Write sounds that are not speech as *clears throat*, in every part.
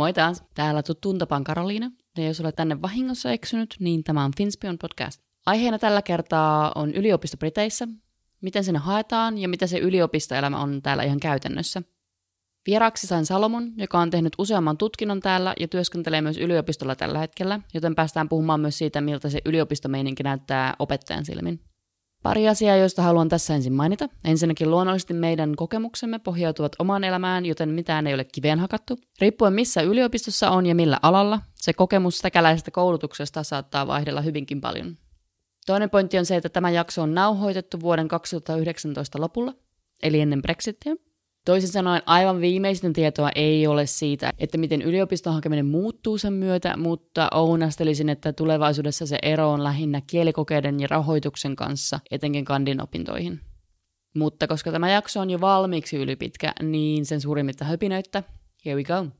Moi taas, täällä tuttuun tapaan Karoliina. Ja jos olet tänne vahingossa eksynyt, niin tämä on Finspion podcast. Aiheena tällä kertaa on yliopisto Briteissä, miten sinne haetaan ja mitä se yliopistoelämä on täällä ihan käytännössä. Vieraaksi sain Salomon, joka on tehnyt useamman tutkinnon täällä ja työskentelee myös yliopistolla tällä hetkellä, joten päästään puhumaan myös siitä, miltä se yliopistomeininki näyttää opettajan silmin. Pari asiaa, joista haluan tässä ensin mainita. Ensinnäkin luonnollisesti meidän kokemuksemme pohjautuvat omaan elämään, joten mitään ei ole kiveen hakattu. Riippuen missä yliopistossa on ja millä alalla, se kokemus täkäläisestä koulutuksesta saattaa vaihdella hyvinkin paljon. Toinen pointti on se, että tämä jakso on nauhoitettu vuoden 2019 lopulla, eli ennen Brexitia. Toisin sanoen aivan viimeisten tietoa ei ole siitä, että miten yliopiston hakeminen muuttuu sen myötä, mutta ounastelisin, että tulevaisuudessa se ero on lähinnä kielikokeiden ja rahoituksen kanssa, etenkin kandin opintoihin. Mutta koska tämä jakso on jo valmiiksi ylipitkä, niin sen suurimmitta höpinöitä, here we go.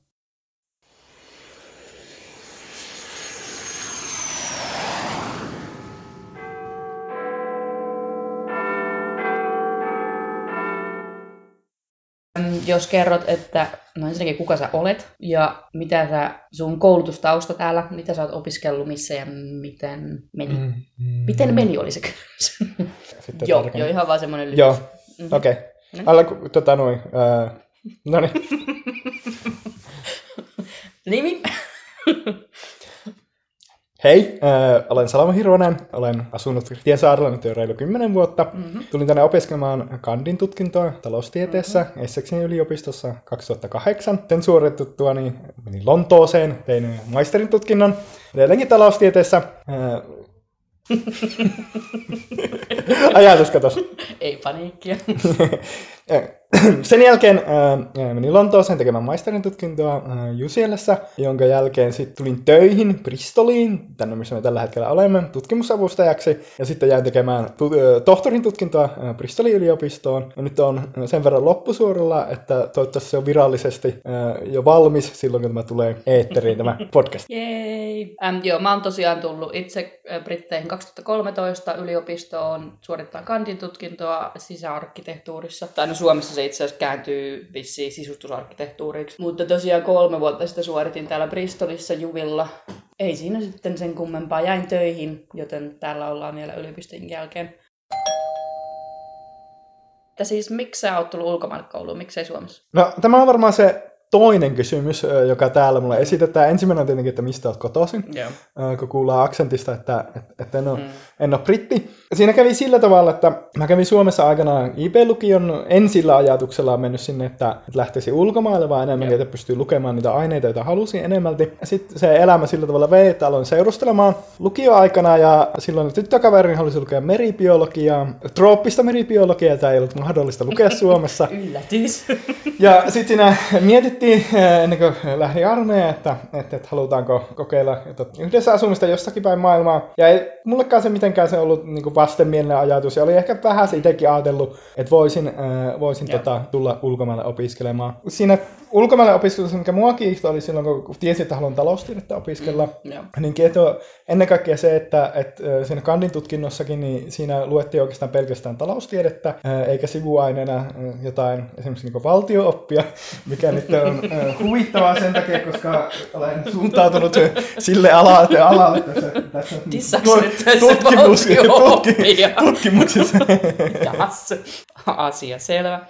Jos kerrot, että no ensinnäkin kuka sä olet ja mitä sä, sun koulutustausta täällä, mitä sä oot opiskellut, missä ja miten meni. Mm, mm, miten meni oli se kysymys. *laughs* Joo, jo ihan vaan semmoinen lyhyt. Joo, mm-hmm. okei. Okay. Mm. Alku, tota noin, uh, no niin. *laughs* Nimi? *laughs* Hei, äh, olen Salama Hirvonen, olen asunut Tiesaarella nyt jo reilu 10 vuotta. Mm-hmm. Tulin tänne opiskelemaan kandin tutkintoa taloustieteessä mm-hmm. Essexin yliopistossa 2008. Sen suoritettua niin menin Lontooseen, tein maisterin tutkinnon edelleenkin taloustieteessä. *laughs* Äh, *laughs* Ajatus katos. Ei paniikkia. *laughs* *clears throat* Sen jälkeen äh, menin Lontooseen tekemään maisterin tutkintoa äh, UCLssä, jonka jälkeen sitten tulin töihin Bristoliin, tänne missä me tällä hetkellä olemme, tutkimusavustajaksi, ja sitten jäin tekemään tu- äh, tohtorin tutkintoa äh, Bristolin yliopistoon. Ja nyt on sen verran loppusuoralla, että toivottavasti se on virallisesti äh, jo valmis silloin, kun tämä tulee eetteriin tämä *laughs* podcast. Jei! Ähm, joo, mä oon tosiaan tullut itse Britteihin 2013 yliopistoon suorittaa kandin tutkintoa sisäarkkitehtuurissa. Tai no Suomessa se itse asiassa kääntyy vissiin sisustusarkkitehtuuriksi. Mutta tosiaan kolme vuotta sitten suoritin täällä Bristolissa Juvilla. Ei siinä sitten sen kummempaa. Jäin töihin, joten täällä ollaan vielä yliopiston jälkeen. Että siis miksi sä oot tullut ulkomaille kouluun, miksei Suomessa? No tämä on varmaan se toinen kysymys, joka täällä mulle esitetään. Ensimmäinen on tietenkin, että mistä olet kotoisin, yeah. kun kuullaan aksentista, että, että, että en, ole, mm. en ole britti. Siinä kävi sillä tavalla, että mä kävin Suomessa aikanaan IP-lukion. En sillä ajatuksella mennyt sinne, että, että lähtisi ulkomaille, vaan enemmän, yeah. että pystyy lukemaan niitä aineita, joita halusin enemmälti. Sitten se elämä sillä tavalla vei, että aloin seurustelemaan lukioaikana ja silloin tyttökaverini halusi lukea meribiologiaa. Trooppista meribiologiaa, tämä ei ollut mahdollista lukea *laughs* Suomessa. Yllätys. ja sitten siinä mietit mietittiin eh, ennen kuin lähdin armeijaan, että, että, että halutaanko kokeilla että yhdessä asumista jossakin päin maailmaa. Ja ei mullekaan se mitenkään se ollut niin vastenmielinen ajatus. Ja oli ehkä vähän se itsekin ajatellut, että voisin, äh, voisin tota, tulla ulkomaille opiskelemaan. Siinä ulkomaille opiskelussa, mikä mua kiihtoi, oli silloin, kun tiesin, että haluan taloustiedettä opiskella. Mm, yeah. Niin kiehtoi ennen kaikkea se, että, että siinä kandin tutkinnossakin, niin siinä luettiin oikeastaan pelkästään taloustiedettä, eikä sivuaineena jotain esimerkiksi niin valtiooppia, mikä nyt on huvittavaa sen takia, koska olen suuntautunut sille alalle, alalle tässä, tässä tutkimus, tutkimus, tutkimuksessa. Asia selvä.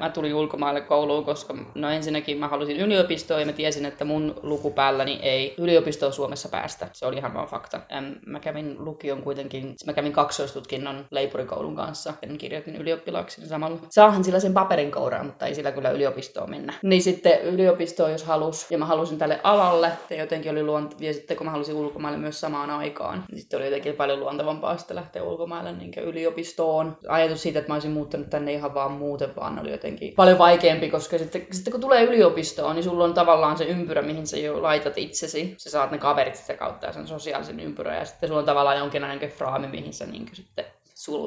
Mä tulin ulkomaille kouluun, koska no ensinnäkin mä halusin yliopistoon ja mä tiesin, että mun lukupäälläni ei yliopistoon Suomessa päästä. Se oli ihan vaan fakta. Mä kävin lukion kuitenkin, mä kävin kaksoistutkinnon leipurikoulun kanssa ja kirjoitin ylioppilaaksi samalla. Saahan sillä sen paperin kouraan, mutta ei sillä kyllä yliopistoon mennä. Niin sitten yliopistoon, jos halus, ja mä halusin tälle alalle, ja jotenkin oli luont... ja sitten kun mä halusin ulkomaille myös samaan aikaan, niin sitten oli jotenkin paljon luontavampaa sitten lähteä ulkomaille niin yliopistoon. Ajatus siitä, että mä olisin muuttanut tänne ihan vaan muuten, vaan oli jotenkin paljon vaikeampi, koska sitten, sitten kun tulee yliopistoon, niin sulla on tavallaan se ympyrä, mihin sä jo laitat itsesi. Sä saat ne kaverit sitä kautta ja sen sosiaalisen ympyrän, ja sitten sulla on tavallaan jonkinlainen fraami, mihin sä niin sitten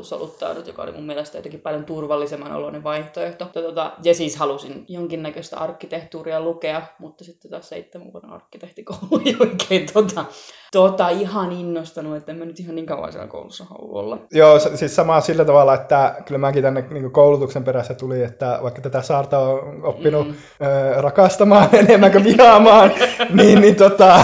soluttaudut, joka oli mun mielestä jotenkin paljon turvallisemman oloinen vaihtoehto. Tota, ja siis halusin jonkinnäköistä arkkitehtuuria lukea, mutta sitten taas seitsemän vuoden arkkitehtikoulu ei oikein tota, tota, ihan innostanut, että en mä nyt ihan niin kauan siellä koulussa halua olla. Joo, siis sama sillä tavalla, että kyllä mäkin tänne niin koulutuksen perässä tuli, että vaikka tätä saarta on oppinut mm. ö, rakastamaan *laughs* enemmän kuin vihaamaan, *laughs* niin, niin tota,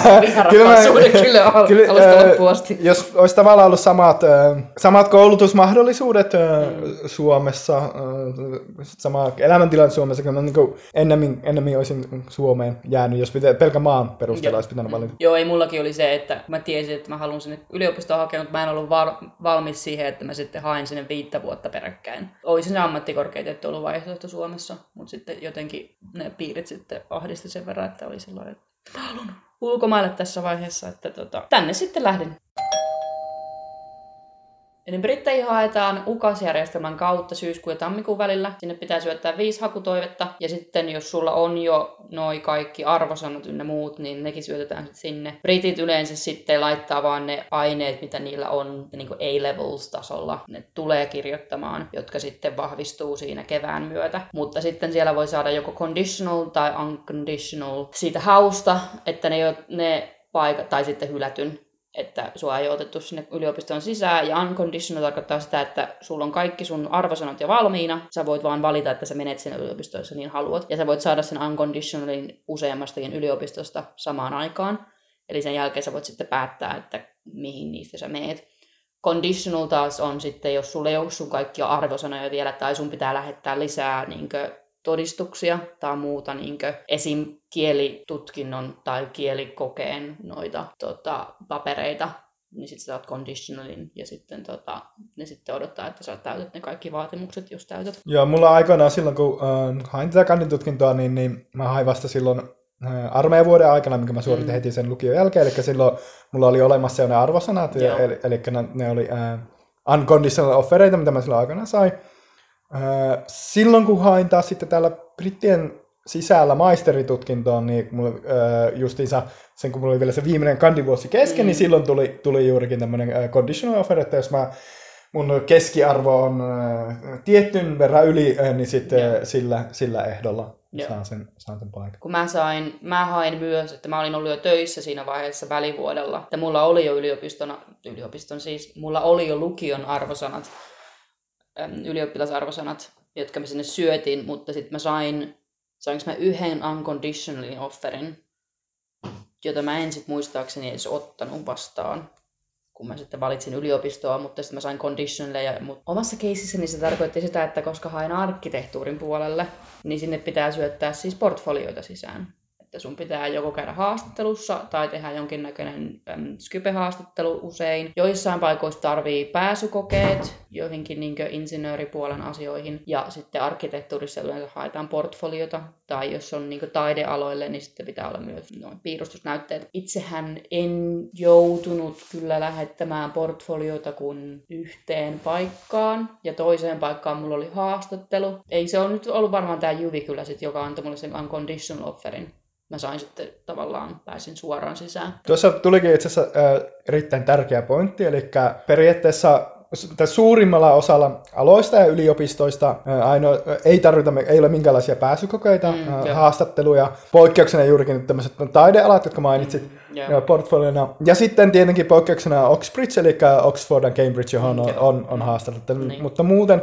kyllä, mä, kyllä, kyllä ö, jos olisi tavallaan ollut samat, ö, samat koulutusmahdollisuudet ö, mm. Suomessa, ö, sama elämäntilanne Suomessa, kyllä mä niin ennemmin, ennemmin olisin Suomeen jäänyt, jos pitä, pelkä maan perusteella olisi pitänyt valita. Joo, ei mullakin oli se, että mä tiesin, että mä haluan sinne yliopistoon hakea, mutta mä en ollut val- valmis siihen, että mä sitten hain sinne viittä vuotta peräkkäin. Olisi se ammattikorkeatettu ollut vaihtoehto Suomessa, mutta sitten jotenkin ne piirit sitten ahdisti sen verran, että oli sellainen, että mä haluan ulkomaille tässä vaiheessa, että tota, tänne sitten lähdin. Eli britteihin haetaan UKAS-järjestelmän kautta syyskuun ja tammikuun välillä. Sinne pitää syöttää viisi hakutoivetta. Ja sitten jos sulla on jo noi kaikki arvosanat ynnä muut, niin nekin syötetään sinne. Britit yleensä sitten laittaa vaan ne aineet, mitä niillä on niin kuin A-levels-tasolla. Ne tulee kirjoittamaan, jotka sitten vahvistuu siinä kevään myötä. Mutta sitten siellä voi saada joko conditional tai unconditional siitä hausta, että ne, ne paikat, tai sitten hylätyn että sua ei otettu sinne yliopistoon sisään. Ja unconditional tarkoittaa sitä, että sulla on kaikki sun arvosanat jo valmiina. Sä voit vaan valita, että sä menet sinne yliopistoon, jos niin haluat. Ja sä voit saada sen unconditionalin useammastakin yliopistosta samaan aikaan. Eli sen jälkeen sä voit sitten päättää, että mihin niistä sä meet. Conditional taas on sitten, jos sulla ei ole sun kaikkia arvosanoja vielä, tai sun pitää lähettää lisää niin todistuksia tai muuta niin esim. Kielitutkinnon tai kielikokeen noita tota, papereita, niin sitten sä saat conditionalin ja sitten tota, ne sitten odottaa, että sä täytät ne kaikki vaatimukset, jos täytät. Joo, mulla aikoinaan silloin, kun äh, hain tätä kanditutkintoa, niin, niin mä hain vasta silloin äh, armeijan vuoden aikana, minkä mä suoritin mm. heti sen lukion jälkeen, eli silloin mulla oli olemassa jo ne arvosanat, ja, eli, eli ne, ne oli äh, unconditional offereita, mitä mä silloin aikana sain. Silloin kun hain taas sitten täällä Brittien sisällä maisteritutkintoon, niin mulla, justiinsa sen kun mulla oli vielä se viimeinen kandivuosi kesken, niin mm. niin silloin tuli, tuli juurikin tämmöinen conditional offer, että jos mä mun keskiarvo on tietyn verran yli, niin sitten yeah. sillä, sillä ehdolla Joo. saan sen, saan sen paikan. Kun mä sain, mä hain myös, että mä olin ollut jo töissä siinä vaiheessa välivuodella, että mulla oli jo yliopiston, yliopiston siis, mulla oli jo lukion arvosanat, ylioppilasarvosanat, jotka me sinne syötiin, mutta sitten mä sain, sainko mä yhden unconditionally offerin, jota mä en sitten muistaakseni edes ottanut vastaan, kun mä sitten valitsin yliopistoa, mutta sitten mä sain conditionally. Mutta omassa keisissäni se tarkoitti sitä, että koska hain arkkitehtuurin puolelle, niin sinne pitää syöttää siis portfolioita sisään että sun pitää joko käydä haastattelussa tai tehdä jonkinnäköinen äm, Skype-haastattelu usein. Joissain paikoissa tarvii pääsykokeet joihinkin niin insinööripuolen asioihin ja sitten arkkitehtuurissa yleensä haetaan portfoliota tai jos on niin taidealoille, niin sitten pitää olla myös noin piirustusnäytteet. Itsehän en joutunut kyllä lähettämään portfoliota kuin yhteen paikkaan ja toiseen paikkaan mulla oli haastattelu. Ei se ole nyt ollut varmaan tämä Juvi kyllä sit, joka antoi mulle sen unconditional offerin mä sain sitten tavallaan, pääsin suoraan sisään. Tuossa tulikin itse asiassa äh, erittäin tärkeä pointti, eli periaatteessa suurimmalla osalla aloista ja yliopistoista aino, ei tarvita, ei ole minkäänlaisia pääsykokeita, mm, haastatteluja. Poikkeuksena juurikin tämmöiset taidealat, jotka mainitsit mm, yeah. portfoliona. Ja sitten tietenkin poikkeuksena Oxbridge, eli Oxford ja Cambridge, johon mm, on, on, on haastattelu. Niin. Mutta muuten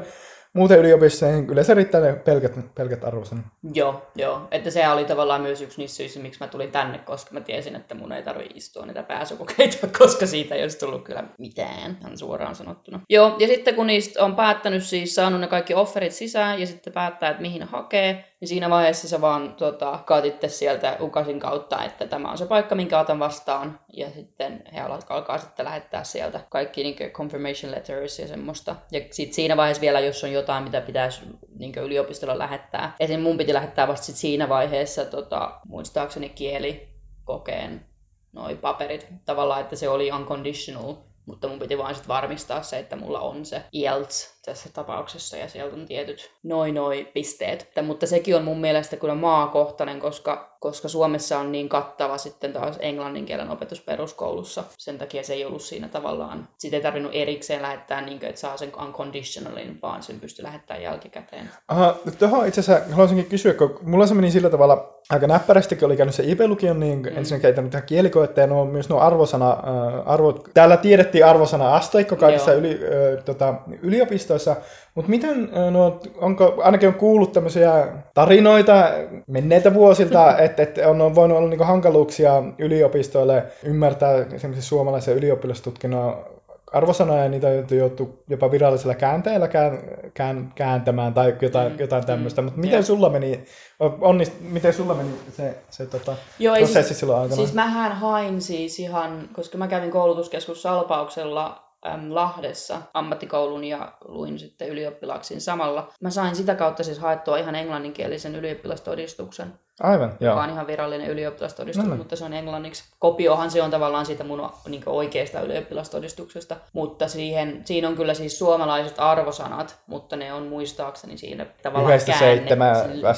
muuten yliopistoihin kyllä se riittää ne pelkät, pelkät arvosanat. Joo, joo. Että se oli tavallaan myös yksi niissä syistä, miksi mä tulin tänne, koska mä tiesin, että mun ei tarvi istua niitä pääsykokeita, *laughs* koska siitä ei olisi tullut kyllä mitään, hän suoraan sanottuna. Joo, ja sitten kun niistä on päättänyt siis, saanut ne kaikki offerit sisään ja sitten päättää, että mihin hakee, niin siinä vaiheessa sä vaan tota, kaatitte sieltä Ukasin kautta, että tämä on se paikka, minkä otan vastaan. Ja sitten he alkaa sitten lähettää sieltä kaikki niin confirmation letters ja semmoista. Ja sitten siinä vaiheessa vielä, jos on jotain, mitä pitäisi niin yliopistolla lähettää. Esim. mun piti lähettää vasta sit siinä vaiheessa tota, muistaakseni kielikokeen noi paperit. Tavallaan, että se oli unconditional mutta mun piti vain sitten varmistaa se, että mulla on se IELTS tässä tapauksessa ja sieltä on tietyt noin noi pisteet. Että, mutta sekin on mun mielestä kyllä maakohtainen, koska, koska Suomessa on niin kattava sitten taas englannin kielen opetus peruskoulussa. Sen takia se ei ollut siinä tavallaan. Sitten ei tarvinnut erikseen lähettää, niin kuin, että saa sen unconditionalin, vaan sen pystyi lähettämään jälkikäteen. Aha, tuohon itse asiassa haluaisinkin kysyä, kun mulla se meni sillä tavalla aika näppärästikin oli käynyt se IP-lukion, niin mm. ensinnäkin ei tähän kielikoetta, ja nuo, myös nuo arvosana, äh, arvot, täällä tiedettiin arvosana asteikko kaikissa yli, äh, tota, yliopistoissa, mutta miten, äh, nuo, onko, ainakin on kuullut tämmöisiä tarinoita menneiltä vuosilta, *laughs* että et on, on voinut olla niinku hankaluuksia yliopistoille ymmärtää esimerkiksi suomalaisen ylioppilastutkinnon arvosanoja ja niitä on joutu jopa virallisella käänteellä kään, kään, kääntämään tai jotain, mm, jotain tämmöistä. Mm, Mutta miten yeah. sulla meni, onnist, miten sulla meni se, se tota, Joo, prosessi siis, silloin aikana? Siis mähän hain siis ihan, koska mä kävin koulutuskeskus Salpauksella äm, Lahdessa ammattikoulun ja luin sitten ylioppilaaksiin samalla. Mä sain sitä kautta siis haettua ihan englanninkielisen ylioppilastodistuksen. Aivan, joo. On ihan virallinen ylioppilastodistus, no. mutta se on englanniksi. Kopiohan se on tavallaan siitä mun niin oikeasta ylioppilastodistuksesta, mutta siihen, siinä on kyllä siis suomalaiset arvosanat, mutta ne on muistaakseni siinä tavallaan Yhdestä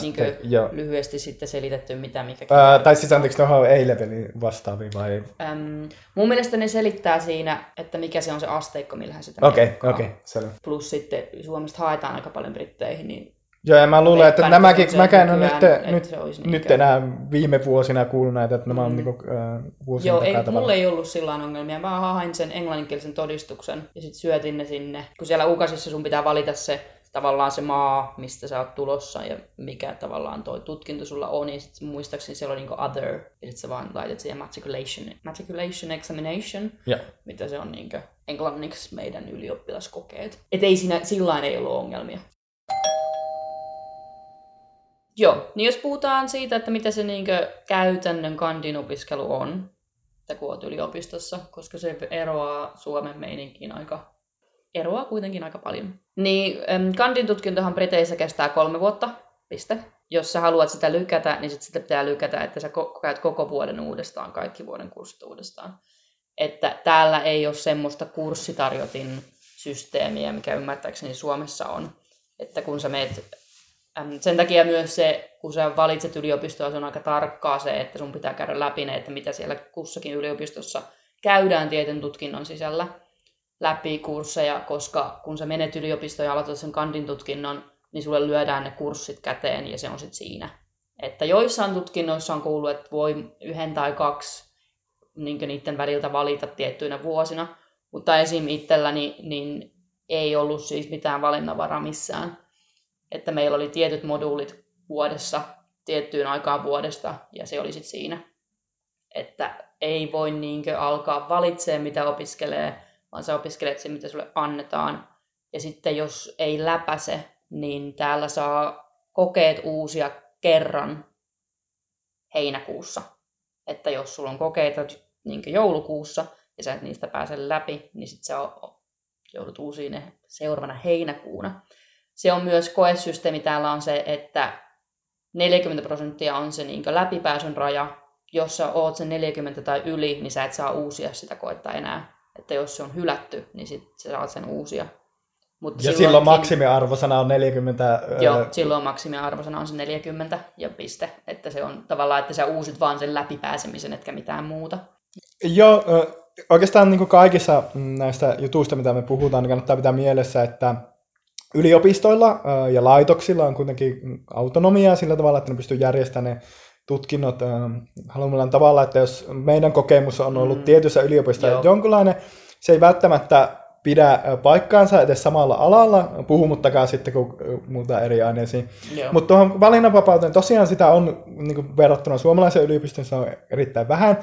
niin jo. lyhyesti sitten selitetty, mitä mikä Ää, Tai siis anteeksi, tuohon ei-levelin vastaavia vai? Äm, mun mielestä ne selittää siinä, että mikä se on se asteikko, millä sitä Okei, okay, okei, okay, selvä. Plus sitten Suomesta haetaan aika paljon britteihin, niin Joo, ja mä luulen, että nämäkin, mäkään on nyt, nyt, nyt enää viime vuosina kuullut näitä, että nämä on mm. niinku, äh, vuosina Joo, ei, mulla ei ollut sillä ongelmia. Mä hain sen englanninkielisen todistuksen ja sitten syötin ne sinne. Kun siellä UKASissa sun pitää valita se tavallaan se maa, mistä sä oot tulossa ja mikä tavallaan toi tutkinto sulla on. Ja sitten muistaakseni siellä on niinku other, ja sitten sä vaan laitat siihen matriculation, matriculation examination, ja. mitä se on niinku englanniksi meidän ylioppilaskokeet. Et ei siinä, sillä ei ollut ongelmia. Joo, niin jos puhutaan siitä, että mitä se niinkö käytännön kandin opiskelu on, että kun olet yliopistossa, koska se eroaa Suomen meininkiin aika, eroaa kuitenkin aika paljon. Niin kandin tutkintohan Briteissä kestää kolme vuotta, piste. Jos sä haluat sitä lykätä, niin sit sitä pitää lykätä, että sä käyt koko vuoden uudestaan, kaikki vuoden kurssit uudestaan. Että täällä ei ole semmoista kurssitarjotin systeemiä, mikä ymmärtääkseni Suomessa on. Että kun sä meet sen takia myös se, kun sä valitset yliopistoa, se on aika tarkkaa se, että sun pitää käydä läpi ne, että mitä siellä kussakin yliopistossa käydään tietyn tutkinnon sisällä läpi kursseja, koska kun sä menet yliopistoon ja aloitat sen kandin tutkinnon, niin sulle lyödään ne kurssit käteen ja se on sitten siinä. Että joissain tutkinnoissa on kuullut, että voi yhden tai kaksi niin niiden väliltä valita tiettyinä vuosina, mutta esim. itselläni niin ei ollut siis mitään valinnanvaraa missään että meillä oli tietyt moduulit vuodessa, tiettyyn aikaan vuodesta, ja se oli sitten siinä. Että ei voi niinkö alkaa valitsemaan, mitä opiskelee, vaan sä opiskelet se, mitä sulle annetaan. Ja sitten jos ei läpäse, niin täällä saa kokeet uusia kerran heinäkuussa. Että jos sulla on kokeita niin joulukuussa ja sä et niistä pääse läpi, niin sitten sä joudut uusiin ne seuraavana heinäkuuna. Se on myös koesysteemi täällä on se, että 40 prosenttia on se niin läpipääsyn raja. Jos sä oot sen 40 tai yli, niin sä et saa uusia sitä koetta enää. Että jos se on hylätty, niin sit sä saat sen uusia. Mutta ja silloin maksimiarvosana on 40. Joo, silloin maksimiarvosana on se 40 ja piste. Että se on tavallaan, että sä uusit vaan sen läpipääsemisen, etkä mitään muuta. Joo, oikeastaan niin kuin kaikissa näistä jutuista, mitä me puhutaan, niin kannattaa pitää mielessä, että yliopistoilla ja laitoksilla on kuitenkin autonomiaa sillä tavalla, että ne pystyy järjestämään ne tutkinnot haluamalla tavalla, että jos meidän kokemus on ollut mm. tietyssä yliopistossa jonkunlainen, se ei välttämättä pidä paikkaansa edes samalla alalla, puhumattakaan sitten kuin muuta eri aineisiin. Mutta tuohon valinnanvapauteen tosiaan sitä on niin kuin verrattuna suomalaisen yliopistoon, se on erittäin vähän.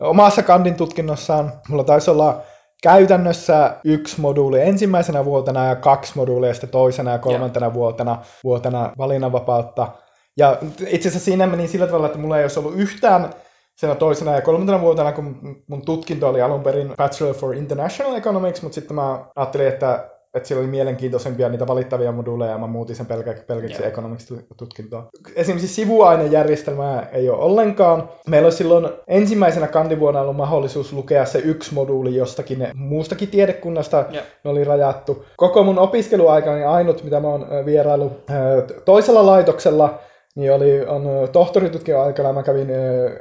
Omassa kandin tutkinnossaan mulla taisi olla käytännössä yksi moduuli ensimmäisenä vuotena ja kaksi moduulia sitten toisena ja kolmantena vuotena, vuotena valinnanvapautta. Ja itse asiassa siinä meni sillä tavalla, että mulla ei olisi ollut yhtään sen toisena ja kolmantena vuotena, kun mun tutkinto oli alun perin Bachelor for International Economics, mutta sitten mä ajattelin, että että siellä oli mielenkiintoisempia niitä valittavia moduuleja, ja mä muutin sen pelkä, pelkäksi yeah. economics-tutkintoon. Esimerkiksi sivuainejärjestelmää ei ole ollenkaan. Meillä olisi silloin ensimmäisenä kandivuonna ollut mahdollisuus lukea se yksi moduuli jostakin muustakin tiedekunnasta, yeah. ne oli rajattu. Koko mun opiskeluaikani ainut, mitä mä oon vierailu toisella laitoksella, niin oli, on tohtoritutkijan aikana mä kävin,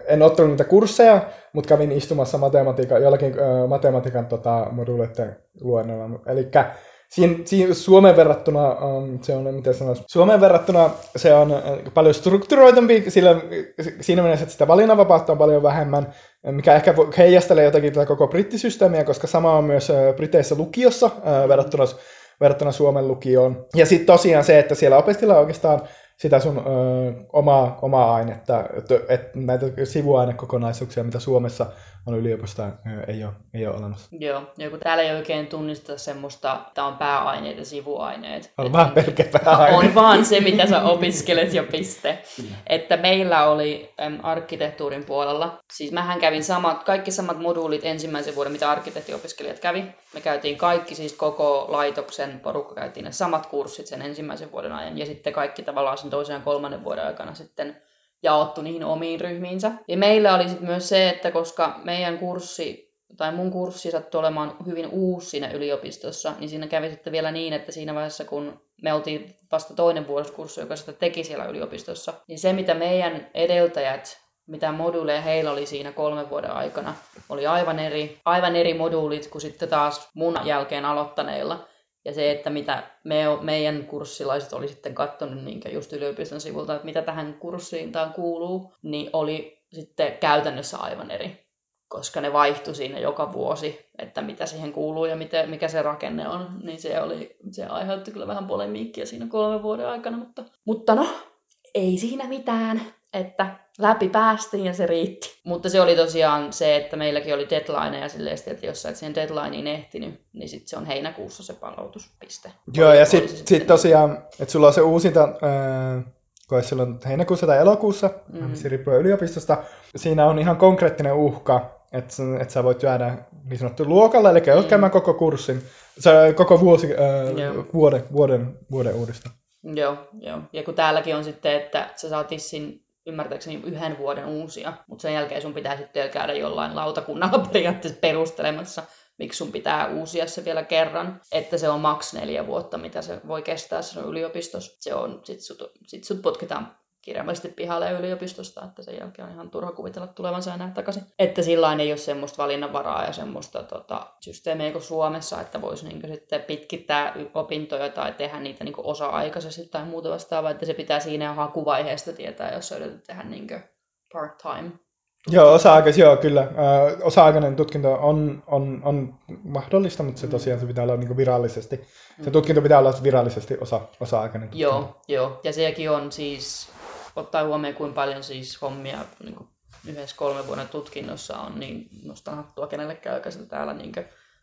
en ottanut niitä kursseja, mutta kävin istumassa matematiikan, jollakin matematiikan tota, moduuleiden luennolla. Eli Siin, siin, Suomen verrattuna um, se on, miten sanoisi, Suomen verrattuna se on paljon strukturoitumpi, sillä siinä mielessä, että sitä valinnanvapautta on paljon vähemmän, mikä ehkä heijastelee jotakin tätä koko brittisysteemiä, koska sama on myös Briteissä lukiossa uh, verrattuna, verrattuna Suomen lukioon. Ja sitten tosiaan se, että siellä opiskellaan oikeastaan sitä sun ö, omaa, omaa ainetta, että et näitä sivuainekokonaisuuksia, mitä Suomessa on yliopistoa, ei ole, ei ole olemassa. Joo, ja kun täällä ei oikein tunnista semmoista, että on pääaineet ja sivuaineet. On vaan pelkkä pääaine. On vaan se, mitä sä opiskelet jo piste. että meillä oli äm, arkkitehtuurin puolella, siis mähän kävin samat, kaikki samat moduulit ensimmäisen vuoden, mitä arkkitehtiopiskelijat kävi. Me käytiin kaikki, siis koko laitoksen porukka käytiin ne samat kurssit sen ensimmäisen vuoden ajan, ja sitten kaikki tavallaan sen toisen ja kolmannen vuoden aikana sitten jaottu niihin omiin ryhmiinsä. Ja meillä oli sitten myös se, että koska meidän kurssi tai mun kurssi sattui olemaan hyvin uusi siinä yliopistossa, niin siinä kävi sitten vielä niin, että siinä vaiheessa kun me oltiin vasta toinen vuosikurssi, joka sitä teki siellä yliopistossa, niin se mitä meidän edeltäjät, mitä moduuleja heillä oli siinä kolmen vuoden aikana, oli aivan eri, aivan eri moduulit kuin sitten taas mun jälkeen aloittaneilla. Ja se, että mitä me, meidän kurssilaiset oli sitten katsonut niin just yliopiston sivulta, että mitä tähän kurssiin kuuluu, niin oli sitten käytännössä aivan eri. Koska ne vaihtui siinä joka vuosi, että mitä siihen kuuluu ja miten, mikä se rakenne on, niin se, oli, se aiheutti kyllä vähän polemiikkia siinä kolmen vuoden aikana. Mutta, mutta no, ei siinä mitään että läpi päästiin ja se riitti. Mutta se oli tosiaan se, että meilläkin oli deadline ja silleen, että jos sä et siihen deadlineen ehtinyt, niin sitten se on heinäkuussa se palautuspiste. Joo, ja sitten sit, sit tosiaan, että sulla on se uusinta, äh, kun silloin heinäkuussa tai elokuussa, mm. se riippuu yliopistosta, siinä on ihan konkreettinen uhka, että, että sä voit jäädä niin sanottu luokalle, eli mm. käymään koko kurssin, se, koko vuosi, äh, vuoden, vuoden, vuoden uudesta. Joo, joo. Ja kun täälläkin on sitten, että sä saat tissin ymmärtääkseni yhden vuoden uusia, mutta sen jälkeen sun pitää sitten käydä jollain lautakunnalla *laughs* periaatteessa perustelemassa, miksi sun pitää uusia se vielä kerran, että se on maks neljä vuotta, mitä se voi kestää sinun yliopistossa. Se on, sit sut, sit sut potkitaan kirjaimellisesti pihalle yliopistosta, että sen jälkeen on ihan turha kuvitella tulevansa enää takaisin. Että sillä ei ole semmoista valinnanvaraa ja semmoista tota, systeemiä kuin Suomessa, että voisi niinku sitten pitkittää opintoja tai tehdä niitä niinku osa-aikaisesti tai muuta vastaavaa, että se pitää siinä hakuvaiheesta tietää, jos sä yrität tehdä niinku part-time Joo, osa-aikais, joo, kyllä. Ö, osa-aikainen tutkinto on, on, on mahdollista, mutta se tosiaan se pitää olla niin virallisesti. Se mm. tutkinto pitää olla virallisesti osa, osa-aikainen tutkinto. Joo, joo. Ja sekin on siis ottaa huomioon, kuinka paljon siis hommia niin kuin yhdessä kolmen vuoden tutkinnossa on, niin nostan hattua kenellekään oikeastaan täällä niin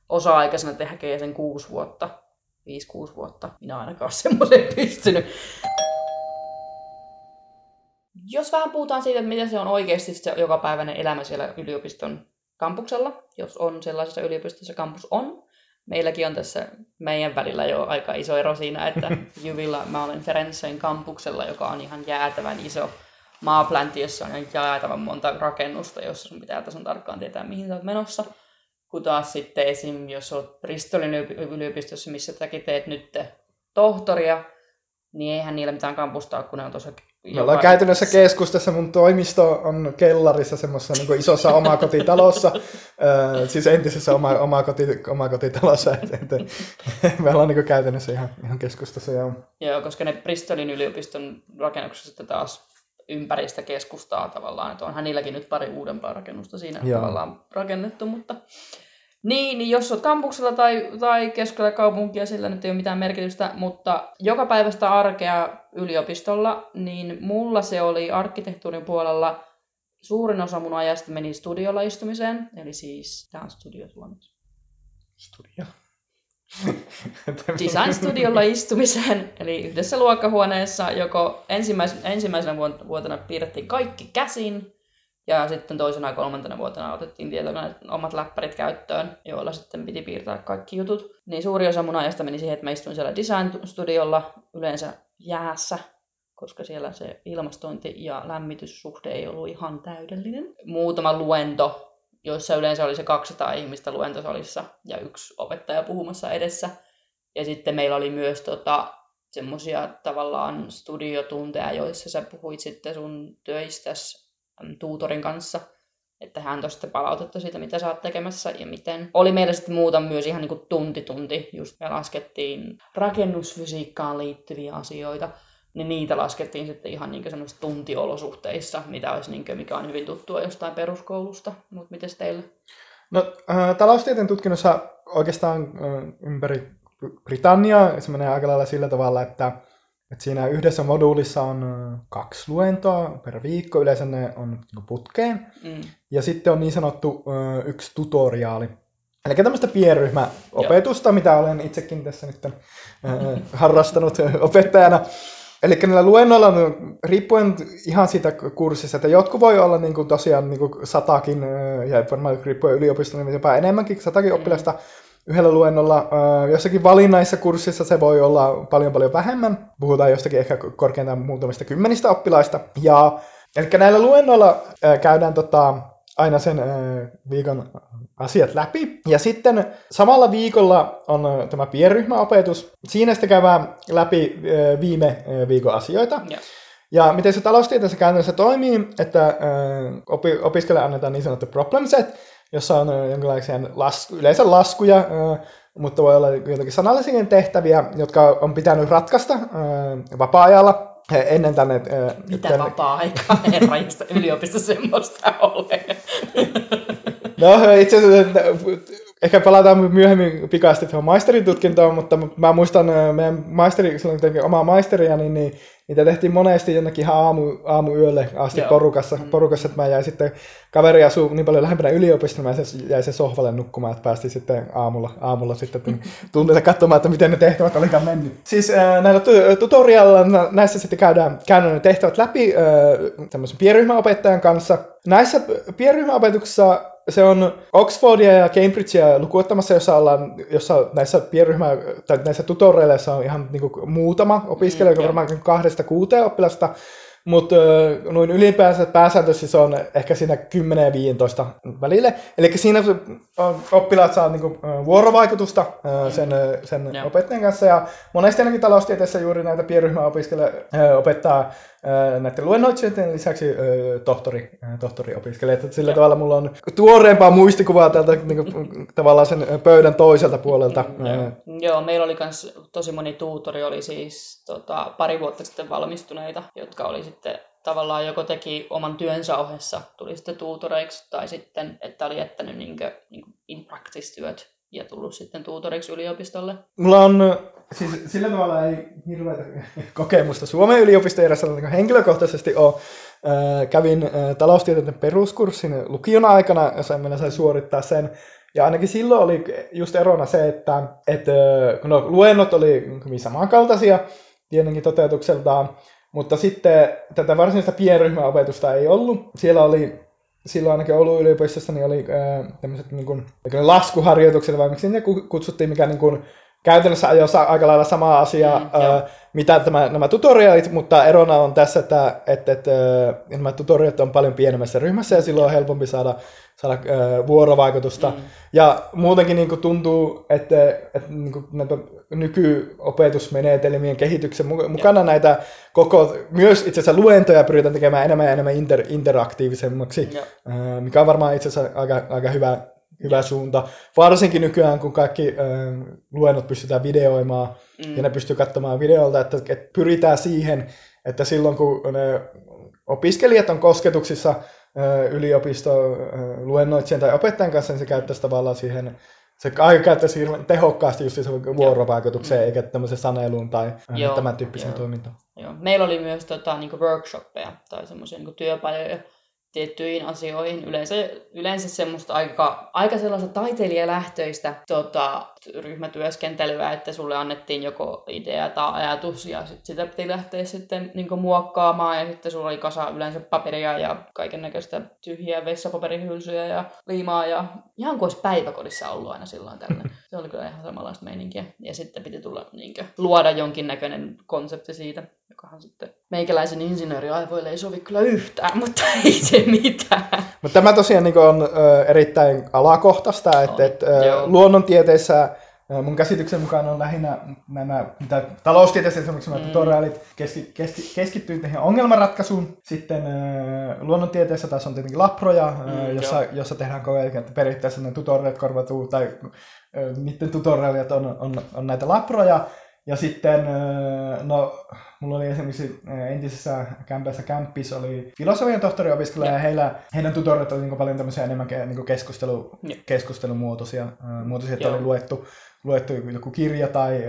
osa-aikaisena tehdä sen kuusi vuotta, viisi, kuusi vuotta. Minä ainakaan *laughs* semmoisen pystynyt. Jos vähän puhutaan siitä, että miten se on oikeasti se jokapäiväinen elämä siellä yliopiston kampuksella, jos on sellaisessa yliopistossa kampus on. Meilläkin on tässä meidän välillä jo aika iso ero siinä, että *laughs* Jyvillä mä olen Ferentzen kampuksella, joka on ihan jäätävän iso maaplänti, jossa on ihan jäätävän monta rakennusta, jossa sun pitää tasan tarkkaan tietää, mihin sä oot menossa. Kun taas sitten esim. jos oot Bristolin yliopistossa, missä säkin teet nyt tohtoria, niin eihän niillä mitään kampusta ole, kun ne on tuossa me ollaan käytännössä keskustassa, mun toimisto on kellarissa semmoisessa niin isossa omakotitalossa, äh, siis entisessä oma, omakoti, omakotitalossa, että, että me ollaan niin käytännössä ihan, ihan keskustassa. Joo. joo, koska ne Bristolin yliopiston rakennuksessa sitten taas ympäristä keskustaa tavallaan, että onhan niilläkin nyt pari uudempaa rakennusta siinä joo. tavallaan rakennettu, mutta niin, niin jos olet kampuksella tai, tai keskellä kaupunkia, sillä nyt ei ole mitään merkitystä, mutta joka päivästä arkea yliopistolla, niin mulla se oli arkkitehtuurin puolella suurin osa mun ajasta meni studiolla istumiseen, eli siis, tämä on studio suomeksi. Studio. *laughs* Design studiolla istumiseen, eli yhdessä luokkahuoneessa, joko ensimmäis- ensimmäisenä vuotena piirrettiin kaikki käsin, Ja sitten toisena ja kolmantena vuotena otettiin tietokoneet omat läppärit käyttöön, joilla sitten piti piirtää kaikki jutut. Niin suuri osa mun ajasta meni siihen, että mä istuin siellä design-studiolla yleensä jäässä, koska siellä se ilmastointi ja lämmityssuhde ei ollut ihan täydellinen. Muutama luento, joissa yleensä oli se 200 ihmistä luentosalissa ja yksi opettaja puhumassa edessä. Ja sitten meillä oli myös tota, semmoisia tavallaan studiotunteja, joissa sä puhuit sitten sun töistäs tuutorin kanssa, että hän tosta palautetta siitä, mitä sä oot tekemässä ja miten. Oli meillä sitten muuta myös ihan niin kuin tunti tunti, just me laskettiin rakennusfysiikkaan liittyviä asioita, niin niitä laskettiin sitten ihan niin semmoisissa tuntiolosuhteissa, mitä olisi niin kuin, mikä on hyvin tuttua jostain peruskoulusta. Mutta miten teille? No, äh, taloustieteen tutkinnossa oikeastaan äh, ympäri Britanniaa se menee aika lailla sillä tavalla, että, että siinä yhdessä moduulissa on kaksi luentoa per viikko, yleensä ne on niin putkeen, mm. ja sitten on niin sanottu yksi tutoriaali. Eli tämmöistä pienryhmäopetusta, Joo. mitä olen itsekin tässä nyt harrastanut *laughs* opettajana. Eli näillä luennoilla on riippuen ihan siitä kurssista, että jotkut voi olla niin kuin tosiaan niin kuin satakin, ja varmaan riippuen yliopistosta, niin jopa enemmänkin, satakin mm. oppilasta yhdellä luennolla. Jossakin valinnaissa kurssissa se voi olla paljon paljon vähemmän. Puhutaan jostakin ehkä korkeintaan muutamista kymmenistä oppilaista. Ja, eli näillä luennoilla käydään tota, aina sen viikon asiat läpi. Ja sitten samalla viikolla on tämä pienryhmäopetus. Siinä sitten käydään läpi viime viikon asioita. Ja. Ja miten se taloustieteessä käytännössä toimii, että opi- opiskelijalle annetaan niin sanottu problem set, jossa on jonkinlaisia lasku, yleensä laskuja, mutta voi olla jotenkin sanallisia tehtäviä, jotka on pitänyt ratkaista vapaa-ajalla ennen tänne... Mitä tänne... vapaa-aikaa herra, yliopisto semmoista ole? No itse asiassa ehkä palataan myöhemmin pikaisesti tuohon maisteritutkintoon, mutta mä muistan meidän maisteri, silloin omaa maisteria, niin, niin niitä tehtiin monesti jonnekin ihan aamu, aamuyölle asti Joo. porukassa, mm. porukassa, että mä jäin sitten, kaveri asuu niin paljon lähempänä yliopistoa, mä jäin se sohvalle nukkumaan, että päästiin sitten aamulla, aamulla sitten *laughs* tunnilla katsomaan, että miten ne tehtävät olikaan mennyt. Siis äh, näillä tutorialla näissä sitten käydään, käydään ne tehtävät läpi äh, tämmöisen pienryhmäopettajan kanssa. Näissä pienryhmäopetuksissa se on Oxfordia ja Cambridgea lukuottamassa, jossa, ollaan, jossa näissä pienryhmä, tai näissä tutoreilleissa on ihan niin kuin muutama opiskelija, mm, varmaan kahdesta kuuteen oppilasta, mutta noin ylipäänsä pääsääntöisesti se on ehkä siinä 10 ja 15 välille. Eli siinä oppilaat saa niinku vuorovaikutusta sen, sen opettajan kanssa. Ja monesti ainakin taloustieteessä juuri näitä pienryhmäopiskelijoita opettaa näiden luennoitsijoiden lisäksi tohtori, tohtoriopiskelijat. Sillä Joo. tavalla mulla on tuoreempaa muistikuvaa tältä niin kuin, tavallaan sen pöydän toiselta puolelta. Joo, Joo meillä oli myös tosi moni tuutori, oli siis tota, pari vuotta sitten valmistuneita, jotka oli sitten tavallaan joko teki oman työnsä ohessa, tuli sitten tuutoreiksi, tai sitten, että oli jättänyt niin kuin, niin kuin in practice-työt ja tullut sitten tuutoriksi yliopistolle. Mulla on siis sillä tavalla ei hirveätä kokemusta Suomen yliopiston järjestelmällä henkilökohtaisesti ole. kävin taloustieteiden peruskurssin lukion aikana, jos en sai suorittaa sen. Ja ainakin silloin oli just erona se, että, että no, luennot oli samankaltaisia tietenkin toteutukseltaan, mutta sitten tätä varsinaista pienryhmäopetusta ei ollut. Siellä oli silloin ainakin Oulun yliopistossa niin oli tämmöiset niin kuin, laskuharjoitukset, vai miksi niitä kutsuttiin, mikä niin kuin, käytännössä ajoi aika lailla samaa asiaa, mm, äh, mitä tämä, nämä tutorialit, mutta erona on tässä, että, että, että nämä tutorialit on paljon pienemmässä ryhmässä ja silloin on helpompi saada, saada äh, vuorovaikutusta. Mm. Ja muutenkin niin kuin tuntuu, että, että niin kuin näitä nykyopetusmenetelmien kehityksen mukana ja. näitä koko, myös itse asiassa luentoja pyritään tekemään enemmän ja enemmän inter, interaktiivisemmaksi, ja. äh, mikä on varmaan itse asiassa aika, aika hyvä, hyvä suunta. Varsinkin nykyään, kun kaikki äh, luennot pystytään videoimaan mm. ja ne pystyy katsomaan videolta, että, että pyritään siihen, että silloin kun ne opiskelijat on kosketuksissa yliopisto luennoitsijan tai opettajan kanssa, niin se käyttäisi tavallaan siihen se aika käyttäisi tehokkaasti just vuorovaikutukseen, Joo. eikä tämmöiseen saneluun tai Joo. tämän tyyppiseen toimintaan. Joo. Meillä oli myös tota, niin workshoppeja tai semmoisia niin työpajoja, tiettyihin asioihin. Yleensä, yleensä semmoista aika, aika sellaista taiteilijalähtöistä tota, ryhmätyöskentelyä, että sulle annettiin joko idea tai ajatus ja sit sitä piti lähteä sitten niin muokkaamaan ja sitten sulla oli kasa yleensä paperia ja kaiken näköistä tyhjiä vessapaperihylsyjä ja liimaa ja ihan kuin olisi päiväkodissa ollut aina silloin tällä. *laughs* Se oli kyllä ihan samanlaista meininkiä. Ja sitten piti tulla niin kuin, luoda jonkinnäköinen konsepti siitä, jokahan sitten meikäläisen insinööriaivoille ei sovi kyllä yhtään, mutta *laughs* ei se mitään. Mutta tämä tosiaan niin on erittäin alakohtaista, että et, luonnontieteissä mun käsityksen mukaan on lähinnä nämä, mitä taloustieteessä esimerkiksi mm. tutorialit keski, keski, keskittyy tähän ongelmanratkaisuun. Sitten äh, luonnontieteessä taas on tietenkin laproja, mm, jossa, jossa tehdään koko ajan, että periaatteessa ne tutorialit korvatuu, tai äh, niiden tutorialit on, on, on näitä laproja. Ja sitten, äh, no, mulla oli esimerkiksi entisessä kämpässä kämppis oli filosofian tohtoriopiskelija ja, ja heillä, heidän tutorialit oli niin paljon tämmöisiä enemmän niin keskustelu, keskustelumuotoisia, muotoisia, että oli luettu luettu joku kirja tai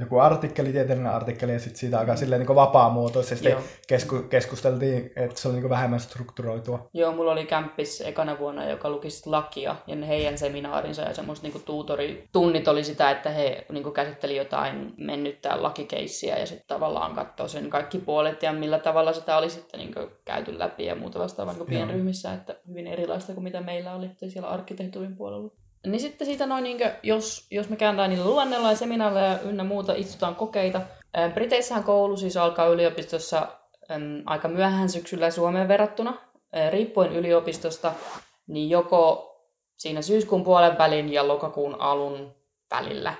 joku artikkeli, tieteellinen artikkeli, ja sitten siitä alkaa silleen niin vapaamuotoisesti kesku, keskusteltiin, että se oli niin vähemmän strukturoitua. Joo, mulla oli kämppis ekana vuonna, joka luki lakia, ja heidän seminaarinsa ja semmoista niin tuutoritunnit oli sitä, että he niin käsitteli jotain mennyttää lakikeissiä, ja sitten tavallaan katsoo sen kaikki puolet, ja millä tavalla sitä oli sitten niin käyty läpi ja muuta vastaavaa niin pienryhmissä, että hyvin erilaista kuin mitä meillä oli siellä arkkitehtuurin puolella. Niin sitten siitä noin, niin kuin, jos, jos me kääntää niillä luennella ja seminaarilla ja ynnä muuta, istutaan kokeita. Briteissähän koulu siis alkaa yliopistossa aika myöhään syksyllä Suomeen verrattuna. Riippuen yliopistosta, niin joko siinä syyskuun puolen välin ja lokakuun alun välillä,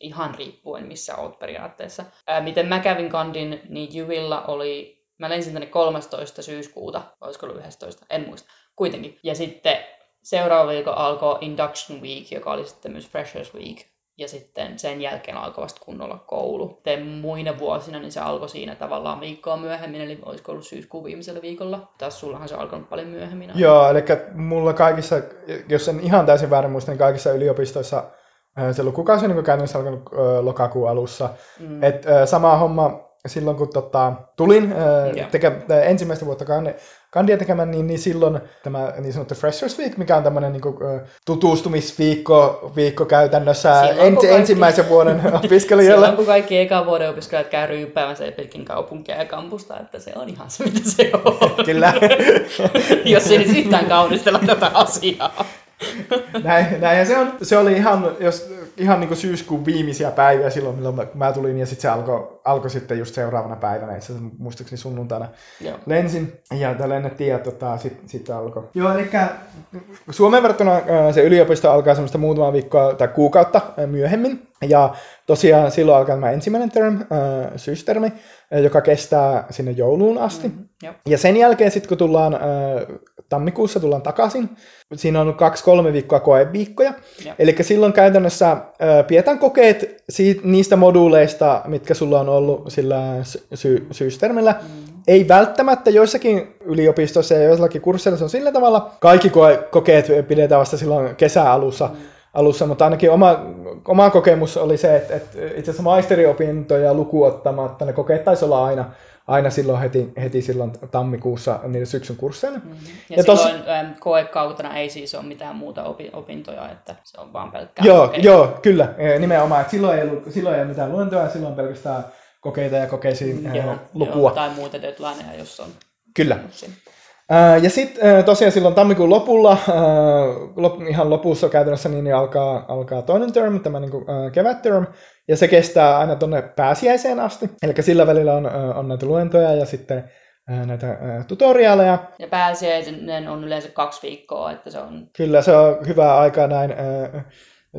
ihan riippuen missä oot periaatteessa. Ä, miten mä kävin kandin, niin Jyvillä oli, mä lensin tänne 13. syyskuuta, olisiko ollut 11, en muista, kuitenkin. Ja sitten seuraava viikko alkoi Induction Week, joka oli sitten myös Freshers Week. Ja sitten sen jälkeen alkoi vasta kunnolla koulu. Te muina vuosina niin se alkoi siinä tavallaan viikkoa myöhemmin, eli olisiko ollut syyskuun viimeisellä viikolla. Taas sullahan se alkanut paljon myöhemmin. Aina. Joo, eli mulla kaikissa, jos en ihan täysin väärin muista, niin kaikissa yliopistoissa äh, se lukukausi on niin käytännössä alkanut äh, lokakuun alussa. Mm. Et, äh, sama homma silloin, kun tota, tulin äh, teke, ensimmäistä vuotta kandia tekemään, niin, niin silloin tämä niin sanottu Freshers Week, mikä on tämmöinen niin kuin, tutustumisviikko viikko käytännössä silloin, ensi, kaikki, ensimmäisen vuoden *laughs* opiskelijalle. Silloin kun kaikki eka vuoden opiskelijat käy ryyppäämänsä Epikin kaupunkia ja kampusta, että se on ihan se, mitä se on. Kyllä. *laughs* Jos ei nyt yhtään kaunistella tätä asiaa. *laughs* näin, näin, se, on, se oli ihan, jos, ihan niin kuin syyskuun viimeisiä päiviä silloin, milloin mä, mä tulin, ja sitten se alkoi alko sitten just seuraavana päivänä, itse asiassa muistaakseni sunnuntaina Joo. lensin, ja lennettiin, ja tota, sitten sit alkoi. Joo, eli Suomen verrattuna se yliopisto alkaa semmoista muutama viikkoa tai kuukautta myöhemmin, ja tosiaan silloin alkaa tämä ensimmäinen term, äh, syystermi, joka kestää sinne jouluun asti. Mm, ja sen jälkeen sitten kun tullaan äh, tammikuussa tullaan takaisin, siinä on kaksi-kolme viikkoa koeviikkoja. Eli silloin käytännössä äh, pidetään kokeet siitä, niistä moduuleista, mitkä sulla on ollut sillä sy- systeemillä. Mm. Ei välttämättä joissakin yliopistoissa ja joissakin kursseilla se on sillä tavalla. Kaikki koe- kokeet pidetään vasta silloin kesäalussa. Mm alussa, mutta ainakin oma, oma kokemus oli se, että, että itse asiassa maisteriopintoja lukuottamatta ne kokeet taisi olla aina aina silloin heti, heti silloin tammikuussa niiden syksyn kursseilla. Mm-hmm. Ja, ja silloin tos... koekautena ei siis ole mitään muuta opintoja, että se on vaan pelkkää Joo, kokeita. joo kyllä, e, nimenomaan. Että silloin, ei ollut, silloin ei ole mitään luentoja, silloin pelkästään kokeita ja kokeisiin joo, lukua. Joo, tai muita deadlineja, jos on. Kyllä. Ja sitten tosiaan silloin tammikuun lopulla, ihan lopussa käytännössä, niin alkaa, alkaa toinen term, tämä niin kuin, kevät term, ja se kestää aina tuonne pääsiäiseen asti. Eli sillä välillä on, on näitä luentoja ja sitten näitä tutoriaaleja. Ja pääsiäinen on yleensä kaksi viikkoa, että se on... Kyllä, se on hyvää aikaa näin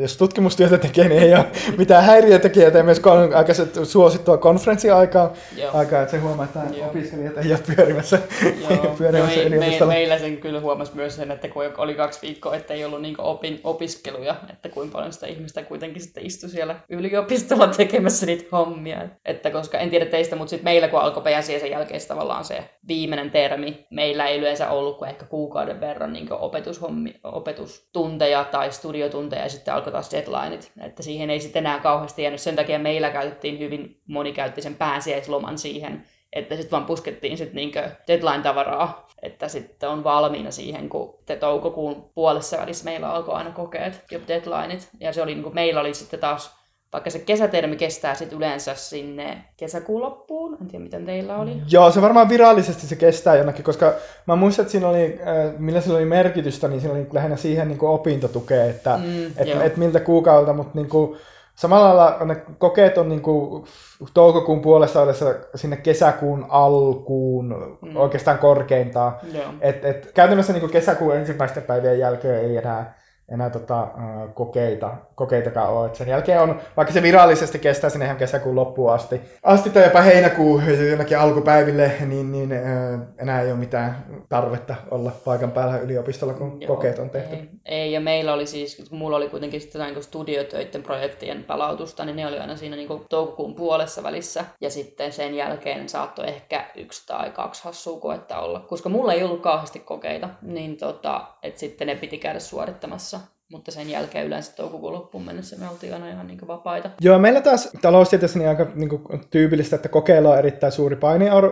jos tutkimustyötä tekee, niin ei ole mitään häiriötekijöitä. Myös kon, aika suosittua konferenssiaikaa, aikaa, että se huomaa, että Joo. opiskelijat ei ole pyörimässä, *laughs* pyörimässä ei, me, Meillä sen kyllä huomasi myös sen, että kun oli kaksi viikkoa, että ei ollut niin opin, opiskeluja, että kuinka paljon sitä ihmistä kuitenkin sitten istui siellä yliopistolla *laughs* tekemässä niitä hommia. Että koska en tiedä teistä, mutta sitten meillä kun alkoi sen jälkeen tavallaan se viimeinen termi, meillä ei yleensä ollut kuin ehkä kuukauden verran niin opetushommi, opetustunteja tai studiotunteja ja sitten alkoi taas deadlineit. Että siihen ei sitten enää kauheasti jäänyt. Sen takia meillä käytettiin hyvin, moni käytti sen pääsiäisloman siihen, että sitten vaan puskettiin sitten niinkö deadline-tavaraa, että sitten on valmiina siihen, kun te toukokuun puolessa välissä meillä alkoi aina kokeet ja deadlineit. Ja se oli, niin kuin, meillä oli sitten taas vaikka se kesätermi kestää sitten yleensä sinne kesäkuun loppuun. En tiedä, miten teillä oli. Joo, se varmaan virallisesti se kestää jonnekin, koska mä muistan, että siinä oli, äh, millä sillä oli merkitystä, niin siinä oli lähinnä siihen niin opintotukeen, että mm, et, et miltä kuukaudelta, mutta niin kuin, samalla lailla ne kokeet on niin kuin, toukokuun puolessa olessa sinne kesäkuun alkuun mm. oikeastaan korkeintaan. Et, et, käytännössä niin kuin kesäkuun ensimmäisten päivien jälkeen ei enää enää tota, kokeita, kokeitakaan ole. Et sen jälkeen on, vaikka se virallisesti kestää sinne ihan kesäkuun loppuun asti, asti tai jopa heinäkuun jonnekin alkupäiville, niin, niin enää ei ole mitään tarvetta olla paikan päällä yliopistolla, kun Joo, kokeet on tehty. Ei, ei, ja meillä oli siis, kun mulla oli kuitenkin sitten niin studiotöiden projektien palautusta, niin ne oli aina siinä niin kuin toukokuun puolessa välissä, ja sitten sen jälkeen saattoi ehkä yksi tai kaksi hassua koetta olla, koska mulla ei ollut kauheasti kokeita, niin tota, että sitten ne piti käydä suorittamassa mutta sen jälkeen yleensä toukokuun loppuun mennessä me oltiin aina ihan niin vapaita. Joo, meillä taas taloustieteessä niin aika niin kuin, tyypillistä, että kokeilla on erittäin suuri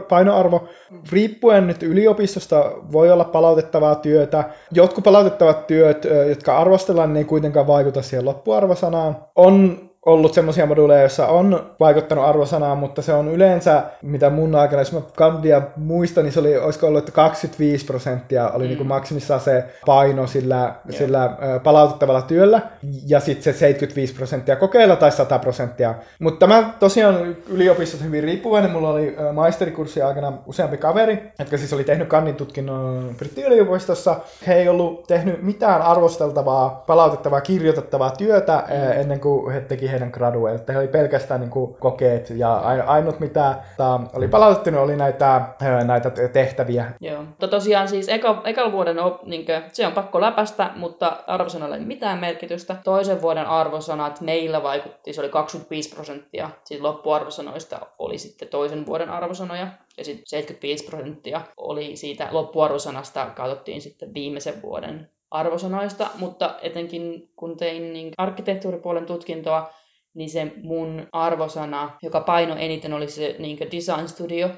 painoarvo. Riippuen nyt yliopistosta voi olla palautettavaa työtä. Jotkut palautettavat työt, jotka arvostellaan, niin ei kuitenkaan vaikuta siihen loppuarvosanaan. On ollut semmoisia moduuleja, joissa on vaikuttanut arvosanaan, mutta se on yleensä, mitä mun aikana, jos mä kandia muistan, niin se oli, olisiko ollut, että 25 prosenttia oli mm. niin kuin maksimissaan se paino sillä, sillä palautettavalla työllä, ja sitten se 75 prosenttia kokeilla tai 100 prosenttia. Mutta tämä tosiaan yliopistot hyvin riippuvainen. Mulla oli maisterikurssi aikana useampi kaveri, jotka siis oli tehnyt kannin tutkinnon Brittiyliopistossa. He ei ollut tehnyt mitään arvosteltavaa, palautettavaa, kirjoitettavaa työtä mm. ennen kuin he teki heidän gradueen, että he oli pelkästään niin kuin kokeet ja ainut mitä ta, oli palautettu oli näitä, näitä tehtäviä. Joo, mutta tosiaan siis eka, ekan vuoden op, niin kuin, se on pakko läpästä, mutta arvosanalle ei mitään merkitystä. Toisen vuoden arvosanat meillä vaikutti, se oli 25 prosenttia, siis loppuarvosanoista oli sitten toisen vuoden arvosanoja ja sitten 75 prosenttia oli siitä loppuarvosanasta, katsottiin sitten viimeisen vuoden arvosanoista, mutta etenkin kun tein niin arkkitehtuuripuolen tutkintoa, niin se mun arvosana, joka paino eniten, oli se niin design studio.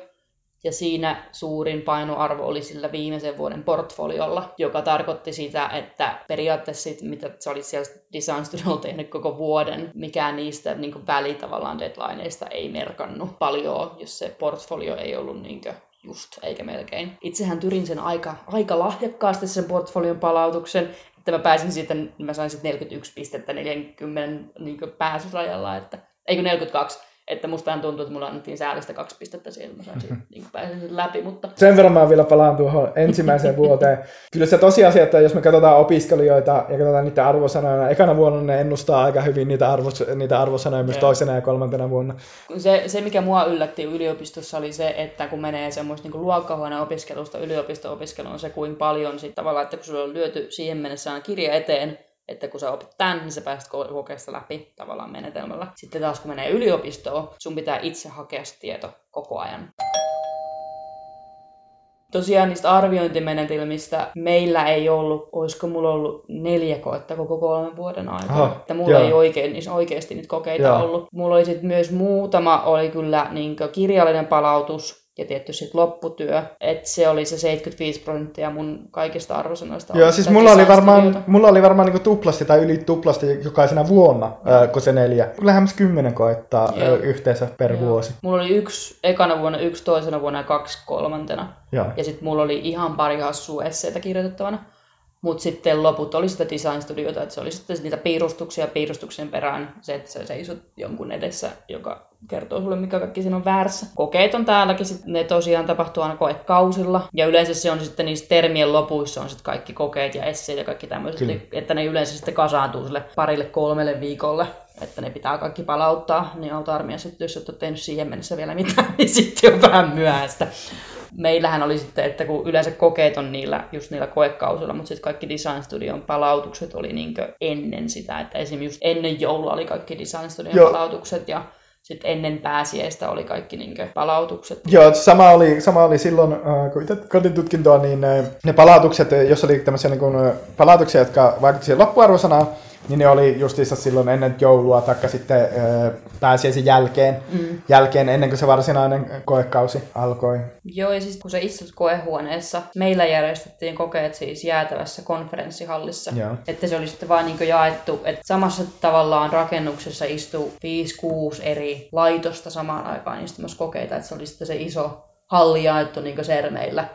Ja siinä suurin painoarvo oli sillä viimeisen vuoden portfoliolla, joka tarkoitti sitä, että periaatteessa sit, mitä sä olit siellä Design Studiolla tehnyt koko vuoden, mikään niistä niin väli tavallaan deadlineista ei merkannut paljon, jos se portfolio ei ollut niin just, eikä melkein. Itsehän tyrin sen aika, aika lahjakkaasti sen portfolion palautuksen, että mä pääsin sitten, mä sain sitten 41 pistettä 40 niin pääsysrajalla, että, eikö 42, että musta tuntuu, että mulla annettiin säälistä kaksi pistettä siellä, mä saisin, mm-hmm. *laughs* niin pääsin sen läpi, mutta... Sen verran mä vielä palaan tuohon ensimmäiseen vuoteen. Kyllä se tosiasia, että jos me katsotaan opiskelijoita ja katsotaan niitä arvosanoja, ekana vuonna ne ennustaa aika hyvin niitä, arvos, niitä arvosanoja myös toisena ja kolmantena vuonna. Se, se, mikä mua yllätti yliopistossa oli se, että kun menee semmoista niin luokkahuoneen opiskelusta yliopisto-opiskeluun, se kuin paljon sit tavallaan, että kun sulla on lyöty siihen mennessä kirja eteen, että kun sä opit tämän, niin sä pääset kokeesta läpi tavallaan menetelmällä. Sitten taas kun menee yliopistoon, sun pitää itse hakea tieto koko ajan. Tosiaan niistä arviointimenetelmistä meillä ei ollut, olisiko mulla ollut neljä koetta koko kolmen vuoden aikana. Aha, että mulla joo. ei oikein, niin oikeasti niitä kokeita joo. ollut. Mulla oli sitten myös muutama, oli kyllä niin kirjallinen palautus, ja tietty sitten lopputyö, että se oli se 75 prosenttia mun kaikista arvosanoista. Joo, siis mulla oli, varmaan, mulla oli varmaan niin tuplasti tai yli tuplasti jokaisena vuonna, ää, kun se neljä. Lähemmäs kymmenen koettaa Joo. yhteensä per Joo. vuosi. Mulla oli yksi ekana vuonna, yksi toisena vuonna ja kaksi kolmantena. Joo. Ja sitten mulla oli ihan pari hassua esseitä kirjoitettavana. Mutta sitten loput oli sitä design studiota, että se oli sitten niitä piirustuksia piirustuksen perään, se, että sä seisot jonkun edessä, joka kertoo sulle, mikä kaikki siinä on väärässä. Kokeet on täälläkin, sit ne tosiaan tapahtuu aina koekausilla. Ja yleensä se on sitten niissä termien lopuissa on sitten kaikki kokeet ja esseet ja kaikki tämmöiset, että ne yleensä sitten kasaantuu sille parille kolmelle viikolle että ne pitää kaikki palauttaa, niin auto-armiassa, että jos et ole tehnyt siihen mennessä vielä mitään, *laughs* niin sitten on vähän myöhäistä meillähän oli sitten, että kun yleensä kokeet on niillä, just niillä koekausilla, mutta sitten kaikki Design Studion palautukset oli niin ennen sitä, että esimerkiksi just ennen joulua oli kaikki Design Studion Joo. palautukset ja sitten ennen pääsiäistä oli kaikki niin palautukset. Joo, sama oli, sama oli silloin, äh, kun itse kodin tutkintoa, niin ne palautukset, jos oli tämmöisiä niin palautuksia, jotka vaikuttivat siihen loppuarvosanaan, niin ne oli justiinsa silloin ennen joulua, taikka sitten pääsiäisen jälkeen, mm. jälkeen, ennen kuin se varsinainen koekausi alkoi. Joo, ja siis kun se istut koehuoneessa, meillä järjestettiin kokeet siis jäätävässä konferenssihallissa. Joo. Että se oli sitten vaan niin jaettu, että samassa tavallaan rakennuksessa istuu 5-6 eri laitosta samaan aikaan istumassa kokeita, että se oli sitten se iso halli jaettu niin sermeillä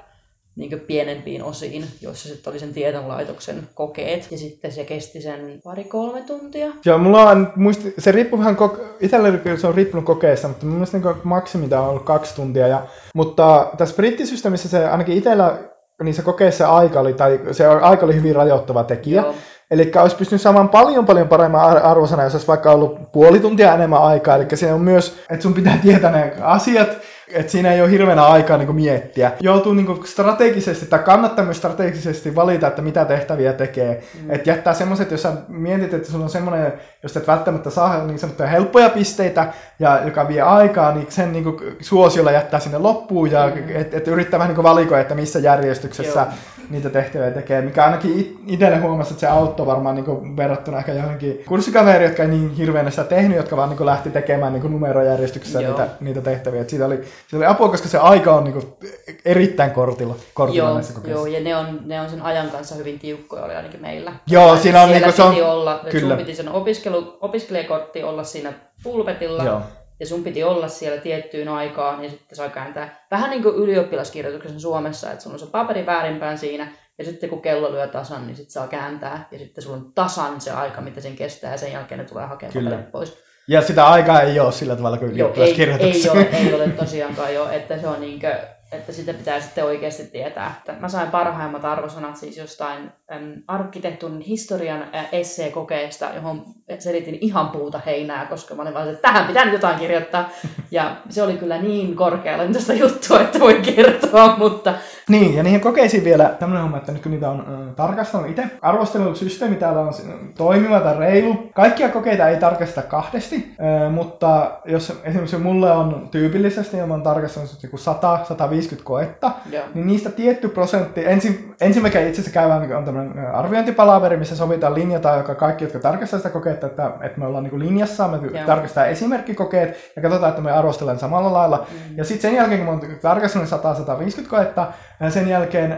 niin pienempiin osiin, joissa sitten oli sen tietonlaitoksen kokeet. Ja sitten se kesti sen pari-kolme tuntia. Joo, mulla on, muisti, se riippuu vähän, kok- itsellä se on riippunut kokeesta, mutta mun mielestä niin maksimita on ollut kaksi tuntia. Ja, mutta tässä brittisysteemissä se ainakin itsellä niissä kokeissa aika oli, tai se aika oli hyvin rajoittava tekijä. Joo. Eli olisi pystynyt saamaan paljon paljon paremman arvosana, jos olisi vaikka ollut puoli tuntia enemmän aikaa. Eli se on myös, että sun pitää tietää ne asiat, että siinä ei ole hirveänä aikaa niin miettiä. Joutuu niin strategisesti, tai kannattaa myös strategisesti valita, että mitä tehtäviä tekee. Mm. Että jättää semmoiset, jos sä mietit, että sulla on semmoinen, jos et välttämättä saa niin sanottuja helppoja pisteitä, ja joka vie aikaa, niin sen niin suosiolla jättää sinne loppuun, ja mm. että et yrittää vähän niin valikoida, että missä järjestyksessä Joo. niitä tehtäviä tekee. Mikä ainakin itselle huomasi, että se auttoi varmaan niin verrattuna ehkä johonkin kurssikaveri, jotka ei niin hirveänä sitä tehnyt, jotka vaan niin lähti tekemään niin numerojärjestyksessä niitä, niitä tehtäviä. Et siitä oli se oli apua, koska se aika on niinku erittäin kortilla, kortilla joo, näissä kokeissa. Joo, ja ne on, ne on sen ajan kanssa hyvin tiukkoja, oli ainakin meillä. Joo, ja siinä on niinku, se on... Olla, kyllä. Sun piti sen opiskelu, opiskelijakortti olla siinä pulpetilla, joo. ja sun piti olla siellä tiettyyn aikaan, ja sitten saa kääntää vähän niin kuin ylioppilaskirjoituksen Suomessa, että sun on se paperi väärinpäin siinä, ja sitten kun kello lyö tasan, niin sitten saa kääntää, ja sitten sulla on tasan se aika, mitä sen kestää, ja sen jälkeen ne tulee hakemaan pois. Ja sitä aikaa ei ole sillä tavalla kuin ylioppilaskirjoituksessa. Ei, ei, ole, ei ole *laughs* tosiaankaan jo, että se on niinkö, että sitä pitää sitten oikeasti tietää. Että mä sain parhaimmat arvosanat siis jostain äm, arkkitehtuurin historian äh, esseekokeesta, johon selitin ihan puuta heinää, koska mä olin vaan, että tähän pitää nyt jotain kirjoittaa. Ja se oli kyllä niin korkealla tästä juttua, että voi kertoa, mutta... Niin, ja niihin kokeisiin vielä tämmöinen homma, että nyt kun niitä on äh, tarkastanut itse, arvostelusysteemi täällä on toimiva tai reilu. Kaikkia kokeita ei tarkasta kahdesti, äh, mutta jos esimerkiksi mulle on tyypillisesti, ja mä oon tarkastanut joku 100-150 koetta, Joo. niin niistä tietty prosentti, ensin, mikä itse asiassa käydään on tämmöinen arviointipalaveri, missä sovitaan linjata, joka kaikki, jotka tarkastavat sitä kokeetta, että, että me ollaan niin linjassa, me Joo. tarkastetaan esimerkkikokeet ja katsotaan, että me arvostellaan samalla lailla. Mm. Ja sitten sen jälkeen, kun me on tarkastanut 100-150 koetta, sen jälkeen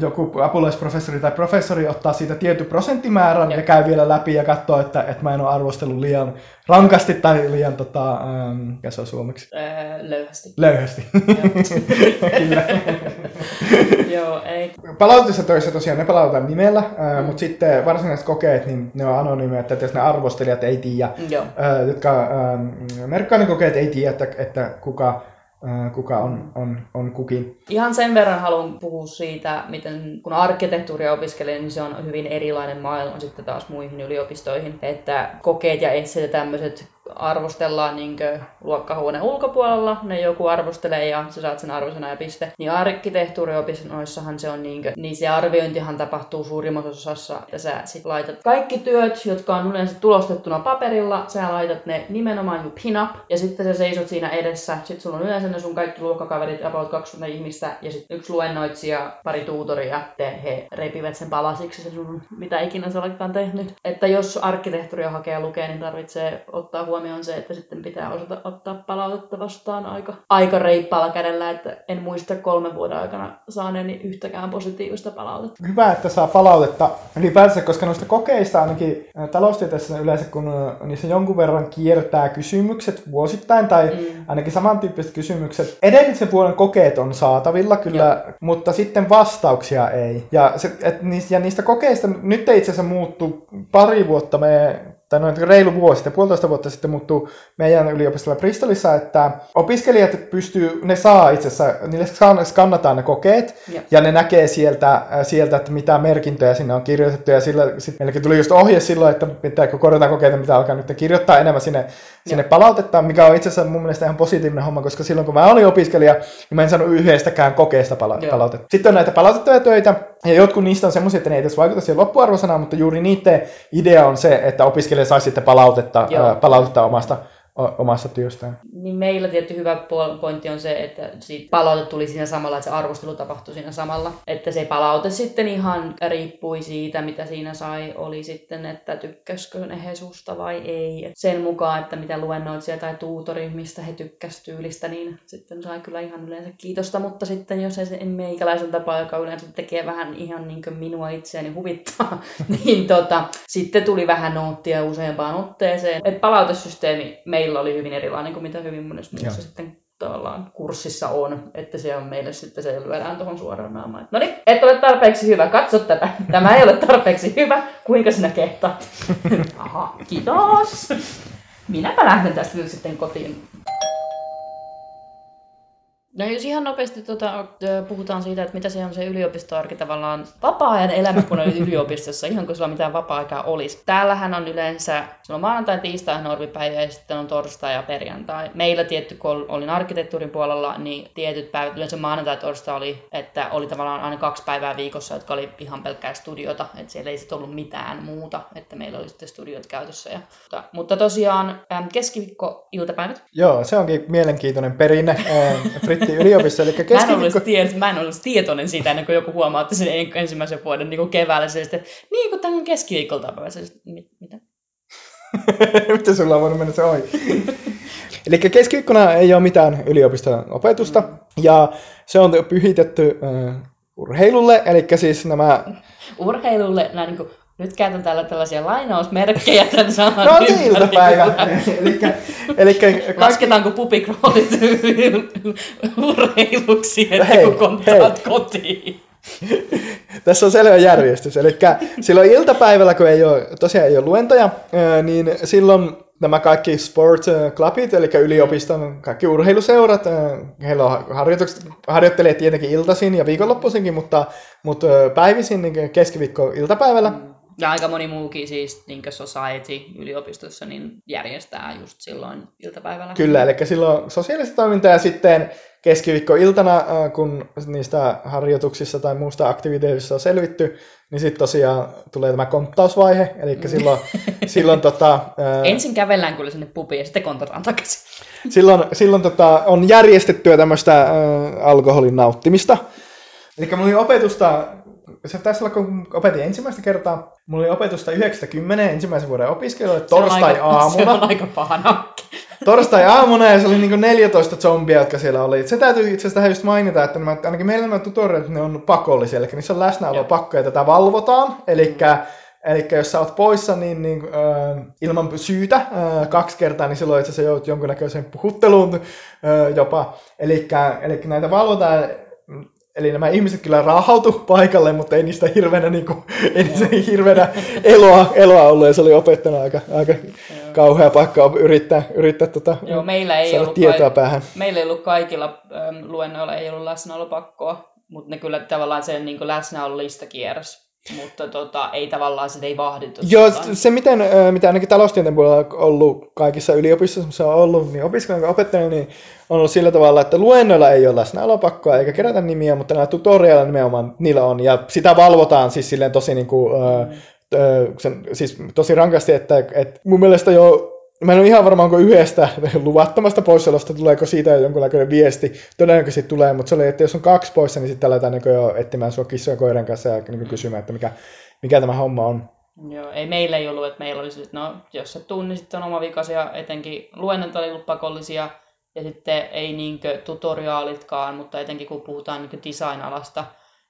joku apulaisprofessori tai professori ottaa siitä tietty prosenttimäärän ja, ja käy vielä läpi ja katsoo, että, että mä en ole arvostellut liian rankasti tai liian, tota, ähm, mikä se on suomeksi? Öö, löyhästi. Löyhästi. *laughs* Kyllä. *laughs* Joo, ei. Palautuissa töissä tosiaan ne palautetaan nimellä, mm. mutta sitten varsinaiset kokeet, niin ne on anonyymiä, että jos ne arvostelijat ei tiedä, Joo. Äh, jotka äh, merkkaa kokeet ei tiedä, että, että kuka kuka on, on, on kukin. Ihan sen verran haluan puhua siitä, miten kun arkkitehtuuria opiskelee, niin se on hyvin erilainen maailma sitten taas muihin yliopistoihin. Että kokeet ja esseet ja tämmöiset arvostellaan niin luokkahuoneen ulkopuolella, ne joku arvostelee ja sä saat sen arvosana ja piste. Niin arkkitehtuuriopistoissahan se on niin, kuin, niin se arviointihan tapahtuu suurimmassa osassa, että sä sit laitat kaikki työt, jotka on yleensä tulostettuna paperilla, sä laitat ne nimenomaan jo pin up, ja sitten sä seisot siinä edessä, sit sulla on yleensä ne sun kaikki luokkakaverit, about 20 ihmistä, ja sitten yksi luennoitsija, pari tuutoria, te he repivät sen palasiksi, se sun, mitä ikinä sä oletkaan tehnyt. Että jos arkkitehtuuria hakee lukee, niin tarvitsee ottaa huomioon huomioon se, että sitten pitää osata ottaa palautetta vastaan aika, aika reippaalla kädellä, että en muista kolmen vuoden aikana saaneeni yhtäkään positiivista palautetta. Hyvä, että saa palautetta ylipäänsä, koska noista kokeista ainakin taloustieteessä yleensä, kun niissä jonkun verran kiertää kysymykset vuosittain, tai mm. ainakin samantyyppiset kysymykset. Edellisen vuoden kokeet on saatavilla kyllä, Joo. mutta sitten vastauksia ei. Ja, se, et, ja niistä kokeista nyt itse asiassa muuttuu pari vuotta me tai noin reilu vuosi sitten, puolitoista vuotta sitten muuttuu meidän yliopistolla Bristolissa, että opiskelijat pystyy, ne saa itse asiassa, niille skannataan ne kokeet, ja, ja ne näkee sieltä, äh, sieltä, että mitä merkintöjä sinne on kirjoitettu, ja sillä, sit meilläkin tuli just ohje silloin, että pitääkö korjataan kokeita, mitä alkaa nyt kirjoittaa enemmän sinne, sinne palautetta, mikä on itse asiassa mun mielestä ihan positiivinen homma, koska silloin kun mä olin opiskelija, niin mä en saanut yhdestäkään kokeesta palautetta. Sitten on näitä palautettavia töitä, ja jotkut niistä on semmoisia, että ne ei edes vaikuta siihen loppuarvosanaan, mutta juuri niiden idea on se, että opiskelija saisi sitten palautetta, ää, palautetta omasta, omassa työstään. Niin meillä tietty hyvä pointti on se, että siitä palaute tuli siinä samalla, että se arvostelu tapahtui siinä samalla. Että se palaute sitten ihan riippui siitä, mitä siinä sai, oli sitten, että tykkäskö ne Hesusta vai ei. Et sen mukaan, että mitä luennoitsija tai tuutori, mistä he tykkäsivät tyylistä, niin sitten sai kyllä ihan yleensä kiitosta. Mutta sitten jos ei meikäläisen tapa, joka yleensä tekee vähän ihan niin kuin minua itseäni huvittaa, *laughs* niin tota, sitten tuli vähän noottia useampaan otteeseen. Et palautesysteemi meillä oli hyvin erilainen kuin mitä hyvin monessa muussa sitten tavallaan kurssissa on, että se on meille sitten se lyödään tuohon suoraan naamaan. No niin, et ole tarpeeksi hyvä, katso tätä. *laughs* Tämä ei ole tarpeeksi hyvä, kuinka sinä kehtaat? *laughs* Aha, kiitos. Minäpä lähden tästä nyt sitten kotiin No jos ihan nopeasti tuota, puhutaan siitä, että mitä se on se yliopistoarki tavallaan vapaa-ajan elämä, kun on yliopistossa, ihan kuin sulla mitään vapaa-aikaa olisi. Täällähän on yleensä, se on maanantai, tiistai, normipäivä ja sitten on torstai ja perjantai. Meillä tietty, kun olin arkkitehtuurin puolella, niin tietyt päivät, yleensä maanantai ja torstai oli, että oli tavallaan aina kaksi päivää viikossa, jotka oli ihan pelkkää studiota, että siellä ei sitten ollut mitään muuta, että meillä oli sitten studiot käytössä. Ja, mutta, mutta tosiaan keskiviikko iltapäivät. Joo, se onkin mielenkiintoinen perinne. *laughs* Britti yliopisto. Eli keskiviikko... mä, en ollut tiet, mä en ollut tietoinen siitä ennen kuin joku huomautti sen ensimmäisen vuoden niin kuin keväällä. Se sitten, niin kuin tämän keskiviikolta. Se mit, mitä? *laughs* Miten sulla on voinut mennä se ohi? *laughs* Eli keskiviikkona ei ole mitään yliopiston opetusta, mm. ja se on pyhitetty uh, urheilulle, eli siis nämä... Urheilulle, nämä niin kuin nyt käytän täällä tällaisia lainausmerkkejä tämän sanan No niin, iltapäivä. elikkä, elikkä kaikki... Lasketaanko pupikroolit *laughs* urheiluksi, että hei, kun kontaat kotiin? Tässä on selvä järjestys. Eli silloin iltapäivällä, kun ei ole, tosiaan ei ole luentoja, niin silloin nämä kaikki sport clubit, eli yliopiston kaikki urheiluseurat, heillä on harjoitukset, harjoittelee tietenkin iltaisin ja viikonloppuisinkin, mutta, mutta päivisin niin keskiviikko iltapäivällä. Mm ja aika moni muukin siis niin Society yliopistossa niin järjestää just silloin iltapäivällä. Kyllä, eli silloin sosiaalista toimintaa ja sitten keskiviikko-iltana, kun niistä harjoituksissa tai muusta aktiviteetista on selvitty, niin sitten tosiaan tulee tämä konttausvaihe, eli silloin, silloin tota, ää... Ensin kävellään kyllä sinne pubiin ja sitten kontataan takaisin. Silloin, silloin tota, on järjestettyä tämmöistä alkoholin nauttimista. Eli mulla oli opetusta se taisi olla, kun opetin ensimmäistä kertaa, mulla oli opetusta 90 ensimmäisen vuoden opiskelijoille torstai-aamuna. Se on aika paha Torstai-aamuna ja se oli niin 14 zombia, jotka siellä oli. Se täytyy itse asiassa just mainita, että nämä, ainakin meillä nämä tutorialit, ne on pakollisia, eli niissä on läsnäolo pakko ja tätä valvotaan. Eli mm. Eli jos sä oot poissa niin, niin äh, ilman syytä äh, kaksi kertaa, niin silloin itse asiassa joudut jonkunnäköiseen puhutteluun äh, jopa. Eli näitä valvotaan Eli nämä ihmiset kyllä raahautu paikalle, mutta ei niistä hirveänä, niin kuin, ei niistä *laughs* hirveänä eloa, eloa ollut, ja se oli opettanut aika, aika kauhea paikka yrittää, yrittää tota, Joo, meillä ei saada ollut tietoa kaik- päähän. Meillä ei ollut kaikilla ähm, luennoilla, ei ollut läsnäolopakkoa, mutta ne kyllä tavallaan sen niin läsnäololista kierros mutta tota, ei tavallaan sitä ei vahdittu. Joo, se miten, mitä ainakin taloustieteen puolella on ollut kaikissa yliopistoissa, missä on ollut, niin opiskelijan opettaja, niin on ollut sillä tavalla, että luennoilla ei ole läsnäolopakkoa eikä kerätä nimiä, mutta nämä tutoriailla nimenomaan niillä on, ja sitä valvotaan siis silleen tosi niin kuin, mm. sen, siis tosi rankasti, että, että mun mielestä jo Mä en ole ihan varma, onko yhdestä *laughs* luvattomasta poissaolosta, tuleeko siitä jonkunlainen viesti. Todennäköisesti tulee, mutta se oli, että jos on kaksi poissa, niin sitten aletaan niin jo etsimään sua kissoja koiran kanssa ja niin kysymään, että mikä, mikä tämä homma on. Joo, ei meillä ei ollut, että meillä oli siis, no jos se tunni, sitten on oma vikasia, etenkin luennot oli ollut pakollisia, ja sitten ei niinkö tutoriaalitkaan, mutta etenkin kun puhutaan niinkö design-alasta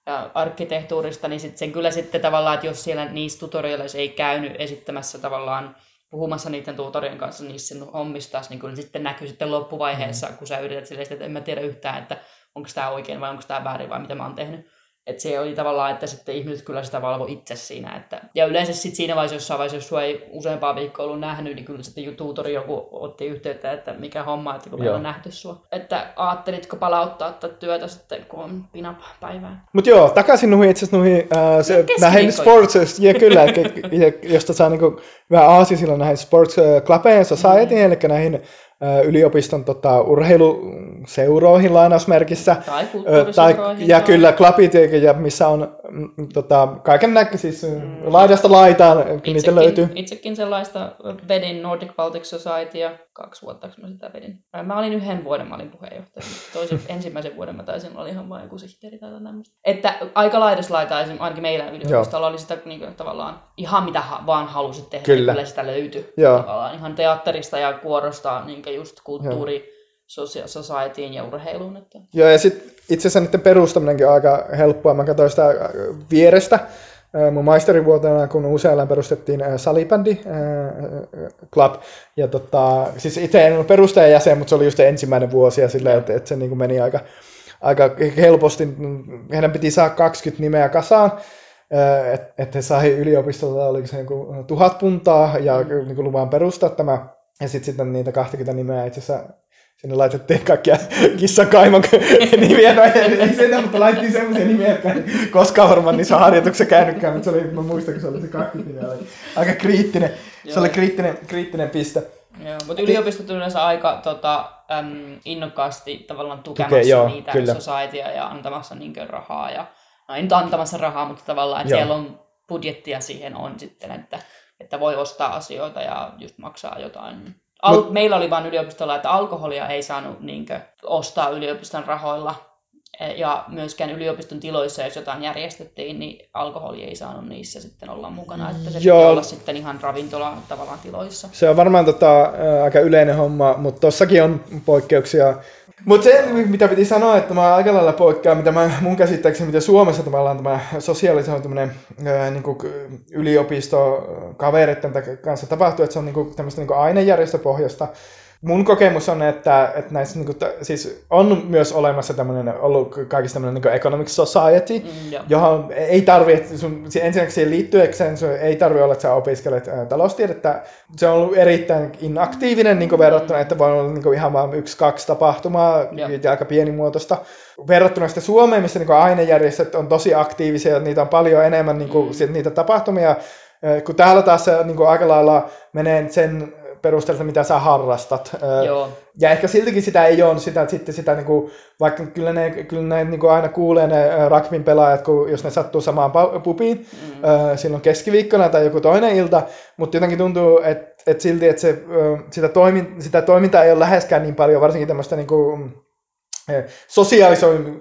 ja arkkitehtuurista, niin sitten sen kyllä sitten tavallaan, että jos siellä niissä tutoriaaleissa ei käynyt esittämässä tavallaan puhumassa niiden tuutorien kanssa niissä hommista, niin kyllä sitten näkyy sitten loppuvaiheessa, mm. kun sä yrität silleen, että en mä tiedä yhtään, että onko tämä oikein vai onko tämä väärin vai mitä mä oon tehnyt. Että se oli tavallaan, että sitten ihmiset kyllä sitä valvo itse siinä. Että, ja yleensä sitten siinä vaiheessa, jossain vaiheessa, jos sua ei useampaa viikkoa ollut nähnyt, niin kyllä sitten tuutori joku otti yhteyttä, että mikä homma, että kun meillä on nähty sua. Että ajattelitko palauttaa tätä työtä sitten, kun on pinap-päivää? Mutta joo, takaisin nuihin itse asiassa nuihin, äh, se, näihin sports, ja kyllä, josta saa niinku vähän aasia silloin näihin sports äh, society, mm. eli näihin yliopiston tota, urheiluseuroihin lainausmerkissä. Tai, tai Ja kyllä klapit, ja missä on mm, tota, kaiken näkö, siis mm. laidasta laitaan, itsekin, niitä löytyy. Itsekin sellaista vedin Nordic Baltic Society ja kaksi vuotta, kun mä sitä vedin. Mä olin yhden vuoden, mä olin puheenjohtaja. Toisen, *laughs* ensimmäisen vuoden mä taisin, oli ihan vain joku sihteeri tai tämmöistä. Että aika laidasta laitaa, ainakin meillä yliopistolla oli sitä niin kuin, tavallaan ihan mitä vaan halusit tehdä, kyllä, niin sitä löytyi. Joo. Tavallaan ihan teatterista ja kuorosta, niin just kulttuuri, Joo societyin ja urheiluun. Että... Joo, ja sitten itse asiassa niiden perustaminenkin on aika helppoa. Mä katsoin sitä vierestä mun maisterivuotena, kun usealla perustettiin salibändi club. Ja tota, siis itse en ollut perustajajäsen, mutta se oli just ensimmäinen vuosi ja silleen, että, että se niin meni aika, aika helposti. Heidän piti saada 20 nimeä kasaan, että et he sai yliopistolta oliko se niin tuhat puntaa ja niin luvan perustaa tämä. Ja sitten sitten niitä 20 nimeä itse asiassa Sinne laitettiin kaikkia *laughs* kissakaimon *laughs* nimiä, no ei, ei sen, mutta laitettiin semmoisia nimiä, että koskaan varmaan niissä harjoituksissa käynytkään, mutta se oli, mä muistan, kun se oli se kakkitin, oli aika kriittinen, se oli kriittinen, kriittinen piste. Joo, mutta yliopistot yleensä aika tota, äm, innokkaasti tavallaan tukemassa Tuke, joo, niitä kyllä. societya ja antamassa niin rahaa. Ja, no ei nyt antamassa rahaa, mutta tavallaan, että joo. siellä on budjettia siihen on sitten, että, että voi ostaa asioita ja just maksaa jotain Al- Mut, meillä oli vain yliopistolla, että alkoholia ei saanut niinkö, ostaa yliopiston rahoilla. E, ja myöskään yliopiston tiloissa, jos jotain järjestettiin, niin alkoholi ei saanut niissä sitten olla mukana. Että se Joo. olla sitten ihan ravintola tavallaan tiloissa. Se on varmaan tota, aika yleinen homma, mutta tossakin on poikkeuksia. Mutta se, mitä piti sanoa, että mä aika lailla poikkean, mitä mä, mun käsittääkseni, mitä Suomessa tavallaan tämä sosiaalisoituminen niin yliopisto kavereiden kanssa tapahtuu, että se on niin tämmöistä niin ainejärjestöpohjasta mun kokemus on, että, että näissä niin kuin, siis on myös olemassa tämmöinen, ollut kaikista tämmöinen niin economic society, mm, johon ei tarvi, sun, ensinnäkin siihen liittyekseen sun ei tarvi olla, että sä opiskelet ää, taloustiedettä. Se on ollut erittäin inaktiivinen niin kuin verrattuna, että voi olla niin kuin ihan vain yksi, kaksi tapahtumaa ja aika pienimuotoista. Verrattuna sitten Suomeen, missä niin ainejärjestöt on tosi aktiivisia, niitä on paljon enemmän niin kuin, mm. niitä tapahtumia, kun täällä taas se niin kuin aika lailla menee sen perusteella, mitä sä harrastat. Joo. Ja ehkä siltikin sitä ei ole sitä, että sitten sitä, niin kuin, vaikka kyllä ne, kyllä ne niin kuin aina kuulee ne rugbyn pelaajat, kun, jos ne sattuu samaan pupiin mm. silloin keskiviikkona tai joku toinen ilta, mutta jotenkin tuntuu, että, että silti, että se, sitä, toimin, sitä toimintaa ei ole läheskään niin paljon, varsinkin tämmöistä niin kuin,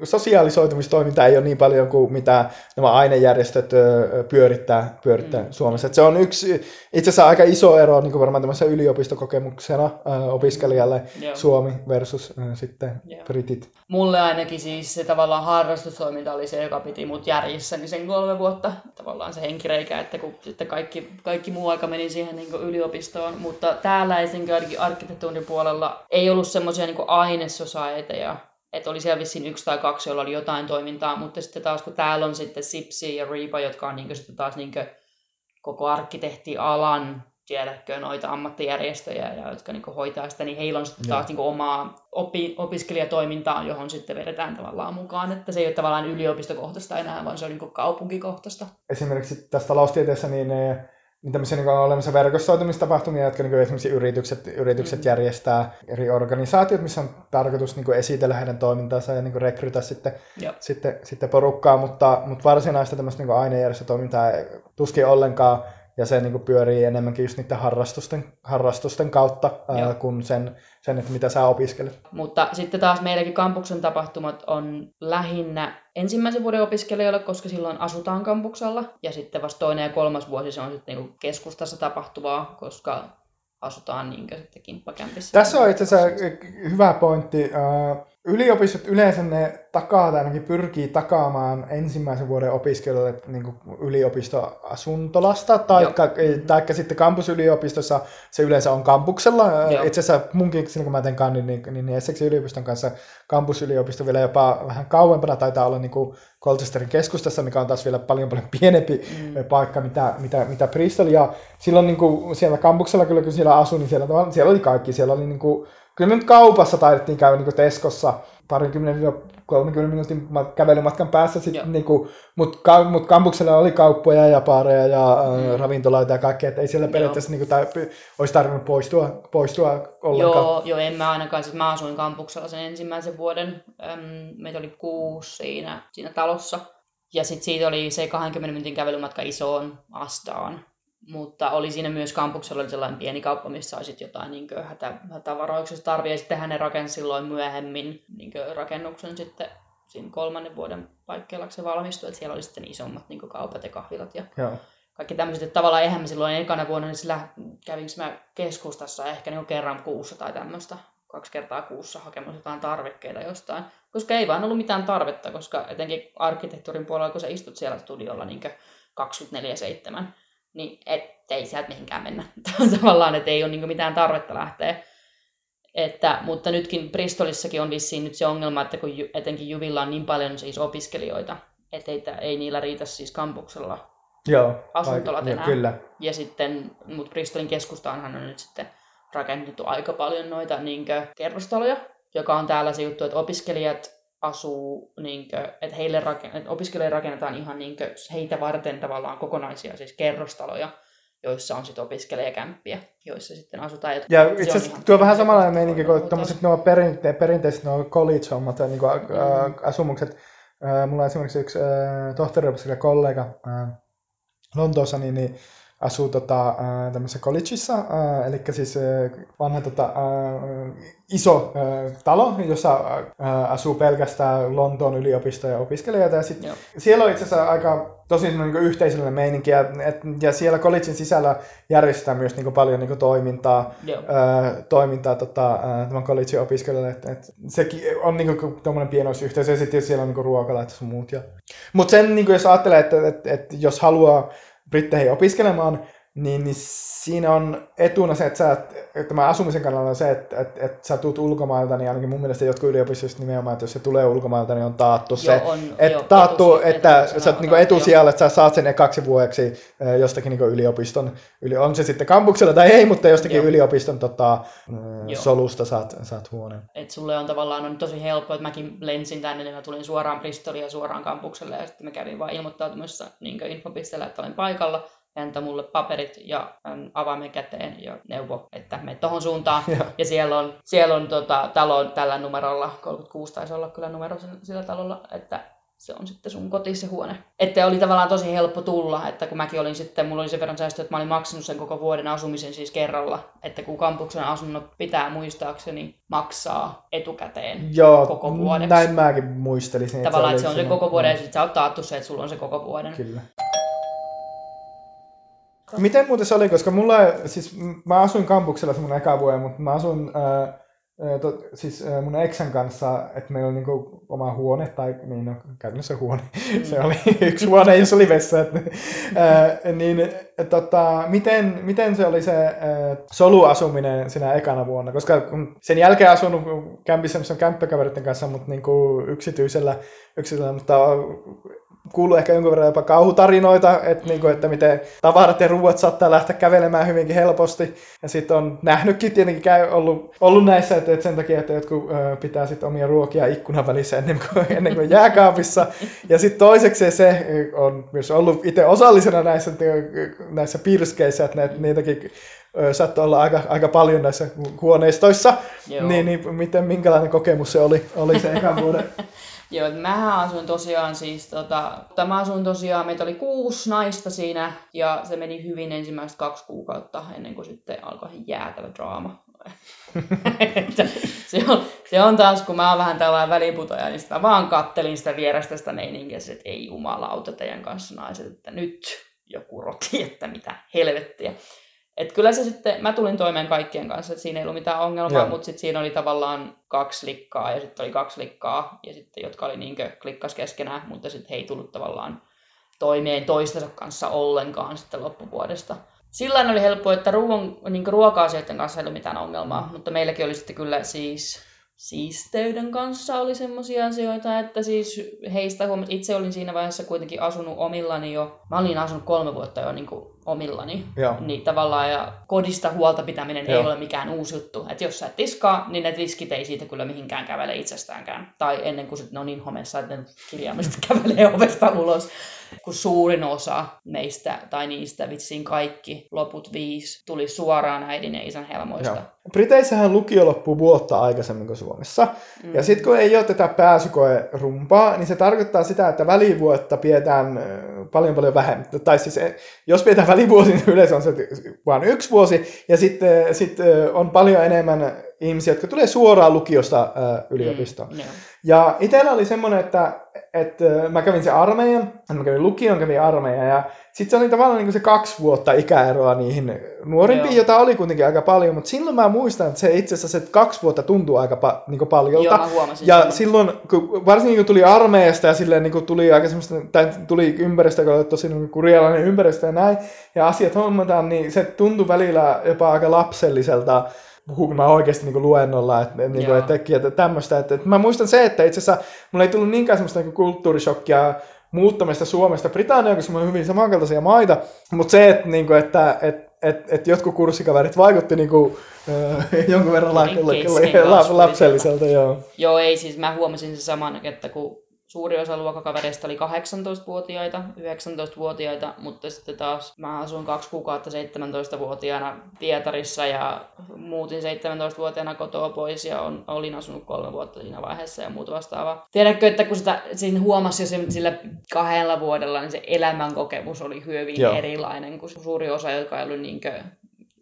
sosiaalisoitumistoiminta ei ole niin paljon kuin mitä nämä ainejärjestöt pyörittää, pyörittää mm. Suomessa. Et se on yksi, itse asiassa aika iso ero niin kuin varmaan tämmöisessä yliopistokokemuksena opiskelijalle Joo. Suomi versus sitten Joo. britit. Mulle ainakin siis se tavallaan harrastustoiminta oli se, joka piti mut järjissä niin sen kolme vuotta. Tavallaan se henkireikä, että kun sitten kaikki, kaikki muu aika meni siihen niin yliopistoon. Mutta täällä esimerkiksi arkkitehtuurin puolella ei ollut semmoisia niin ainesosaateja, että oli siellä vissiin yksi tai kaksi, joilla oli jotain toimintaa, mutta sitten taas kun täällä on sitten Sipsi ja Reapa, jotka on niin sitten taas niin koko arkkitehtialan, tiedätkö, noita ammattijärjestöjä, ja jotka niin hoitaa sitä, niin heillä on sitten taas niin omaa opi, opiskelijatoimintaa, johon sitten vedetään tavallaan mukaan, että se ei ole tavallaan yliopistokohtaista enää, vaan se on niin kaupunkikohtaista. Esimerkiksi tässä taloustieteessä, niin tämmöisiä niin on olemassa verkostoitumistapahtumia, jotka niin esimerkiksi yritykset, yritykset mm. järjestää eri organisaatiot, missä on tarkoitus niin esitellä heidän toimintaansa ja niin rekrytä sitten, sitten, sitten porukkaa, mutta, mutta varsinaista tämmöistä niin ainejärjestötoimintaa tuskin ollenkaan ja se niin pyörii enemmänkin just niiden harrastusten, harrastusten kautta ää, kuin sen, sen, että mitä sä opiskelet. Mutta sitten taas meilläkin kampuksen tapahtumat on lähinnä ensimmäisen vuoden opiskelijoille, koska silloin asutaan kampuksella. Ja sitten vasta toinen ja kolmas vuosi se on sitten niin keskustassa tapahtuvaa, koska asutaan niin sitten kimppakämpissä. Tässä on itse asiassa hyvä pointti. Yliopistot yleensä ne takaa tai ainakin pyrkii takaamaan ensimmäisen vuoden opiskelijoille niin yliopistoasuntolasta, tai taikka sitten kampusyliopistossa se yleensä on kampuksella. Joo. Itse asiassa munkin, silloin kun mä teen kannin, niin, niin, niin Essexin yliopiston kanssa kampusyliopisto vielä jopa vähän kauempana taitaa olla niin kuin Colchesterin keskustassa, mikä on taas vielä paljon paljon pienempi mm. paikka, mitä, mitä, mitä Bristol. Ja silloin niin kuin siellä kampuksella kyllä, kun siellä asui, niin siellä, siellä oli kaikki. Siellä oli niin kuin, kyllä me nyt kaupassa taidettiin käydä niin Teskossa parinkymmenen 30 minuutin kävelymatkan päässä, sit, niinku, mutta ka, mut kampuksella oli kauppoja ja baareja ja mm. äh, ravintoloita ja kaikkea, että ei siellä periaatteessa niinku, tai, olisi tarvinnut poistua, poistua ollenkaan. Joo, joo, en mä ainakaan, siis mä asuin kampuksella sen ensimmäisen vuoden, Öm, meitä oli kuusi siinä, siinä talossa, Ja sitten siitä oli se 20 minuutin kävelymatka isoon Astaan. Mutta oli siinä myös kampuksella oli sellainen pieni kauppa, missä saisit jotain niin hätä, hätävaroiksi, tarvii. Ja sitten hän rakensi silloin myöhemmin niin rakennuksen sitten siinä kolmannen vuoden paikkeilla, se valmistui, että siellä oli sitten isommat niin kaupat ja kahvilat ja Joo. kaikki tämmöiset. Että tavallaan eihän silloin ekana vuonna, niin sillä kävinkö mä keskustassa ehkä niin kerran kuussa tai tämmöistä kaksi kertaa kuussa hakemassa jotain tarvikkeita jostain, koska ei vaan ollut mitään tarvetta, koska etenkin arkkitehtuurin puolella, kun sä istut siellä studiolla niin 24-7, niin ei sieltä mihinkään mennä. *laughs* Tavallaan, että ei ole niin mitään tarvetta lähteä. Että, mutta nytkin Bristolissakin on vissiin nyt se ongelma, että kun etenkin Juvilla on niin paljon siis opiskelijoita, että ei, ei niillä riitä siis kampuksella Joo, asuntolat enää. Kyllä. Ja sitten, mutta Bristolin keskustaanhan on nyt sitten rakennettu aika paljon noita niin kerrostaloja, joka on täällä se juttu, että opiskelijat asuu, niin kuin, että heille raken, että opiskelijoille rakennetaan ihan niin kuin, heitä varten tavallaan kokonaisia siis kerrostaloja, joissa on sitten opiskelijakämppiä, joissa sitten asutaan. Ja itse asiassa tuo vähän samanlainen meininki kuin tuommoiset nuo perinte- perinteiset nuo college-hommat, niin kuin, mm. asumukset. Mulla on esimerkiksi yksi tohtoriopiskelija kollega Lontoossa, niin, niin asuu tota, äh, tämmöisessä collegeissa, äh, eli siis äh, vanha tota, äh, iso äh, talo, jossa äh, asuu pelkästään Lontoon yliopistoja ja opiskelijoita. Ja sit siellä on itse asiassa aika tosi niin yhteisöllinen meininki, ja, et, ja siellä collegein sisällä järjestetään myös niin kuin, paljon niin kuin, toimintaa, äh, toimintaa tota, äh, tämän collegein opiskelijoille. Et, et, sekin on niin kuin, tuommoinen pienoisyhteisö, ja sitten siellä on niin ruokalaitos ja muut. Ja... Mutta sen, niin kuin, jos ajattelee, että et, et, jos haluaa britteihin opiskelemaan, niin, niin siinä on etuna se, että, sä, että tämä asumisen kannalta on se, että, että, että sä tulet ulkomailta, niin ainakin mun mielestä jotkut yliopistossa nimenomaan, että jos se tulee ulkomailta, niin on taattu se, joo, on, että, joo, taattu, etu, että etu, sä oot niin etusijalla, että sä saat sen kaksi vuodeksi jostakin niin yliopiston, yli, on se sitten kampuksella tai ei, mutta jostakin joo. yliopiston tota, solusta saat, saat huoneen. Et sulle on tavallaan on tosi helppo, että mäkin lensin tänne, niin mä tulin suoraan Bristoliin ja suoraan kampukselle ja sitten mä kävin vaan ilmoittautumassa niin infopisteellä, että olen paikalla hän antoi mulle paperit ja avaimen käteen ja neuvo, että me tohon suuntaan. *laughs* Ja, ja siellä on, siellä on tota, talo tällä numerolla, 36 taisi olla kyllä numero sillä talolla, että se on sitten sun koti se huone. Että oli tavallaan tosi helppo tulla, että kun mäkin olin sitten, mulla oli sen verran säästö, että mä olin maksanut sen koko vuoden asumisen siis kerralla. Että kun kampuksen asunnot pitää muistaakseni maksaa etukäteen Joo, koko vuodeksi. näin mäkin muistelisin. Tavallaan, että se, että se on se koko vuoden ja sitten sä oot taattu se, että sulla on se koko vuoden. Kyllä. Miten muuten se oli, koska mulla, siis mä asuin kampuksella semmoinen eka vuoden, mutta mä asuin ää, to, siis mun eksän kanssa, että meillä oli niinku oma huone, tai niin no, käytännössä huone, mm. *laughs* se oli yksi huone, jos oli vessa, että, ää, niin et, tota, miten, miten se oli se ää, soluasuminen sinä ekana vuonna, koska sen jälkeen asunut kämpissä kämppäkaveritten kanssa, mutta niinku yksityisellä, yksityisellä, mutta kuuluu ehkä jonkun verran jopa kauhutarinoita, että, niin kuin, että miten tavarat ja ruuat saattaa lähteä kävelemään hyvinkin helposti. Ja sitten on nähnytkin tietenkin käy, ollut, ollut näissä, että, että sen takia, että jotkut ö, pitää sitten omia ruokia ikkunan välissä ennen kuin, *laughs* ennen kuin jääkaapissa. Ja sitten toiseksi se on myös ollut itse osallisena näissä, näissä pirskeissä, että näitä, niitäkin saattoi olla aika, aika paljon näissä huoneistoissa, niin, niin miten, minkälainen kokemus se oli, oli se ekan vuoden *laughs* Joo, mä asuin tosiaan siis, tota, mä asuin tosiaan, meitä oli kuusi naista siinä, ja se meni hyvin ensimmäiset kaksi kuukautta ennen kuin sitten alkoi jäätävä draama. *laughs* se, on, se on taas, kun mä oon vähän tällainen väliputoja, niin mä vaan kattelin sitä vierestä sitä meininkiä, että ei jumalauta teidän kanssa naiset, että nyt joku roti, että mitä helvettiä. Et kyllä se sitten, mä tulin toimeen kaikkien kanssa, että siinä ei ollut mitään ongelmaa, Joo. mutta sitten siinä oli tavallaan kaksi likkaa ja sitten oli kaksi likkaa, ja sitten, jotka oli niinkö klikkas keskenään, mutta sitten he ei tullut tavallaan toimeen toistensa kanssa ollenkaan sitten loppuvuodesta. Sillä oli helppo, että ruoan, niin ruoka-asioiden kanssa ei ollut mitään ongelmaa, mutta meilläkin oli sitten kyllä siis siisteyden kanssa oli semmoisia asioita, että siis heistä huomasin, itse olin siinä vaiheessa kuitenkin asunut omillani jo, mä olin asunut kolme vuotta jo niin kuin omillani. Joo. Niin tavallaan ja kodista huolta pitäminen Joo. ei ole mikään uusi juttu. Että jos sä et tiskaa, niin ne tiskit ei siitä kyllä mihinkään kävele itsestäänkään. Tai ennen kuin sit ne on niin homessa, että ne kirjaimellisesti *laughs* kävelee ovesta ulos. Kun suurin osa meistä tai niistä vissiin kaikki, loput viisi, tuli suoraan äidin ja isän helmoista. Joo. Briteissähän lukio loppuu vuotta aikaisemmin kuin Suomessa. Mm. Ja sitten kun ei ole tätä pääsykoerumpaa, niin se tarkoittaa sitä, että välivuotta pidetään paljon paljon vähemmän. Tai siis eh, jos pidetään välivuosi, *laughs* yleensä on se vain yksi vuosi. Ja sitten sit, on paljon enemmän ihmisiä, jotka tulee suoraan lukiosta ö, yliopistoon. Mm, joo. Ja itsellä oli semmoinen, että, että mä kävin se armeijan, mä kävin lukion, kävin armeijan ja sitten se oli tavallaan niin kuin se kaksi vuotta ikäeroa niihin nuorimpiin, Joo. jota oli kuitenkin aika paljon, mutta silloin mä muistan, että se itse asiassa se kaksi vuotta tuntuu aika pa, niin paljolta. Joo, mä huomasin ja sen. silloin, kun, varsinkin kun tuli armeijasta ja silleen niin kuin tuli aika semmoista, tai tuli ympäristö, joka oli tosi niin kuin kurjalainen ympäristö ja näin, ja asiat hommataan, niin se tuntui välillä jopa aika lapselliselta, puhun mä oikeasti niin luennolla, että, niin kuin, että että tämmöistä. Että, että mä muistan se, että itse asiassa mulla ei tullut niinkään semmoista niin kulttuurishokkia muuttamista Suomesta Britanniaan, koska me on hyvin samankaltaisia maita, mutta se, että, niin kuin, että että että että jotkut kurssikaverit vaikutti niin kuin, äh, *laughs* jonkun verran la, la, la, lapselliselta, joo. Joo, ei siis mä huomasin se saman, että kun suuri osa luokkakavereista oli 18-vuotiaita, 19-vuotiaita, mutta sitten taas mä asuin kaksi kuukautta 17-vuotiaana Pietarissa ja muutin 17-vuotiaana kotoa pois ja on, olin asunut kolme vuotta siinä vaiheessa ja muuta vastaavaa. Tiedätkö, että kun sitä siinä huomasi jo sen, sillä kahdella vuodella, niin se elämän kokemus oli hyvin Joo. erilainen kuin suuri osa, jotka ei ollut niinkö,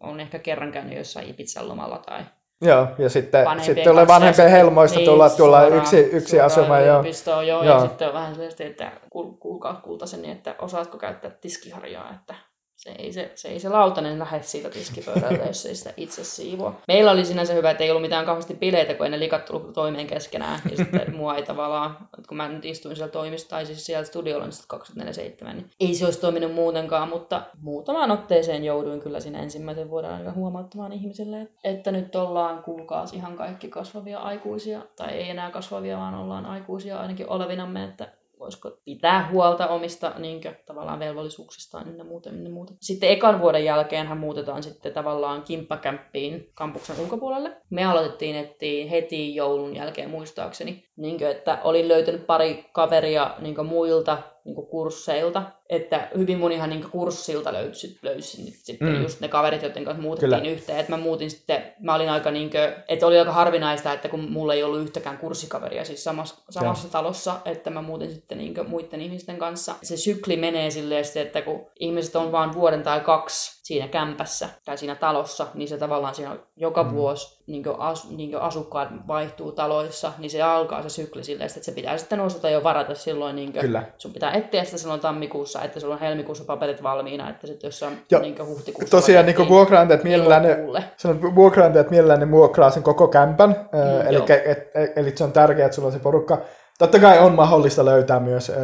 on ehkä kerran käynyt jossain Ibizan lomalla tai Joo, ja sitten, sitten tulee vanhempien helmoista niin, tulla, tulla suoraan- yksi, yksi asuma. Joo. joo, Joo. ja sitten on vähän sellaista, että kuul, kuulkaa kultaisen, niin että osaatko käyttää tiskiharjaa, että se ei se, se, ei se lautanen lähde siitä tiskipöydältä, jos ei sitä itse siivoa. Meillä oli sinänsä hyvä, että ei ollut mitään kauheasti bileitä, kun ei ne likat tullut toimeen keskenään. Ja sitten *laughs* mua ei tavallaan, kun mä nyt istuin siellä toimistossa, tai siis siellä studiolla niin sitten 24 niin ei se olisi toiminut muutenkaan, mutta muutamaan otteeseen jouduin kyllä siinä ensimmäisen vuoden aika huomauttamaan ihmisille, että nyt ollaan, kuulkaas, ihan kaikki kasvavia aikuisia, tai ei enää kasvavia, vaan ollaan aikuisia ainakin olevinamme, että voisiko pitää huolta omista niin kuin, tavallaan velvollisuuksistaan ynnä muuta, ynnä muuta. Sitten ekan vuoden jälkeen hän muutetaan sitten tavallaan kimppakämppiin kampuksen ulkopuolelle. Me aloitettiin etsiä heti joulun jälkeen muistaakseni, niin kuin, että olin löytänyt pari kaveria niin kuin, muilta niin kuin, kursseilta, että hyvin monihan niin kurssilta löysi, löysi nyt sitten Mm. just ne kaverit, joiden kanssa muutettiin Kyllä. yhteen. Että mä muutin sitten, mä olin aika niin kuin, että oli aika harvinaista, että kun mulla ei ollut yhtäkään kurssikaveria siis samassa, samassa talossa, että mä muutin sitten niin muiden ihmisten kanssa. Se sykli menee silleen, sitten, että kun ihmiset on vain vuoden tai kaksi siinä kämpässä tai siinä talossa, niin se tavallaan siinä joka Mm. mm. vuosi niin as, niin asukkaat vaihtuu taloissa, niin se alkaa se sykli silleen, että se pitää sitten osata jo varata silloin, niin kuin, Kyllä. sun pitää etsiä sitä silloin tammikuussa, että sulla on helmikuussa paperit valmiina, että sitten jos on Joo. niin huhtikuussa Tosiaan niin vuokraantajat mielellään ne, elokuulle. sanon, vuokraantajat mielellään ne vuokraa sen koko kämpän, mm, eli, et, et, eli se on tärkeää, että sulla on se porukka. Totta kai on mahdollista löytää myös äh,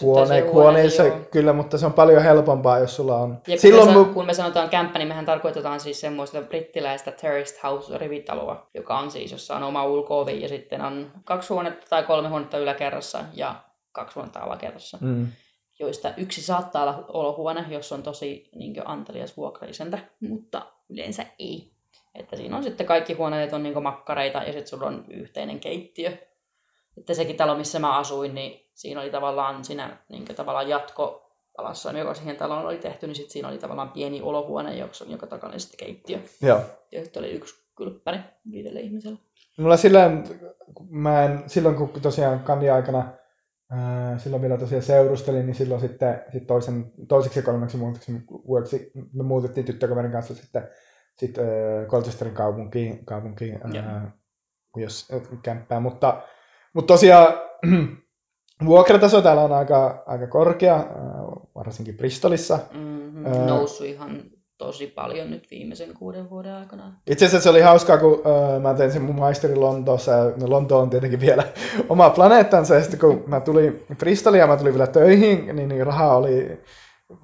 huone, huoneissa, joo. kyllä, mutta se on paljon helpompaa, jos sulla on. Ja kun, Silloin me, san, kun me sanotaan kämppä, niin mehän tarkoitetaan siis semmoista brittiläistä terraced house rivitaloa, joka on siis, jossa on oma ulko ja sitten on kaksi huonetta tai kolme huonetta yläkerrassa ja kaksi huonetta alakerrassa, mm, joista yksi saattaa olla olohuone, jos on tosi niin antelias vuokraisäntä, mutta yleensä ei. Että siinä on sitten kaikki huoneet on niin makkareita ja sitten sulla on yhteinen keittiö. Että sekin talo, missä mä asuin, niin siinä oli tavallaan siinä niin tavallaan jatko alassa, joka siihen taloon oli tehty, niin sitten siinä oli tavallaan pieni olohuone, joka, joka takana oli sitten keittiö. joo. Ja sitten oli yksi kylppäri viidelle ihmiselle. Mulla silleen, kun mä en, silloin kun tosiaan kandi-aikana, ää, silloin vielä tosiaan seurustelin, niin silloin sitten sit toisen, toiseksi ja kolmeksi vuodeksi vuodeksi me muutettiin tyttökaverin kanssa sitten sit, ää, Colchesterin kaupunkiin, kaupunkiin ää, jos ää, kämppää, mutta, mutta tosiaan *clears throat* vuokrataso täällä on aika, aika korkea, ää, varsinkin Bristolissa. Mm-hmm. Ää. Noussut ihan tosi paljon nyt viimeisen kuuden vuoden aikana. Itse asiassa se oli hauskaa, kun öö, mä tein sen mun maisteri Lontoossa, ja no, Lonto on tietenkin vielä *laughs* oma planeettansa, ja sitten kun mä tulin Bristoliin ja mä tulin vielä töihin, niin, niin rahaa oli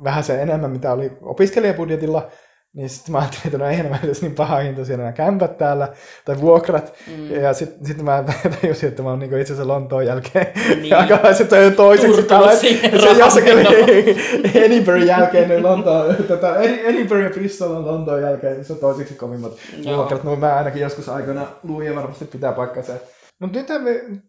vähän se enemmän, mitä oli opiskelijabudjetilla, niin sitten mä ajattelin, että no eihän mä edes niin paha hintaisia nämä kämpät täällä, tai vuokrat. Mm. Ja sitten sit mä *laughs* tajusin, että mä oon niinku itse asiassa Lontoon jälkeen niin. *laughs* aikalaiset toiseksi tulee. Se jossakin *laughs* Edinburgh jälkeen, niin Lontoon, tota, Edinburgh ja Bristol on Lontoon jälkeen, se on toiseksi kovimmat vuokrat. No mä ainakin joskus aikana luin ja varmasti pitää paikkansa. Mutta nyt,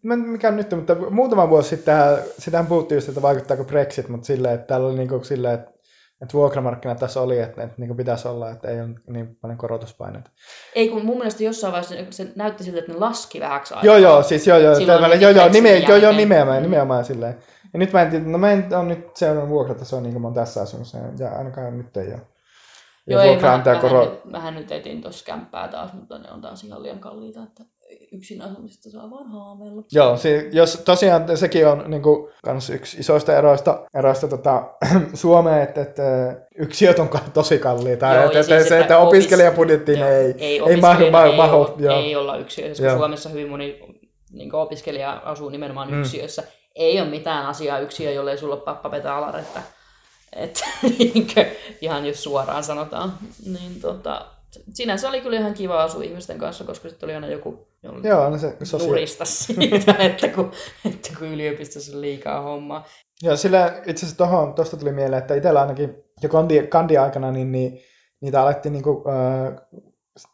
mikä on nyt, mutta muutama vuosi sitten, sitähän puhuttiin just, että vaikuttaako Brexit, mutta silleen, että täällä oli niinku silleen, että että vuokramarkkinat tässä oli, että, että niin pitäisi olla, että ei ole niin paljon korotuspaineita. Ei, kun mun mielestä jossain vaiheessa se näytti siltä, että ne laski vähäksi aikaa. Joo, joo, siis joo, joo, tämmöinen, niin joo, joo, nime, joo, joo, nimenomaan, mm. nimenomaan silleen. Ja nyt mä en tiedä, no mä en ole nyt seurannut vuokratasoa niin kuin mä oon tässä asunnossa, ja ainakaan nyt ei ole. Ja joo, ei, mä, mähän, koro... nyt, mähän nyt etin tuossa kämppää taas, mutta ne on taas ihan liian kalliita, että yksin asumisesta saa vaan haaveilla. Joo, se, jos tosiaan sekin on niin kuin, kans yksi isoista eroista, eroista tota, *clears throat* Suomeen, että, että yksiöt on tosi kalliita. Joo, että, siis, että, että opiskelijapudjettiin joo, ei, ei, ei mahdu. Ma, ei, mahu, ole, ei olla yksiöissä, koska Suomessa hyvin moni niin opiskelija asuu nimenomaan mm. yksiössä. Ei ole mitään asiaa yksiö, jolle ei sulla ole pappapeta että, että *laughs* niin ihan jos suoraan sanotaan. Niin tota, sinänsä oli kyllä ihan kiva asua ihmisten kanssa, koska sitten oli aina joku, Joo, no se, nurista siitä, *laughs* että kun, että kun yliopistossa on liikaa hommaa. Joo, sillä itse asiassa tohon, tosta tuli mieleen, että itsellä ainakin jo kandi, kandi-aikana, niin, niin niitä alettiin niinku, äh,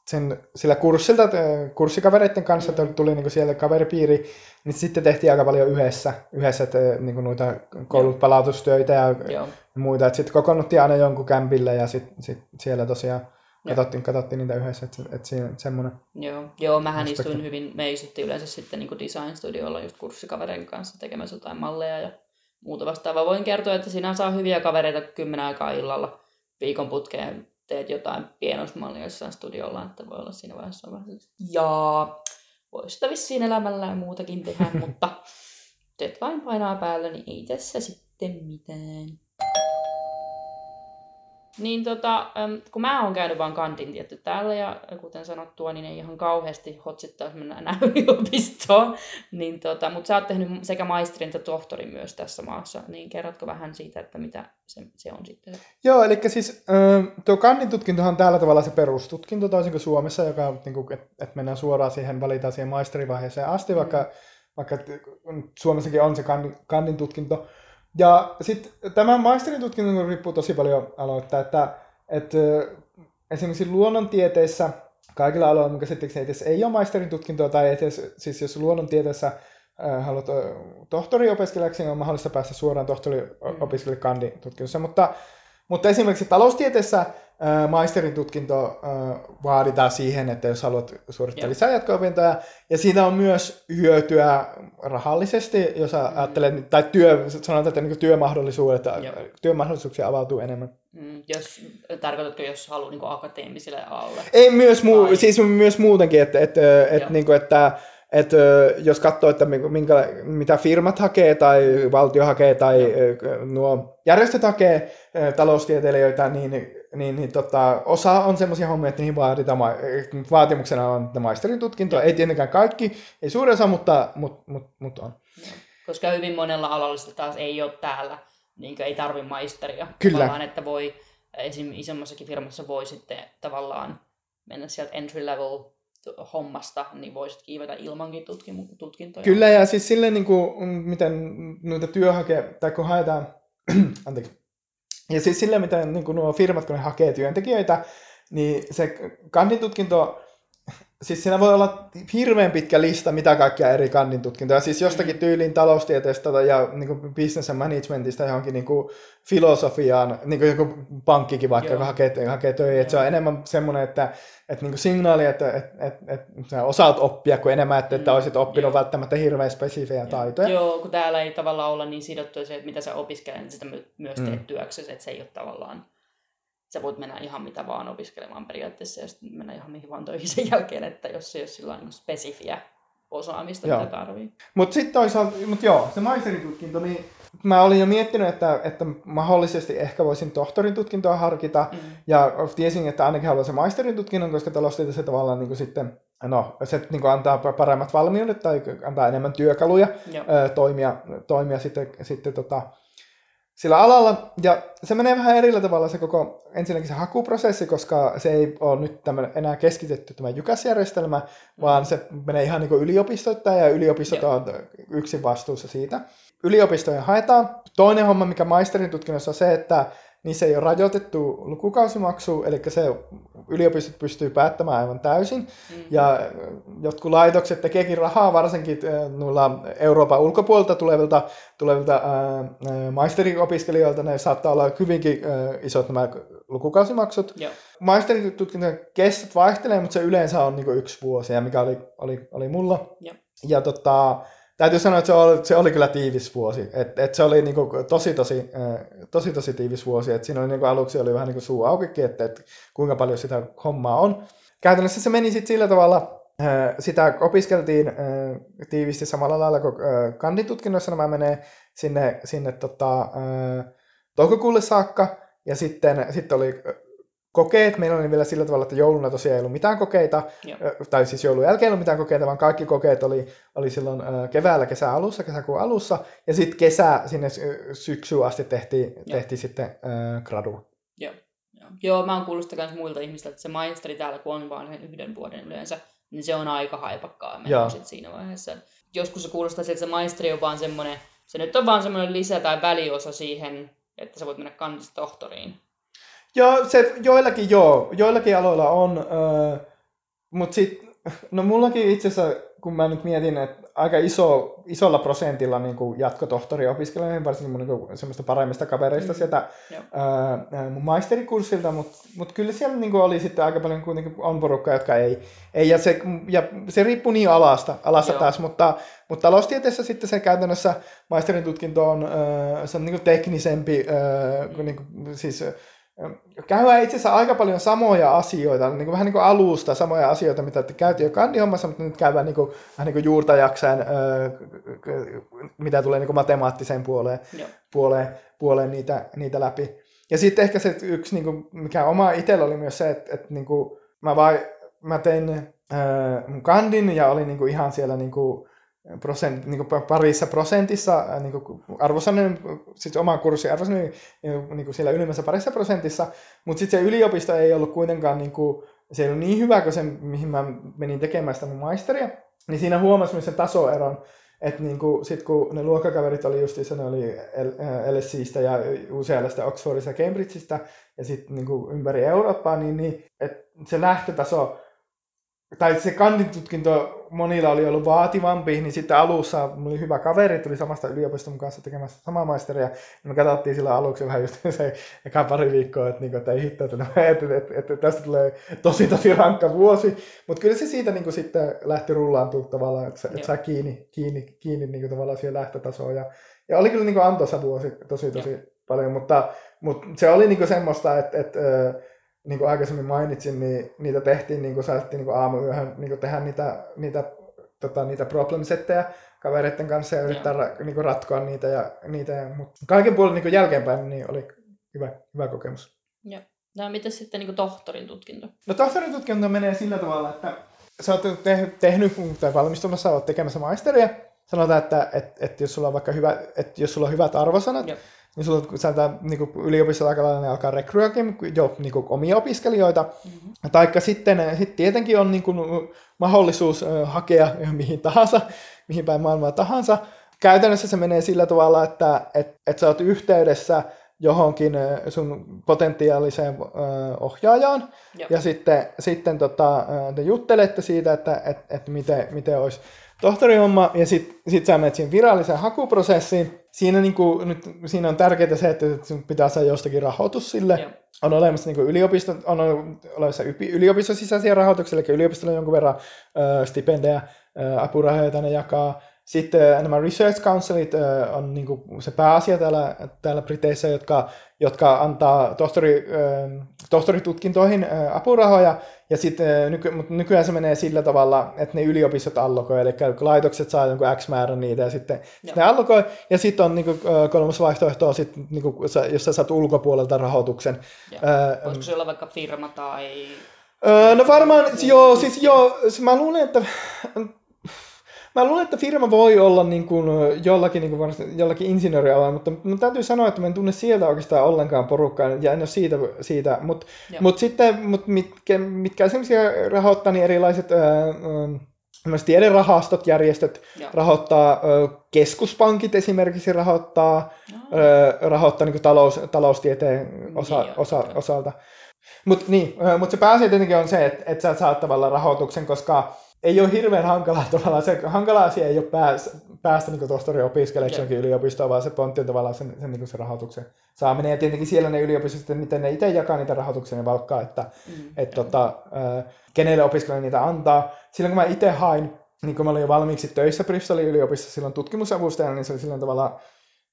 sen, sillä kurssilta, kurssikavereiden kanssa, mm. tuli niinku siellä kaveripiiri, niin sitten tehtiin aika paljon yhdessä, yhdessä että, niinku noita koulupalautustöitä ja Joo. muita. Sitten kokoonnuttiin aina jonkun kämpille ja sit, sit siellä tosiaan Katsottiin, katsottiin niitä yhdessä, että, että siinä semmoinen Joo, joo mähän aspekti. istuin hyvin, me istuttiin yleensä sitten niin design studiolla just kurssikavereiden kanssa tekemässä jotain malleja ja muuta vastaavaa. Voin kertoa, että sinä saa hyviä kavereita kymmenen aikaa illalla viikon putkeen teet jotain pienosmallia jossain studiolla, että voi olla siinä vaiheessa vähän ja voi sitä vissiin elämällä ja muutakin tehdä, *laughs* mutta teet vain painaa päällä, niin ei tässä sitten mitään. Niin tota, kun mä oon käynyt vaan kantin tietty täällä ja kuten sanottua, niin ei ihan kauheasti hotsittaa, jos mennään *laughs* enää yliopistoon. Niin tota, mutta sä oot tehnyt sekä maisterin että tohtorin myös tässä maassa, niin kerrotko vähän siitä, että mitä se, se on sitten? Joo, eli siis tuo kantin tutkintohan on täällä tavalla se perustutkinto toisin kuin Suomessa, joka on, niin että et mennään suoraan siihen, valitaan siihen maisterivaiheeseen asti, mm. vaikka, vaikka Suomessakin on se kandin tutkinto. Ja sitten tämä maisterin tutkinto riippuu tosi paljon aloittaa, että, että esimerkiksi luonnontieteissä kaikilla aloilla, minkä käsittääkseni ei ole maisterin tutkintoa, tai edes, siis jos luonnontieteessä äh, haluat tohtori opiskelijaksi, niin on mahdollista päästä suoraan tohtori opiskelijakandin tutkintossa, mutta, mutta esimerkiksi taloustieteessä maisterin tutkinto vaaditaan siihen, että jos haluat suorittaa lisää jatko-opintoja, ja siinä on myös hyötyä rahallisesti, jos mm. ajattelet, tai työ, sanotaan, että niin työmahdollisuudet, Joo. työmahdollisuuksia avautuu enemmän. Mm, jos, tarkoitatko, jos haluaa niin akateemiselle alalle? Ei, myös, muu, siis myös muutenkin, että, että, että, niin kuin, että että jos katsoo, että minkä, mitä firmat hakee tai valtio hakee tai nuo järjestöt hakee taloustieteilijöitä, niin, niin, niin tota, osa on semmoisia hommia, että niihin vaaditaan, vaatimuksena on maisterin tutkinto. Ei tietenkään kaikki, ei suurin osa, mutta, mutta, mutta, mutta on. Koska hyvin monella alalla taas ei ole täällä, niin ei tarvi maisteria. Kyllä. Vaan että voi, esim. isommassakin firmassa voi sitten tavallaan mennä sieltä entry level hommasta, niin voisit kiivetä ilmankin tutkintoja. Kyllä, ja siis silleen, niin kuin, miten noita työhake, tai kun haetaan, *clears throat* anteeksi, ja siis silleen, miten niin kuin nuo firmat, kun ne hakee työntekijöitä, niin se kandintutkinto siis siinä voi olla hirveän pitkä lista, mitä kaikkia eri kandin tutkintoja. Siis jostakin mm. tyyliin taloustieteestä ja niin kuin business and managementista johonkin niin kuin filosofiaan, niin kuin joku pankkikin vaikka, joka hakee, hakee töihin. Että se on enemmän semmoinen, että, että niin kuin signaali, että, että, että, että sä osaat oppia, kuin enemmän, että, että mm. olisit oppinut Joo. välttämättä hirveän spesifejä Joo. taitoja. Joo, kun täällä ei tavallaan olla niin sidottu se, että mitä sä opiskelet, niin sitä myös teet mm. työksesi, että se ei ole tavallaan sä voit mennä ihan mitä vaan opiskelemaan periaatteessa ja sitten mennä ihan mihin vaan töihin sen jälkeen, että jos se ei ole sillä niin spesifiä osaamista, joo. mitä tarvii. Mutta sitten toisaalta, mut joo, se maisteritutkinto, niin mä olin jo miettinyt, että, että mahdollisesti ehkä voisin tohtorin tutkintoa harkita, mm. ja tiesin, että ainakin haluaisin maisterin tutkinnon, koska taloustieteessä tavallaan niin kuin sitten, no, se niin kuin antaa paremmat valmiudet tai antaa enemmän työkaluja ö, toimia, toimia sitten, sitten tota, sillä alalla. Ja se menee vähän erillä tavalla se koko ensinnäkin se hakuprosessi, koska se ei ole nyt tämän, enää keskitetty tämä JUKAS-järjestelmä, vaan se menee ihan niin yliopistoittain ja yliopistot Joo. on yksin vastuussa siitä. Yliopistojen haetaan. Toinen homma, mikä maisterin tutkinnossa on se, että niissä ei ole rajoitettu lukukausimaksu, eli se yliopistot pystyy päättämään aivan täysin. Mm-hmm. Ja jotkut laitokset tekeekin rahaa, varsinkin noilla Euroopan ulkopuolelta tulevilta, tulevilta ää, maisteriopiskelijoilta. Ne saattaa olla hyvinkin ää, isot nämä lukukausimaksut. Joo. Maisteritutkinnon kestot vaihtelee, mutta se yleensä on niin yksi vuosi, ja mikä oli, oli, oli mulla. Joo. Ja tota, täytyy sanoa, että se oli, se oli kyllä tiivis vuosi. Et, et se oli niinku tosi, tosi, tosi, tosi tiivis vuosi. Et siinä oli niinku aluksi oli vähän niinku suu aukikin, että et kuinka paljon sitä hommaa on. Käytännössä se meni sitten sillä tavalla, sitä opiskeltiin tiivisti samalla lailla kuin kanditutkinnoissa nämä menee sinne, sinne tota, toukokuulle saakka. Ja sitten, sitten oli kokeet. Meillä oli vielä sillä tavalla, että jouluna tosiaan ei ollut mitään kokeita, Joo. tai siis joulun jälkeen ei ollut mitään kokeita, vaan kaikki kokeet oli, oli silloin keväällä, kesän alussa, kesäkuun alussa, ja sitten kesä sinne syksyyn asti tehtiin, tehtiin sitten äh, gradu. Joo. Joo. Joo, mä oon kuullut sitä myös muilta ihmisiltä, että se maisteri täällä, kun on vain yhden vuoden yleensä, niin se on aika haipakkaa mennä sit siinä vaiheessa. Joskus se kuulostaa että se maisteri on vaan semmoinen, se nyt on vaan semmoinen lisä tai väliosa siihen, että sä voit mennä kansasta tohtoriin. Joo, se joillakin joo, joillakin aloilla on, äh, mutta sitten, no mullakin itse asiassa, kun mä nyt mietin, että aika iso, isolla prosentilla niin kuin jatkotohtori opiskelijoihin, varsinkin mun niin semmoista paremmista kavereista mm. sieltä ää, mun maisterikurssilta, mutta mut kyllä siellä niin kuin oli sitten aika paljon kuitenkin on porukka, jotka ei, ei ja, se, ja se riippuu niin alasta, alasta taas, mutta, mutta taloustieteessä sitten se käytännössä maisterin tutkinto on, ää, se on niin kuin teknisempi, ää, niin kuin, siis käydään itse asiassa aika paljon samoja asioita, niin kuin, vähän niin kuin alusta samoja asioita, mitä te käytiin jo kandihommassa, mutta nyt käydään niin kuin, vähän niin kuin juurta jaksain, öö, mitä tulee niin kuin matemaattiseen puoleen, puoleen, puoleen niitä, niitä läpi. Ja sitten ehkä se yksi, niin kuin, mikä oma itsellä oli myös se, että, että niin kuin, mä, vai, mä tein öö, mun kandin ja olin niin kuin, ihan siellä niin kuin, prosent, niin kuin parissa prosentissa äh, niin kuin arvosanojen, siis oma kurssi arvosanojen niin kuin siellä ylimmässä parissa prosentissa, mutta sitten se yliopisto ei ollut kuitenkaan niin kuin, se ei ollut niin hyvä kuin se, mihin mä menin tekemään sitä mun maisteria, niin siinä huomasi myös sen tasoeron, että niin kuin, sit kun ne luokkakaverit oli justiinsa, ne oli LSCistä ja usealla Oxfordista ja Cambridgeista ja sitten niin ympäri Eurooppaa, niin, niin että se lähtötaso tai se kanditutkinto monilla oli ollut vaativampi, niin sitten alussa mulla oli hyvä kaveri, tuli samasta yliopiston kanssa tekemässä samaa maisteria, ja me katsottiin sillä aluksi vähän just *laughs* se eka pari viikkoa, että, niinku, että ei hitto, että, *laughs* että, että, että, tästä tulee tosi tosi rankka vuosi, mutta kyllä se siitä niin sitten lähti rullaantua tavallaan, että, että saa kiinni, kiinni, kiinni niin tavallaan siihen lähtötasoon, ja, ja oli kyllä niin antoisa vuosi tosi tosi Joo. paljon, mutta, mutta se oli niin semmoista, että, että niin kuin aikaisemmin mainitsin, niin niitä tehtiin, niin kuin saatettiin niin aamuyöhön niin tehdä niitä, niitä, tota, niitä problem settejä kavereiden kanssa ja yrittää ra, niin kuin ratkoa niitä. Ja, niitä ja, mutta kaiken puolen niin jälkeenpäin niin oli hyvä, hyvä kokemus. Joo. No miten sitten niin tohtorin tutkinto? No tohtorin tutkinto menee sillä tavalla, että sä oot te- tehnyt tai valmistumassa, oot tekemässä maisteria. Sanotaan, että, että, että, jos sulla on vaikka hyvä, että jos sulla on hyvät arvosanat, Joo niin sulla sieltä niin yliopistolla aika lailla alkaa rekryäkin jo niin kuin omia opiskelijoita. Mm-hmm. Taikka sitten sit tietenkin on niin kuin, mahdollisuus hakea *laughs* mihin tahansa, mihin päin maailmaa tahansa. Käytännössä se menee sillä tavalla, että et, et sä oot yhteydessä johonkin sun potentiaaliseen ohjaajaan, Joo. ja sitten, sitten tota, te juttelette siitä, että et, et miten, miten olisi tohtorihomma, ja sitten sit sä menet siihen viralliseen hakuprosessiin. Siinä, niin kuin, nyt, siinä on tärkeää se, että sun pitää saada jostakin rahoitus sille. Joo. On olemassa niin yliopisto, on olemassa yliopiston sisäisiä rahoituksia, eli yliopistolla on jonkun verran äh, stipendejä, äh, apurahoja, joita ne jakaa sitten nämä research councilit on niin kuin se pääasia täällä, täällä Briteissä, jotka, jotka antaa tohtori, tohtoritutkintoihin apurahoja, ja sitten nyky, mutta nykyään se menee sillä tavalla, että ne yliopistot allokoi, eli laitokset saa jonkun X määrän niitä, ja sitten, sitten ne allokoi, ja sitten on niin kuin, kolmas vaihtoehto, sit, niin kuin, jos sä saat ulkopuolelta rahoituksen. Voisiko se olla vaikka firma tai... no varmaan, joo, siis joo, mä luulen, että mä luulen, että firma voi olla niin kuin jollakin, niin kuin jollakin insinöörialalla, mutta mun täytyy sanoa, että mä en tunne sieltä oikeastaan ollenkaan porukkaa, ja en ole siitä, siitä. mutta mut sitten, mut mitkä, mitkä esimerkiksi rahoittaa niin erilaiset ää, myös tiederahastot, järjestöt Joo. rahoittaa, keskuspankit esimerkiksi rahoittaa, no. rahoittaa niin talous, taloustieteen osa, niin, osa, osalta. Mutta niin, mut se pääasia tietenkin on se, että et sä saat tavallaan rahoituksen, koska ei ole hirveän hankalaa *laughs* tavallaan, se hankala asia ei ole pääs, päästä niin tohtori opiskelemaan johonkin yliopistoon, vaan se pointti on tavallaan sen, sen, niin se rahoituksen saaminen. Ja tietenkin siellä ne yliopistot, miten ne itse jakaa niitä rahoituksia, ne valkkaa, että mm, et, tota, äh, kenelle opiskelijalle niitä antaa. Silloin kun mä itse hain, niin kun mä olin jo valmiiksi töissä Bristolin yliopistossa silloin tutkimusavustajana, niin se oli silloin tavallaan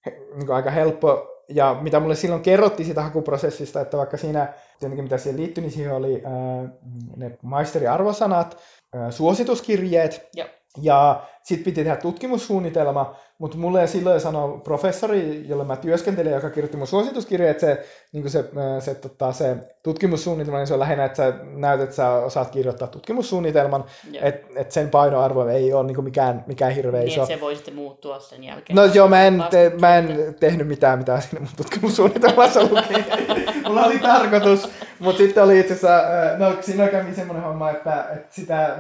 niin aika helppo ja mitä mulle silloin kerrottiin siitä hakuprosessista, että vaikka siinä, tietenkin mitä siihen liittyi, niin siihen oli ää, ne maisteriarvosanat, suosituskirjeet, ja, ja sitten piti tehdä tutkimussuunnitelma, mutta mulle ei silloin sanoi professori, jolle mä työskentelin, joka kirjoitti mun suosituskirja, että se, niin se, se, tota, se tutkimussuunnitelma, niin se on lähinnä, että sä näytät, että sä osaat kirjoittaa tutkimussuunnitelman, että et sen painoarvo ei ole niin mikään, mikään hirveä niin, iso. Niin, se voi sitten muuttua sen jälkeen. No joo, mä en, te, mä en tehnyt mitään, mitä siinä mun tutkimussuunnitelmassa luki. *laughs* Mulla oli tarkoitus, mutta sitten oli itse asiassa, no siinä kävi semmoinen homma, että, että sitä,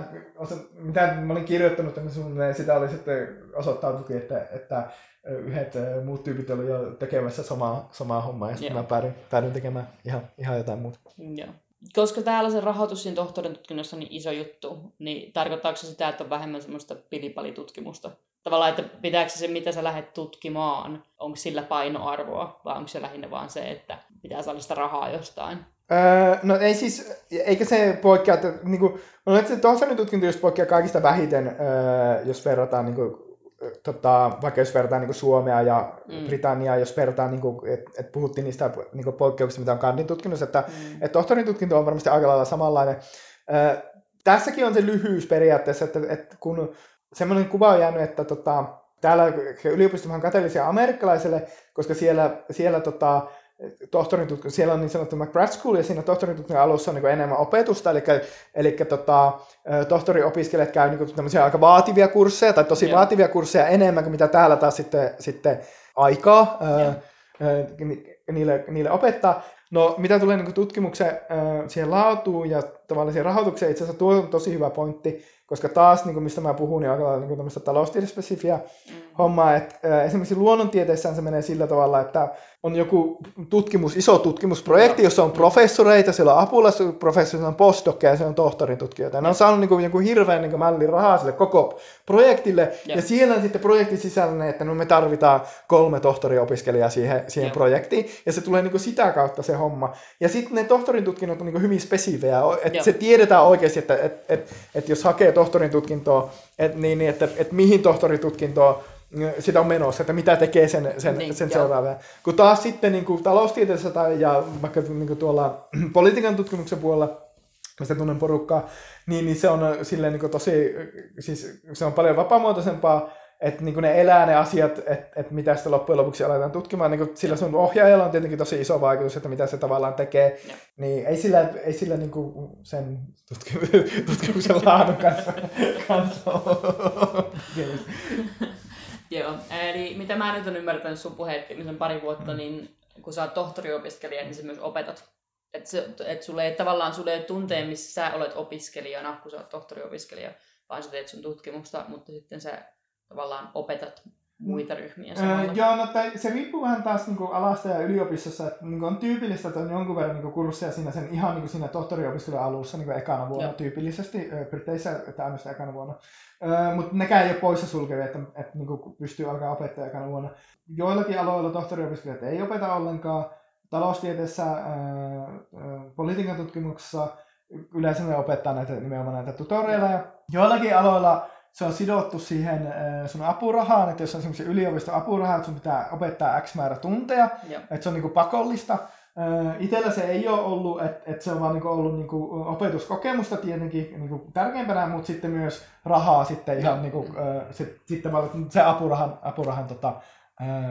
mitä mä olin kirjoittanut suunnilleen, sitä oli sitten osoittautukin, että, että yhdet muut tyypit oli jo tekemässä samaa, samaa hommaa ja sitten mä päädyin, päädyin tekemään ihan, ihan jotain muuta. Joo. Koska täällä se rahoitus siinä tohtorin tutkinnossa on niin iso juttu, niin tarkoittaako se sitä, että on vähemmän semmoista pilipalitutkimusta? Tavallaan, että pitääkö se, mitä sä lähdet tutkimaan, onko sillä painoarvoa, vai onko se lähinnä vaan se, että pitää saada sitä rahaa jostain? Öö, no ei siis, eikä se poikkea, että niin kuin, no, se tohtorin tutkinto just poikkeaa kaikista vähiten, öö, jos verrataan niin kuin, tota, vaikka jos vertaa niin Suomea ja mm. Britanniaa, jos vertaa, niin että et puhuttiin niistä niin poikkeuksista, mitä on kandin tutkinnossa, että mm. et tohtorin tutkinto on varmasti aika lailla samanlainen. Ö, tässäkin on se lyhyys periaatteessa, että, että kun semmoinen kuva on jäänyt, että tota, täällä yliopisto on kateellisia amerikkalaisille, koska siellä, siellä tota, tohtorin tutkinto, siellä on niin sanottu grad school ja siinä tohtorin tutkinnon alussa on niin enemmän opetusta, eli, eli tota, tohtoriopiskelijat käy niin tämmöisiä aika vaativia kursseja tai tosi yeah. vaativia kursseja enemmän kuin mitä täällä taas sitten, sitten aikaa yeah. niille, niille opettaa. No mitä tulee niin tutkimuksen siihen laatuun ja tavallaan siihen rahoitukseen, itse asiassa tuo on tosi hyvä pointti, koska taas, niin kuin mistä mä puhun, niin aika lailla niin tämmöistä taloustiedespesifiä mm. hommaa, että esimerkiksi luonnontieteissään se menee sillä tavalla, että on joku tutkimus, iso tutkimusprojekti, jossa on professoreita, siellä on apulaisprofessoreita, on postdockeja ja se on tohtorin tutkijoita. Ne on saanut niin kuin, joku hirveän niin kuin mällin rahaa sille koko projektille, ja, ja siellä on sitten projektin sisällä että no me tarvitaan kolme tohtoriopiskelijaa siihen, siihen projektiin, ja se tulee niin kuin sitä kautta se homma. Ja sitten ne tohtorin tutkinnot on niin kuin hyvin spesifejä, että se tiedetään oikeasti, että et, et, et jos hakee tohtorin tutkintoa, et, niin, niin, että et mihin tohtorin tutkintoa sitä on menossa, että mitä tekee sen, sen, niin, sen seuraavaan. Kun taas sitten niin kuin taloustieteessä tai ja vaikka niin kuin tuolla *clears throat* politiikan tutkimuksen puolella, mistä tunnen porukkaa, niin, niin se on silleen niin kuin tosi, siis se on paljon vapaamuotoisempaa, että niin ne elää ne asiat, että et mitä sitten loppujen lopuksi aletaan tutkimaan. Niin sillä sun ohjaajalla on tietenkin tosi iso vaikutus, että mitä se tavallaan tekee. Ja. Niin ei sillä, ei sillä niin sen *laughs* tutkimuksen laadun kanssa, *laughs* kanssa *laughs* Joo, eli mitä mä nyt on ymmärtänyt sun viimeisen pari vuotta, mm. niin kun sä oot tohtoriopiskelija, niin sä myös opetat. Että et sulle ei tavallaan sulle ei tuntee, missä sä olet opiskelijana, kun sä oot tohtoriopiskelija, vaan sä teet sun tutkimusta, mutta sitten sä tavallaan opetat muita ryhmiä samalla. Öö, joo, no se riippuu vähän taas niin kuin alasta ja yliopistossa, että niin on tyypillistä, että on jonkun verran niin kursseja siinä sen ihan niin siinä tohtoriopiskelun alussa niin ekana vuonna joo. tyypillisesti, Briteissä tämmöistä ekana vuonna. Öö, mutta nekään ei ole poissa sulkevia, että, että niin pystyy alkaa opettaa ekana vuonna. Joillakin aloilla tohtoriopiskelijat ei opeta ollenkaan. Taloustieteessä, öö, politiikan tutkimuksessa yleensä ne opettaa näitä, nimenomaan näitä tutorialeja. Joillakin aloilla se on sidottu siihen äh, sun apurahaan, että jos on esimerkiksi yliopiston apuraha, että sun pitää opettaa X määrä tunteja, Joo. että se on niinku pakollista. Äh, Itellä se ei ole ollut, että et se on vaan niinku ollut niinku opetuskokemusta tietenkin niinku tärkeimpänä, mutta sitten myös rahaa sitten ihan niinku, äh, se, sitten se apurahan, apurahan tota,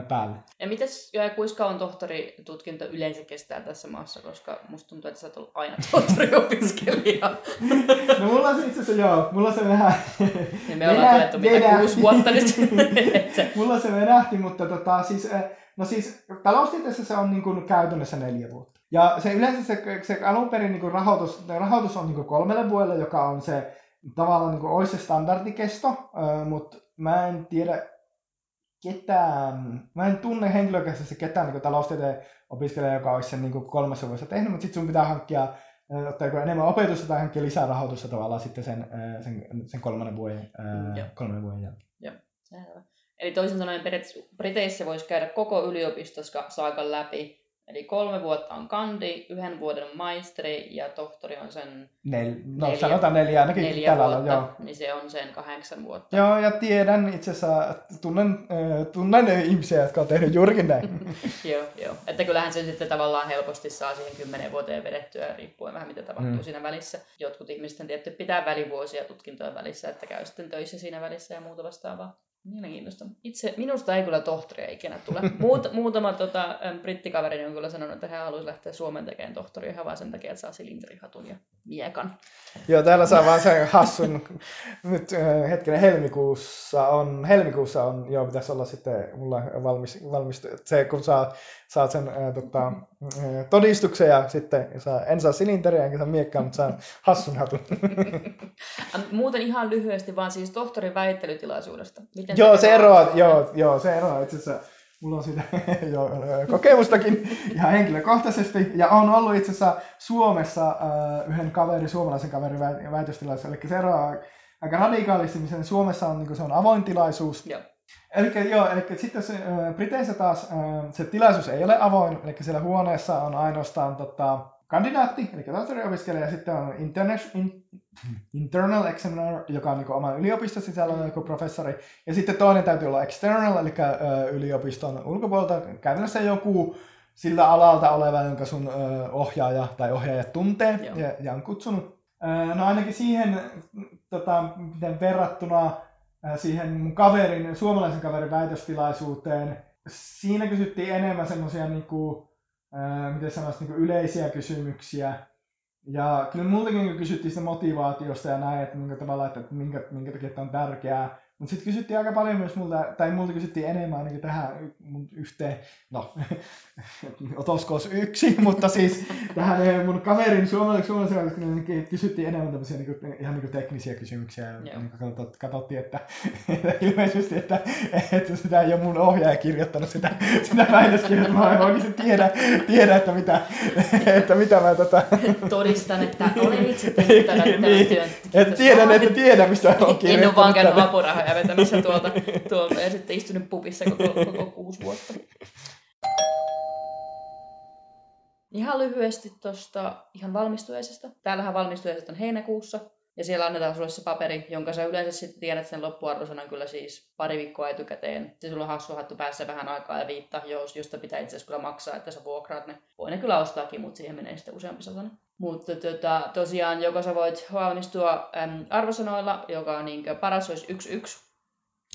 päälle. Ja mites, ja kuinka kauan tohtoritutkinto yleensä kestää tässä maassa, koska musta tuntuu, että sä oot ollut aina *laughs* tohtoriopiskelija. *laughs* No mulla on se itse asiassa, joo, mulla on se vähän... Ja me ollaan todettu mitä kuusi vuotta nyt. *laughs* mulla se venähti, mutta tota, siis, no siis taloustieteessä se on niin kuin käytännössä neljä vuotta. Ja se yleensä se, se alun perin niin kuin rahoitus, rahoitus on niin kuin kolmelle vuodelle, joka on se tavallaan niin kuin olisi se standardikesto, mutta mä en tiedä ketään, mä en tunne henkilökohtaisesti ketään niin taloustieteen opiskelijaa, joka olisi sen niin kolmessa vuodessa tehnyt, mutta sitten sun pitää hankkia ottaa enemmän opetusta tai hankkia lisää rahoitusta tavallaan sitten sen, sen, sen kolmannen vuoden, ää, kolmannen vuoden jälkeen. Joo, selvä. Eli toisin sanoen Briteissä voisi käydä koko yliopistossa saakka läpi Eli kolme vuotta on kandi, yhden vuoden maisteri ja tohtori on sen Nel, no, neljä, sanotaan neljä ainakin neljä tällä vuotta, joo. niin se on sen kahdeksan vuotta. Joo, ja tiedän itse asiassa, tunnen, äh, tunnen ihmisiä, jotka on tehnyt juurikin näin. *laughs* joo, joo. Että kyllähän sen sitten tavallaan helposti saa siihen kymmenen vuoteen vedettyä, riippuen vähän mitä tapahtuu mm. siinä välissä. Jotkut ihmiset tietty pitää välivuosia tutkintojen välissä, että käy sitten töissä siinä välissä ja muuta vastaavaa. Mielenkiintoista. Itse, minusta ei kyllä tohtoria ikinä tule. *laughs* Muut, muutama tota, brittikaveri on kyllä sanonut, että he haluaisivat lähteä Suomen tekemään tohtoria ihan vain sen takia, että saa silinderihatun ja miekan. Joo, täällä saa vaan sen hassun. Nyt hetkinen helmikuussa on, helmikuussa on, joo pitäisi olla sitten mulla valmis, valmis se kun saa, saat sen ää, tota, todistuksen ja sitten saa, en saa silinteriä enkä saa miekkaa, mutta saa hassun hatun. *laughs* Muuten ihan lyhyesti vaan siis tohtorin väittelytilaisuudesta. Miten joo, se eroaa, joo, joo, se eroaa itse asiassa mulla on siitä *laughs* jo kokemustakin *laughs* ihan henkilökohtaisesti. Ja on ollut itse asiassa Suomessa uh, yhden kaverin, suomalaisen kaverin väitöstilaisuus. Eli se eroaa aika radikaalisti, missä Suomessa on, niin se on avoin tilaisuus. Joo. Eli, joo, eli sitten se, Briteissä taas se tilaisuus ei ole avoin, eli siellä huoneessa on ainoastaan tota, kandidaatti, eli tohtoriopiskelija, ja sitten on internet, in, internal examiner, joka on niin oman yliopiston sisällä joku professori, ja sitten toinen täytyy olla external, eli yliopiston ulkopuolelta, käytännössä joku sillä alalta oleva, jonka sun ohjaaja tai ohjaaja tuntee ja, ja on kutsunut. No ainakin siihen tota, miten verrattuna siihen mun kaverin, suomalaisen kaverin väitöstilaisuuteen, siinä kysyttiin enemmän semmoisia niinku, miten sanoisit, niin yleisiä kysymyksiä. Ja kyllä multakin kysyttiin sitä motivaatiosta ja näin, että minkä tavalla, että minkä, minkä takia tämä on tärkeää. Mutta sitten kysyttiin aika paljon myös multa, tai multa kysyttiin enemmän ainakin tähän mun yhteen, no, *laughs* otoskos yksi, *laughs* mutta siis tähän mun kaverin suomalaisen suomalaisen niin kysyttiin enemmän tämmöisiä niin kuin, ihan niin kuin teknisiä kysymyksiä. Ja niin katsottiin, että, että *laughs* ilmeisesti, että, että sitä ei ole mun ohjaaja kirjoittanut sitä, sitä väitöskirjaa, mä en oikeasti tiedä, tiedä että, mitä, että mitä mä tota... Todistan, että olen itse tehnyt tällä niin, työn. Että tiedän, että tiedän, mistä on kirjoittanut. En ole vaan käynyt apurahaa ja vetämässä tuolta, tuolta ja sitten istunut pubissa koko, koko kuusi vuotta. Ihan lyhyesti tuosta ihan valmistujaisesta. Täällähän valmistujaiset on heinäkuussa. Ja siellä annetaan sulle se paperi, jonka sä yleensä sitten tiedät sen loppuarvosanan kyllä siis pari viikkoa etukäteen. Se sulla on hassu hattu päässä vähän aikaa ja viitta, josta pitää itse asiassa kyllä maksaa, että sä vuokraat ne. Voi ne kyllä ostaakin, mutta siihen menee sitten useampi satana. Mutta tota, tosiaan, joko sä voit valmistua äm, arvosanoilla, joka on niin paras olisi 1-1.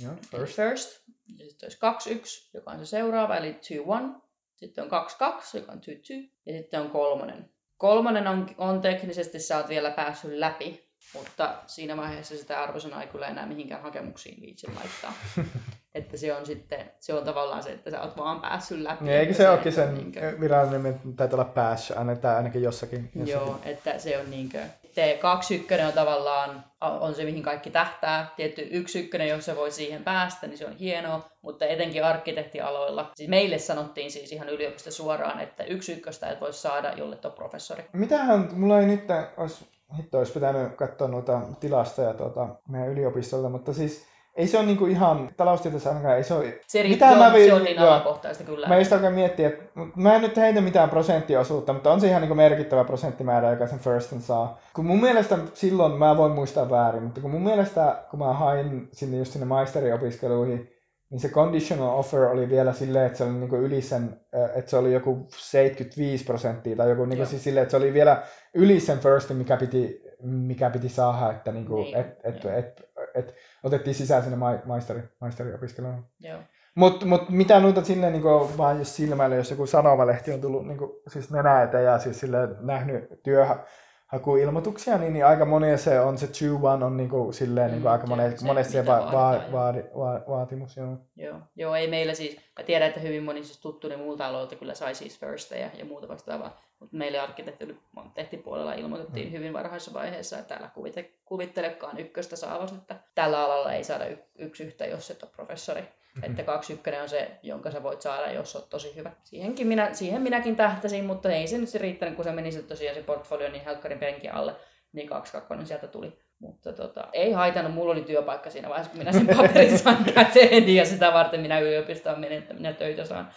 Yeah, first. first. Ja sitten olisi 2-1, joka on se seuraava, eli 2-1. Sitten on 2-2, joka on 2-2. Ja sitten on kolmonen. Kolmonen on, on teknisesti, sä oot vielä päässyt läpi, mutta siinä vaiheessa sitä arvosanaa ei kyllä enää mihinkään hakemuksiin viitsi laittaa. *laughs* että se on sitten, se on tavallaan se, että sä oot vaan päässyt läpi. Niin, eikö se olekin sen niinkö... virallinen nimi, täytyy olla päässyt, ainakin, ainakin jossakin, jossakin. Joo, että se on niinkö, T21 on tavallaan on se, mihin kaikki tähtää. Tietty yksi ykkönen, jos se voi siihen päästä, niin se on hienoa, mutta etenkin arkkitehtialoilla. Siis meille sanottiin siis ihan yliopistossa suoraan, että yksi ykköstä et voi saada, jolle on professori. Mitähän, mulla ei nyt olisi hitto olisi pitänyt katsoa noita tilastoja tuota, meidän yliopistolta, mutta siis ei se ole niinku ihan taloustieteessä ainakaan, ei se ole... Se, mitä se, mä se on niin alakohtaista kyllä. Mä just alkan miettiä, että mä en nyt heitä mitään prosenttiosuutta, mutta on se ihan niinku merkittävä prosenttimäärä, joka sen firstin saa. Kun mun mielestä silloin, mä voin muistaa väärin, mutta kun mun mielestä, kun mä hain sinne just sinne maisteriopiskeluihin, niin se conditional offer oli vielä silleen, että se oli niinku yli sen, että se oli joku 75 prosenttia tai joku niinku siis silleen, että se oli vielä yli sen firstin, mikä piti, mikä piti saada, että niinku, niin, et, et, et, et, et, otettiin sisään sinne maisteri, maisteriopiskeluun. Joo. Mutta mut mitä noita silleen niin vaan jos silmäillä, jos joku sanomalehti on tullut niin kuin, siis nenä eteen ja siis silleen nähnyt työhakuilmoituksia, niin, niin aika moni se on se 2-1 on niin kuin, silleen niin kuin, aika monesti, monesti se va- va- va- va- vaatimus. Joo. Joo. joo, ei meillä siis, mä tiedän, että hyvin moni siis tuttu niin muulta aloilta kyllä sai siis firstejä ja muuta vastaavaa, mutta meille arkkitehtipuolella ilmoitettiin mm. hyvin varhaisessa vaiheessa, että älä kuvitte, kuvittelekaan ykköstä saavas, että tällä alalla ei saada yksi yhtä, jos et ole professori. Mm-hmm. Että kaksi ykkönen on se, jonka sä voit saada, jos oot tosi hyvä. Siihenkin minä, siihen minäkin tähtäsin, mutta ei se nyt se riittänyt, kun se meni se tosiaan se portfolio niin helkkarin penkin alle, niin kaksi kakkonen sieltä tuli. Mutta tota, ei haitannut, mulla oli työpaikka siinä vaiheessa, kun minä sen paperin *laughs* sain käteen ja sitä varten minä yliopistoon menin, että minä töitä saan.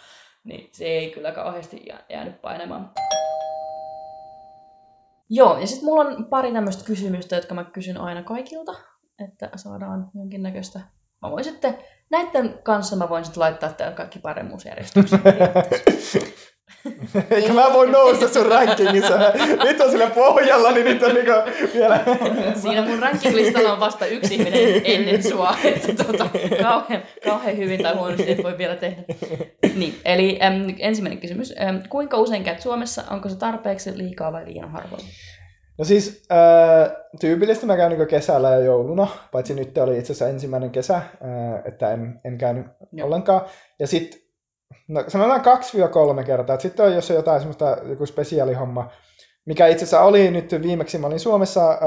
Niin se ei kyllä kauheasti jäänyt painamaan. Joo, ja sitten mulla on pari tämmöistä kysymystä, jotka mä kysyn aina kaikilta, että saadaan jonkinnäköistä. Mä voin sitten, näiden kanssa mä voin sitten laittaa tämän kaikki paremmuusjärjestykseen. *laughs* *laughs* Eikä mä voi nousta sun rankingissa. Nyt on sillä pohjalla, niin nyt on niinku vielä... Siinä mun rankinglistalla on vasta yksi ihminen ennen sua. *laughs* Että tota, kauhean, kauhean hyvin tai huonosti et voi vielä tehdä. Niin, eli äm, ensimmäinen kysymys. Äm, kuinka usein käyt Suomessa? Onko se tarpeeksi liikaa vai liian harvoin? No siis äh, tyypillisesti mä käyn niin kesällä ja jouluna, paitsi nyt oli itse asiassa ensimmäinen kesä, äh, että en, en käynyt Joo. ollenkaan. Ja sitten no, sanotaan kaksi kolme kertaa. Sitten on, jos on jotain semmoista joku spesiaalihomma, mikä itse asiassa oli nyt viimeksi, mä olin Suomessa äh,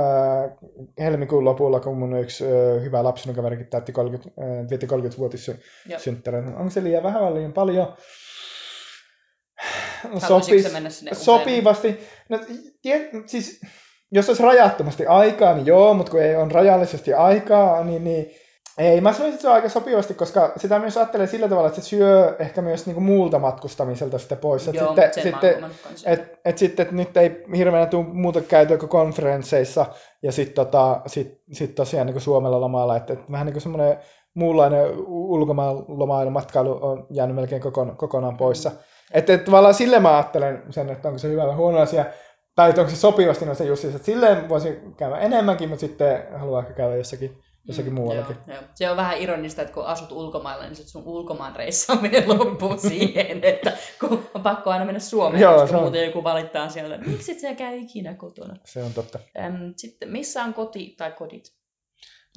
helmikuun lopulla, kun mun yksi äh, hyvä lapsen kaverikin täytti 30, äh, vietti 30-vuotis Onko se liian vähän vai liian paljon? Sopi, sopivasti. No, tie, siis, jos olisi rajattomasti aikaa, niin joo, mutta kun ei ole rajallisesti aikaa, niin, niin ei, mä sanoisin, että se on aika sopivasti, koska sitä myös ajattelee sillä tavalla, että se syö ehkä myös niinku muulta matkustamiselta sitten pois. Joo, sitten, sitten, et, et sitten, että nyt ei hirveänä tule muuta käytyä kuin konferensseissa ja sitten tota, sit, sit tosiaan niin Suomella lomalla, että, että vähän niin kuin semmoinen muunlainen ulkomaan lomailu, matkailu on jäänyt melkein kokonaan, kokonaan poissa. Mm. Että et, tavallaan sille mä ajattelen sen, että onko se hyvä vai huono asia, tai että onko se sopivasti no se just että silleen voisi käydä enemmänkin, mutta sitten haluaa ehkä käydä jossakin jossakin mm, muuallakin. Joo, joo. Se on vähän ironista, että kun asut ulkomailla, niin sun ulkomaan reissaaminen *laughs* loppuu *laughs* siihen, että kun on pakko aina mennä Suomeen, joo, koska on... muuten joku valittaa siellä, miksi et sä käy ikinä kotona. Se on totta. Sitten missä on koti tai kodit?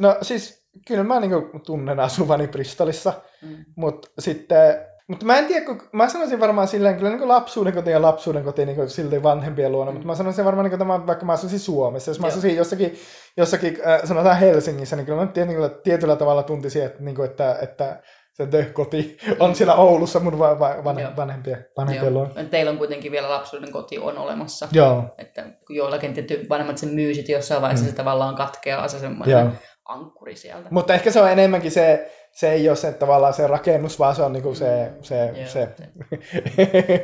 No siis kyllä mä niin tunnen asuvani Bristolissa, mm. mutta sitten mutta mä en tiedä, kun mä sanoisin varmaan silleen, kyllä niin lapsuuden koti ja lapsuuden koti niin silti vanhempien luona, mm. mutta mä sanoisin varmaan, niin tämä, vaikka mä asuisin Suomessa, jos mä asuisin jossakin, jossakin äh, sanotaan Helsingissä, niin kyllä mä tietyllä, tietyllä tavalla tuntisin, että, niin kuin, että, että se koti on siellä Oulussa mun va- va- van- vanhempien, vanhempien luona. Teillä on kuitenkin vielä lapsuuden koti on olemassa. Joo. Että kun joillakin tietty vanhemmat sen myysit jossain vaiheessa mm. se tavallaan katkeaa se semmoinen ankkuri sieltä. Mutta ehkä se on enemmänkin se, se ei ole se tavallaan se rakennus, vaan se on niinku se... Se, Joo, se.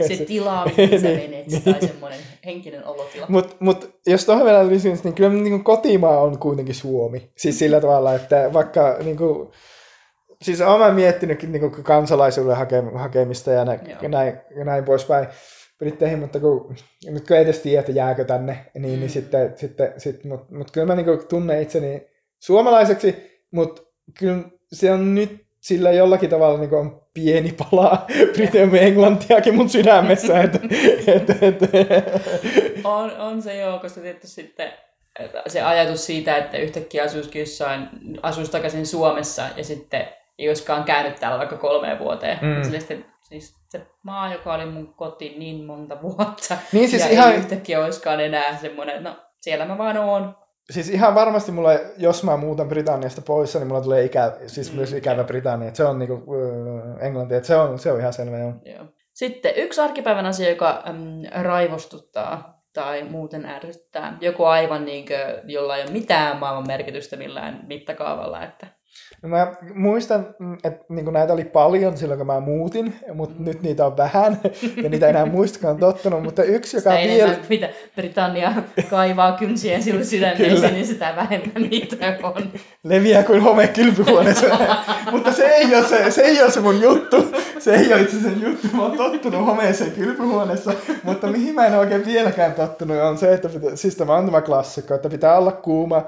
*laughs* se tila, mihin sä niin, menet, niin. tai semmoinen henkinen olotila. Mutta mut, jos tuohon vielä lisäisi, niin kyllä niinku kotimaa on kuitenkin Suomi. Siis sillä tavalla, että vaikka niinku, siis olen miettinytkin niinku kansalaisuuden hake- hakemista ja näin, näin, näin poispäin britteihin, mutta kun, nyt kun ei edes tiedä, että jääkö tänne, niin, niin mm. niin sitten, sitten sit, mutta mut kyllä mä niinku tunnen itseni suomalaiseksi, mutta kyllä se on nyt sillä jollakin tavalla niin on pieni pala *laughs* Britannian englantiakin mun sydämessä. *laughs* että, et, et. on, on se joo, koska tietysti sitten se ajatus siitä, että yhtäkkiä asuisikin jossain, asuisi takaisin Suomessa ja sitten ei olisikaan käynyt täällä vaikka kolmeen vuoteen. Mm. Sitten, siis se maa, joka oli mun koti niin monta vuotta, niin siis ja ihan... ei yhtäkkiä olisikaan enää semmoinen, no siellä mä vaan oon, Siis ihan varmasti mulla, jos mä muutan Britanniasta pois, niin mulla tulee ikä, siis mm. myös ikävä Britannia. Se on niinku, äh, englanti, että se on, se on ihan selvä. Joo. joo. Sitten yksi arkipäivän asia, joka äm, raivostuttaa tai muuten ärsyttää. Joku aivan niin kuin, jolla ei ole mitään maailman merkitystä millään mittakaavalla. Että No mä muistan, että niin näitä oli paljon silloin, kun mä muutin, mutta mm. nyt niitä on vähän, *laughs* ja niitä enää muistakaan tottunut, mutta yksi, joka sitä vielä... mitä Britannia kaivaa kynsien sille sydämeeseen, niin sitä vähemmän niitä on. Leviää kuin home kylpyhuoneessa. *laughs* mutta se ei, ole se, se ei ole se mun juttu. Se ei ole itse sen juttu. Mä oon tottunut homeeseen kylpyhuoneessa, mutta mihin mä en oikein vieläkään tottunut on se, että pitä, siis tämä on tämä klassikko, että pitää olla kuuma,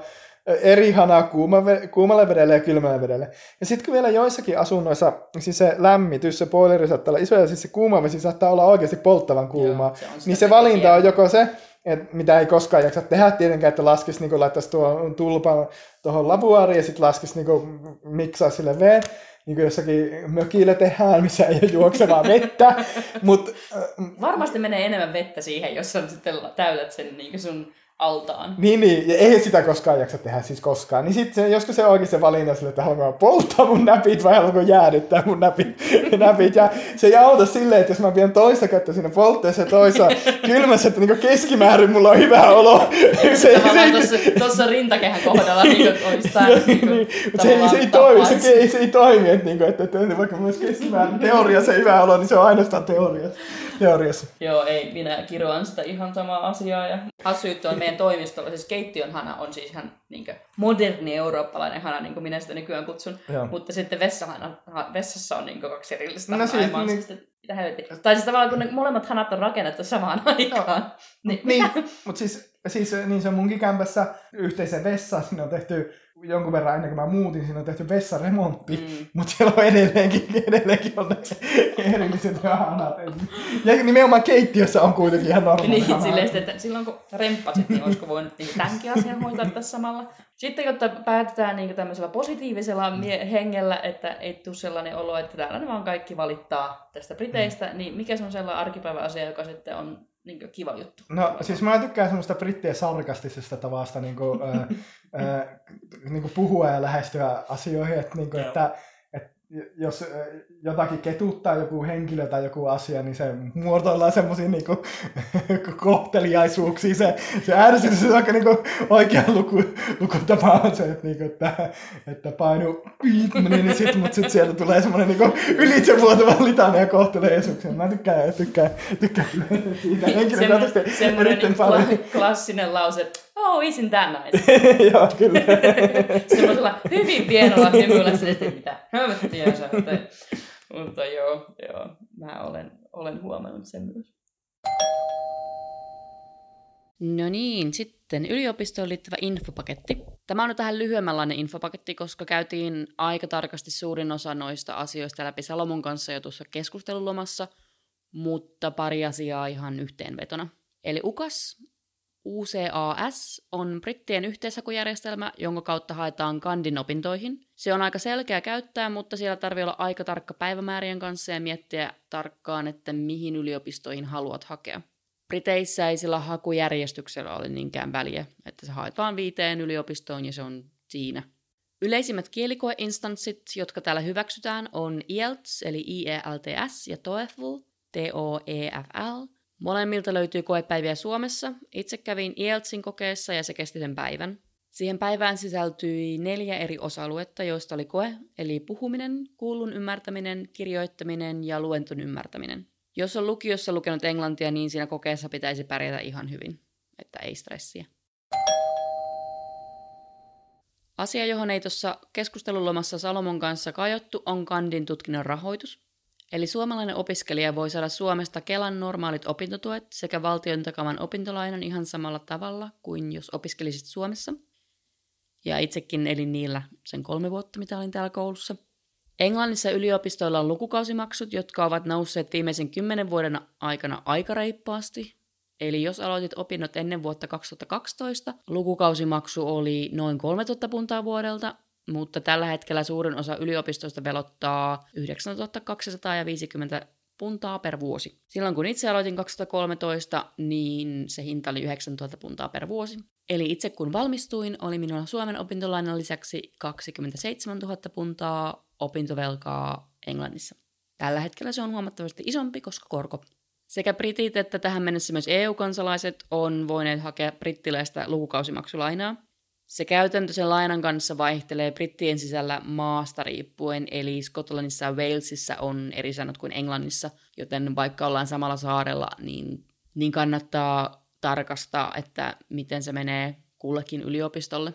eri hanaa kuuma, kuumalle vedelle ja kylmälle vedelle. Ja sitten kun vielä joissakin asunnoissa, siis se lämmitys, se boileri saattaa olla iso ja siis se kuuma vesi saattaa olla oikeasti polttavan kuumaa, se niin se valinta on joko se, et mitä ei koskaan jaksa tehdä tietenkään, että laskisi niin laittaisi tuo tulpan tuohon lavuaariin ja sitten laskisi niin miksaa sille veen, niin kuin jossakin mökillä tehdään, missä ei ole juoksevaa vettä. *laughs* Mut, äh, Varmasti menee enemmän vettä siihen, jos on sitten täytät sen niin sun altaan. Niin, niin, ja ei sitä koskaan jaksa tehdä siis koskaan. Niin sitten joskus se oikein se valinta sille, että haluanko polttaa mun näpit vai haluanko jäädyttää mun näpit. *laughs* näpit. Ja se ei auta silleen, että jos mä vien toista kättä sinne poltteeseen ja toisa *laughs* kylmässä, että niin keskimäärin mulla on hyvä olo. *laughs* se, se, tuossa rintakehän kohdalla niin olisi tämä niin niin, se, ei, se, ei toimi, se, se, se, ei toimi, että, niin kuin, että, että, että vaikka myös keskimäärin teoria se hyvä olo, niin se on ainoastaan teoria teoriassa. Joo, ei, minä kiroan sitä ihan samaa asiaa. Ja hassu juttu on meidän toimistolla, siis keittiön hana on siis ihan niin moderni eurooppalainen hana, niin kuin minä sitä nykyään kutsun. Joo. Mutta sitten vessahana, vessassa on niin kaksi erillistä no, siis, niin... Sitten, tai siis tavallaan kun ne molemmat hanat on rakennettu samaan aikaan. Joo. niin, niin mutta siis, siis niin se on munkin kämpässä yhteisen vessa, sinne on tehty jonkun verran ennen kuin mä muutin, siinä on tehty vessaremontti, mm. mutta siellä on edelleenkin, edelleenkin on ne erilliset hanat. Ja nimenomaan keittiössä on kuitenkin ihan normaali Niin, silleen, että silloin kun remppasit, niin olisiko voinut niin tämänkin asian hoitaa tässä samalla. Sitten, jotta päätetään niin tämmöisellä positiivisella hengellä, että ei tule sellainen olo, että täällä ne vaan kaikki valittaa tästä Briteistä, mm. niin mikä se on sellainen arkipäivä asia, joka sitten on niin kiva juttu. No siis mä tykkään semmoista brittien sarkastisesta tavasta niin kuin, äh, niin kuin puhua ja lähestyä asioihin, että, niin kuin, että jos jotakin ketuttaa joku henkilö tai joku asia, niin se muotoillaan semmoisiin niinku, *laughs* kohteliaisuuksiin. Se, se ärsytys on aika niinku, oikea luku, lukutapa on se, että, niinku, että, että painu niin, niin sit, mutta sitten sieltä tulee semmoinen niinku, ylitsevuotava litania kohteliaisuuksia. Mä tykkään, tykkään, tykkään siitä *laughs* henkilökohtaisesti. Semmoinen niinku klassinen lause, oh, isn't that nice? *laughs* Joo, kyllä. *laughs* Semmoisella hyvin pienolla hymyllä se, että mitä hömöttiä sä Mutta joo, joo, mä olen, olen huomannut sen myös. No niin, sitten yliopistoon liittyvä infopaketti. Tämä on nyt tähän lyhyemmänlainen infopaketti, koska käytiin aika tarkasti suurin osa noista asioista läpi Salomon kanssa jo tuossa keskustelulomassa, mutta pari asiaa ihan yhteenvetona. Eli UKAS UCAS on brittien yhteishakujärjestelmä, jonka kautta haetaan kandin opintoihin. Se on aika selkeä käyttää, mutta siellä tarvii olla aika tarkka päivämäärien kanssa ja miettiä tarkkaan, että mihin yliopistoihin haluat hakea. Briteissä ei sillä hakujärjestyksellä ole niinkään väliä, että se haetaan viiteen yliopistoon ja se on siinä. Yleisimmät kielikoeinstanssit, jotka täällä hyväksytään, on IELTS eli IELTS ja TOEFL, T-O-E-F-L – Molemmilta löytyy koepäiviä Suomessa. Itse kävin IELTSin kokeessa ja se kesti sen päivän. Siihen päivään sisältyi neljä eri osa-aluetta, joista oli koe, eli puhuminen, kuullun ymmärtäminen, kirjoittaminen ja luenton ymmärtäminen. Jos on lukiossa lukenut englantia, niin siinä kokeessa pitäisi pärjätä ihan hyvin, että ei stressiä. Asia, johon ei tuossa keskustelulomassa Salomon kanssa kajottu, on kandin tutkinnon rahoitus. Eli suomalainen opiskelija voi saada Suomesta Kelan normaalit opintotuet sekä valtion takaman opintolainan ihan samalla tavalla kuin jos opiskelisit Suomessa. Ja itsekin elin niillä sen kolme vuotta, mitä olin täällä koulussa. Englannissa yliopistoilla on lukukausimaksut, jotka ovat nousseet viimeisen kymmenen vuoden aikana aika reippaasti. Eli jos aloitit opinnot ennen vuotta 2012, lukukausimaksu oli noin 3000 puntaa vuodelta, mutta tällä hetkellä suurin osa yliopistoista velottaa 9250 puntaa per vuosi. Silloin kun itse aloitin 2013, niin se hinta oli 9000 puntaa per vuosi. Eli itse kun valmistuin, oli minulla Suomen opintolainan lisäksi 27 000 puntaa opintovelkaa Englannissa. Tällä hetkellä se on huomattavasti isompi, koska korko. Sekä britit että tähän mennessä myös EU-kansalaiset on voineet hakea brittiläistä lukukausimaksulainaa, se käytäntö sen lainan kanssa vaihtelee brittien sisällä maasta riippuen, eli Skotlannissa ja Walesissa on eri säännöt kuin Englannissa, joten vaikka ollaan samalla saarella, niin, niin kannattaa tarkastaa, että miten se menee kullekin yliopistolle.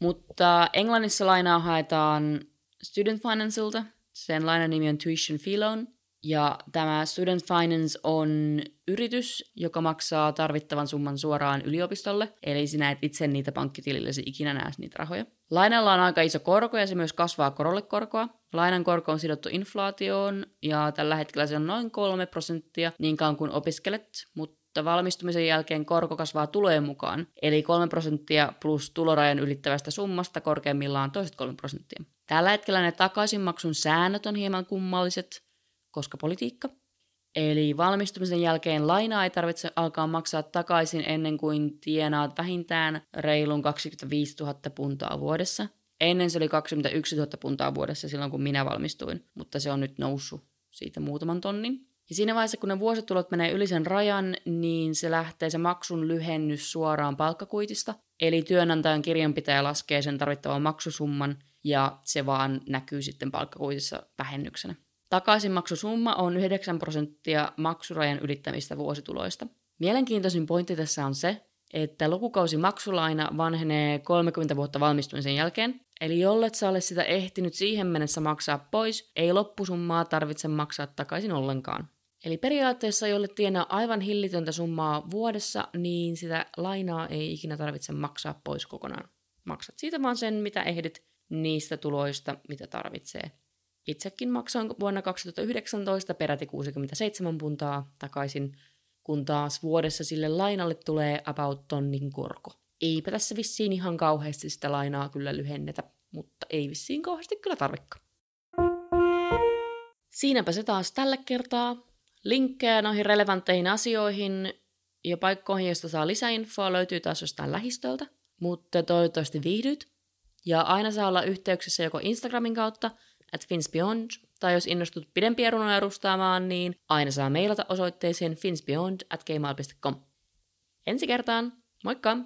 Mutta Englannissa lainaa haetaan Student Financialta, sen lainan nimi on Tuition Fee Loan, Ja tämä Student Finance on yritys, joka maksaa tarvittavan summan suoraan yliopistolle, eli sinä et itse niitä pankkitilillesi ikinä näe niitä rahoja. Lainalla on aika iso korko ja se myös kasvaa korolle korkoa. Lainan korko on sidottu inflaatioon ja tällä hetkellä se on noin 3 prosenttia niin kauan kuin opiskelet, mutta valmistumisen jälkeen korko kasvaa tulojen mukaan, eli 3 prosenttia plus tulorajan ylittävästä summasta korkeimmillaan toiset 3 prosenttia. Tällä hetkellä ne takaisinmaksun säännöt on hieman kummalliset, koska politiikka. Eli valmistumisen jälkeen lainaa ei tarvitse alkaa maksaa takaisin ennen kuin tienaat vähintään reilun 25 000 puntaa vuodessa. Ennen se oli 21 000 puntaa vuodessa silloin, kun minä valmistuin, mutta se on nyt noussut siitä muutaman tonnin. Ja siinä vaiheessa, kun ne vuositulot menee yli sen rajan, niin se lähtee se maksun lyhennys suoraan palkkakuitista. Eli työnantajan kirjanpitäjä laskee sen tarvittavan maksusumman ja se vaan näkyy sitten palkkakuitissa vähennyksenä. Takaisinmaksusumma on 9 prosenttia maksurajan ylittämistä vuosituloista. Mielenkiintoisin pointti tässä on se, että lukukausimaksulaina vanhenee 30 vuotta valmistumisen jälkeen, eli jollet sä ole sitä ehtinyt siihen mennessä maksaa pois, ei loppusummaa tarvitse maksaa takaisin ollenkaan. Eli periaatteessa, jolle tienaa aivan hillitöntä summaa vuodessa, niin sitä lainaa ei ikinä tarvitse maksaa pois kokonaan. Maksat siitä vaan sen, mitä ehdit niistä tuloista, mitä tarvitsee. Itsekin maksoin vuonna 2019 peräti 67 puntaa takaisin, kun taas vuodessa sille lainalle tulee about tonnin korko. Eipä tässä vissiin ihan kauheasti sitä lainaa kyllä lyhennetä, mutta ei vissiin kauheasti kyllä tarvikka. Siinäpä se taas tällä kertaa. Linkkejä noihin relevantteihin asioihin ja paikkoihin, joista saa lisäinfoa, löytyy taas jostain lähistöltä. Mutta toivottavasti viihdyt. Ja aina saa olla yhteyksissä joko Instagramin kautta – at finsbeyond, tai jos innostut pidempiä runoja rustaamaan, niin aina saa mailata osoitteeseen finsbeyond at gmail.com. Ensi kertaan, moikka!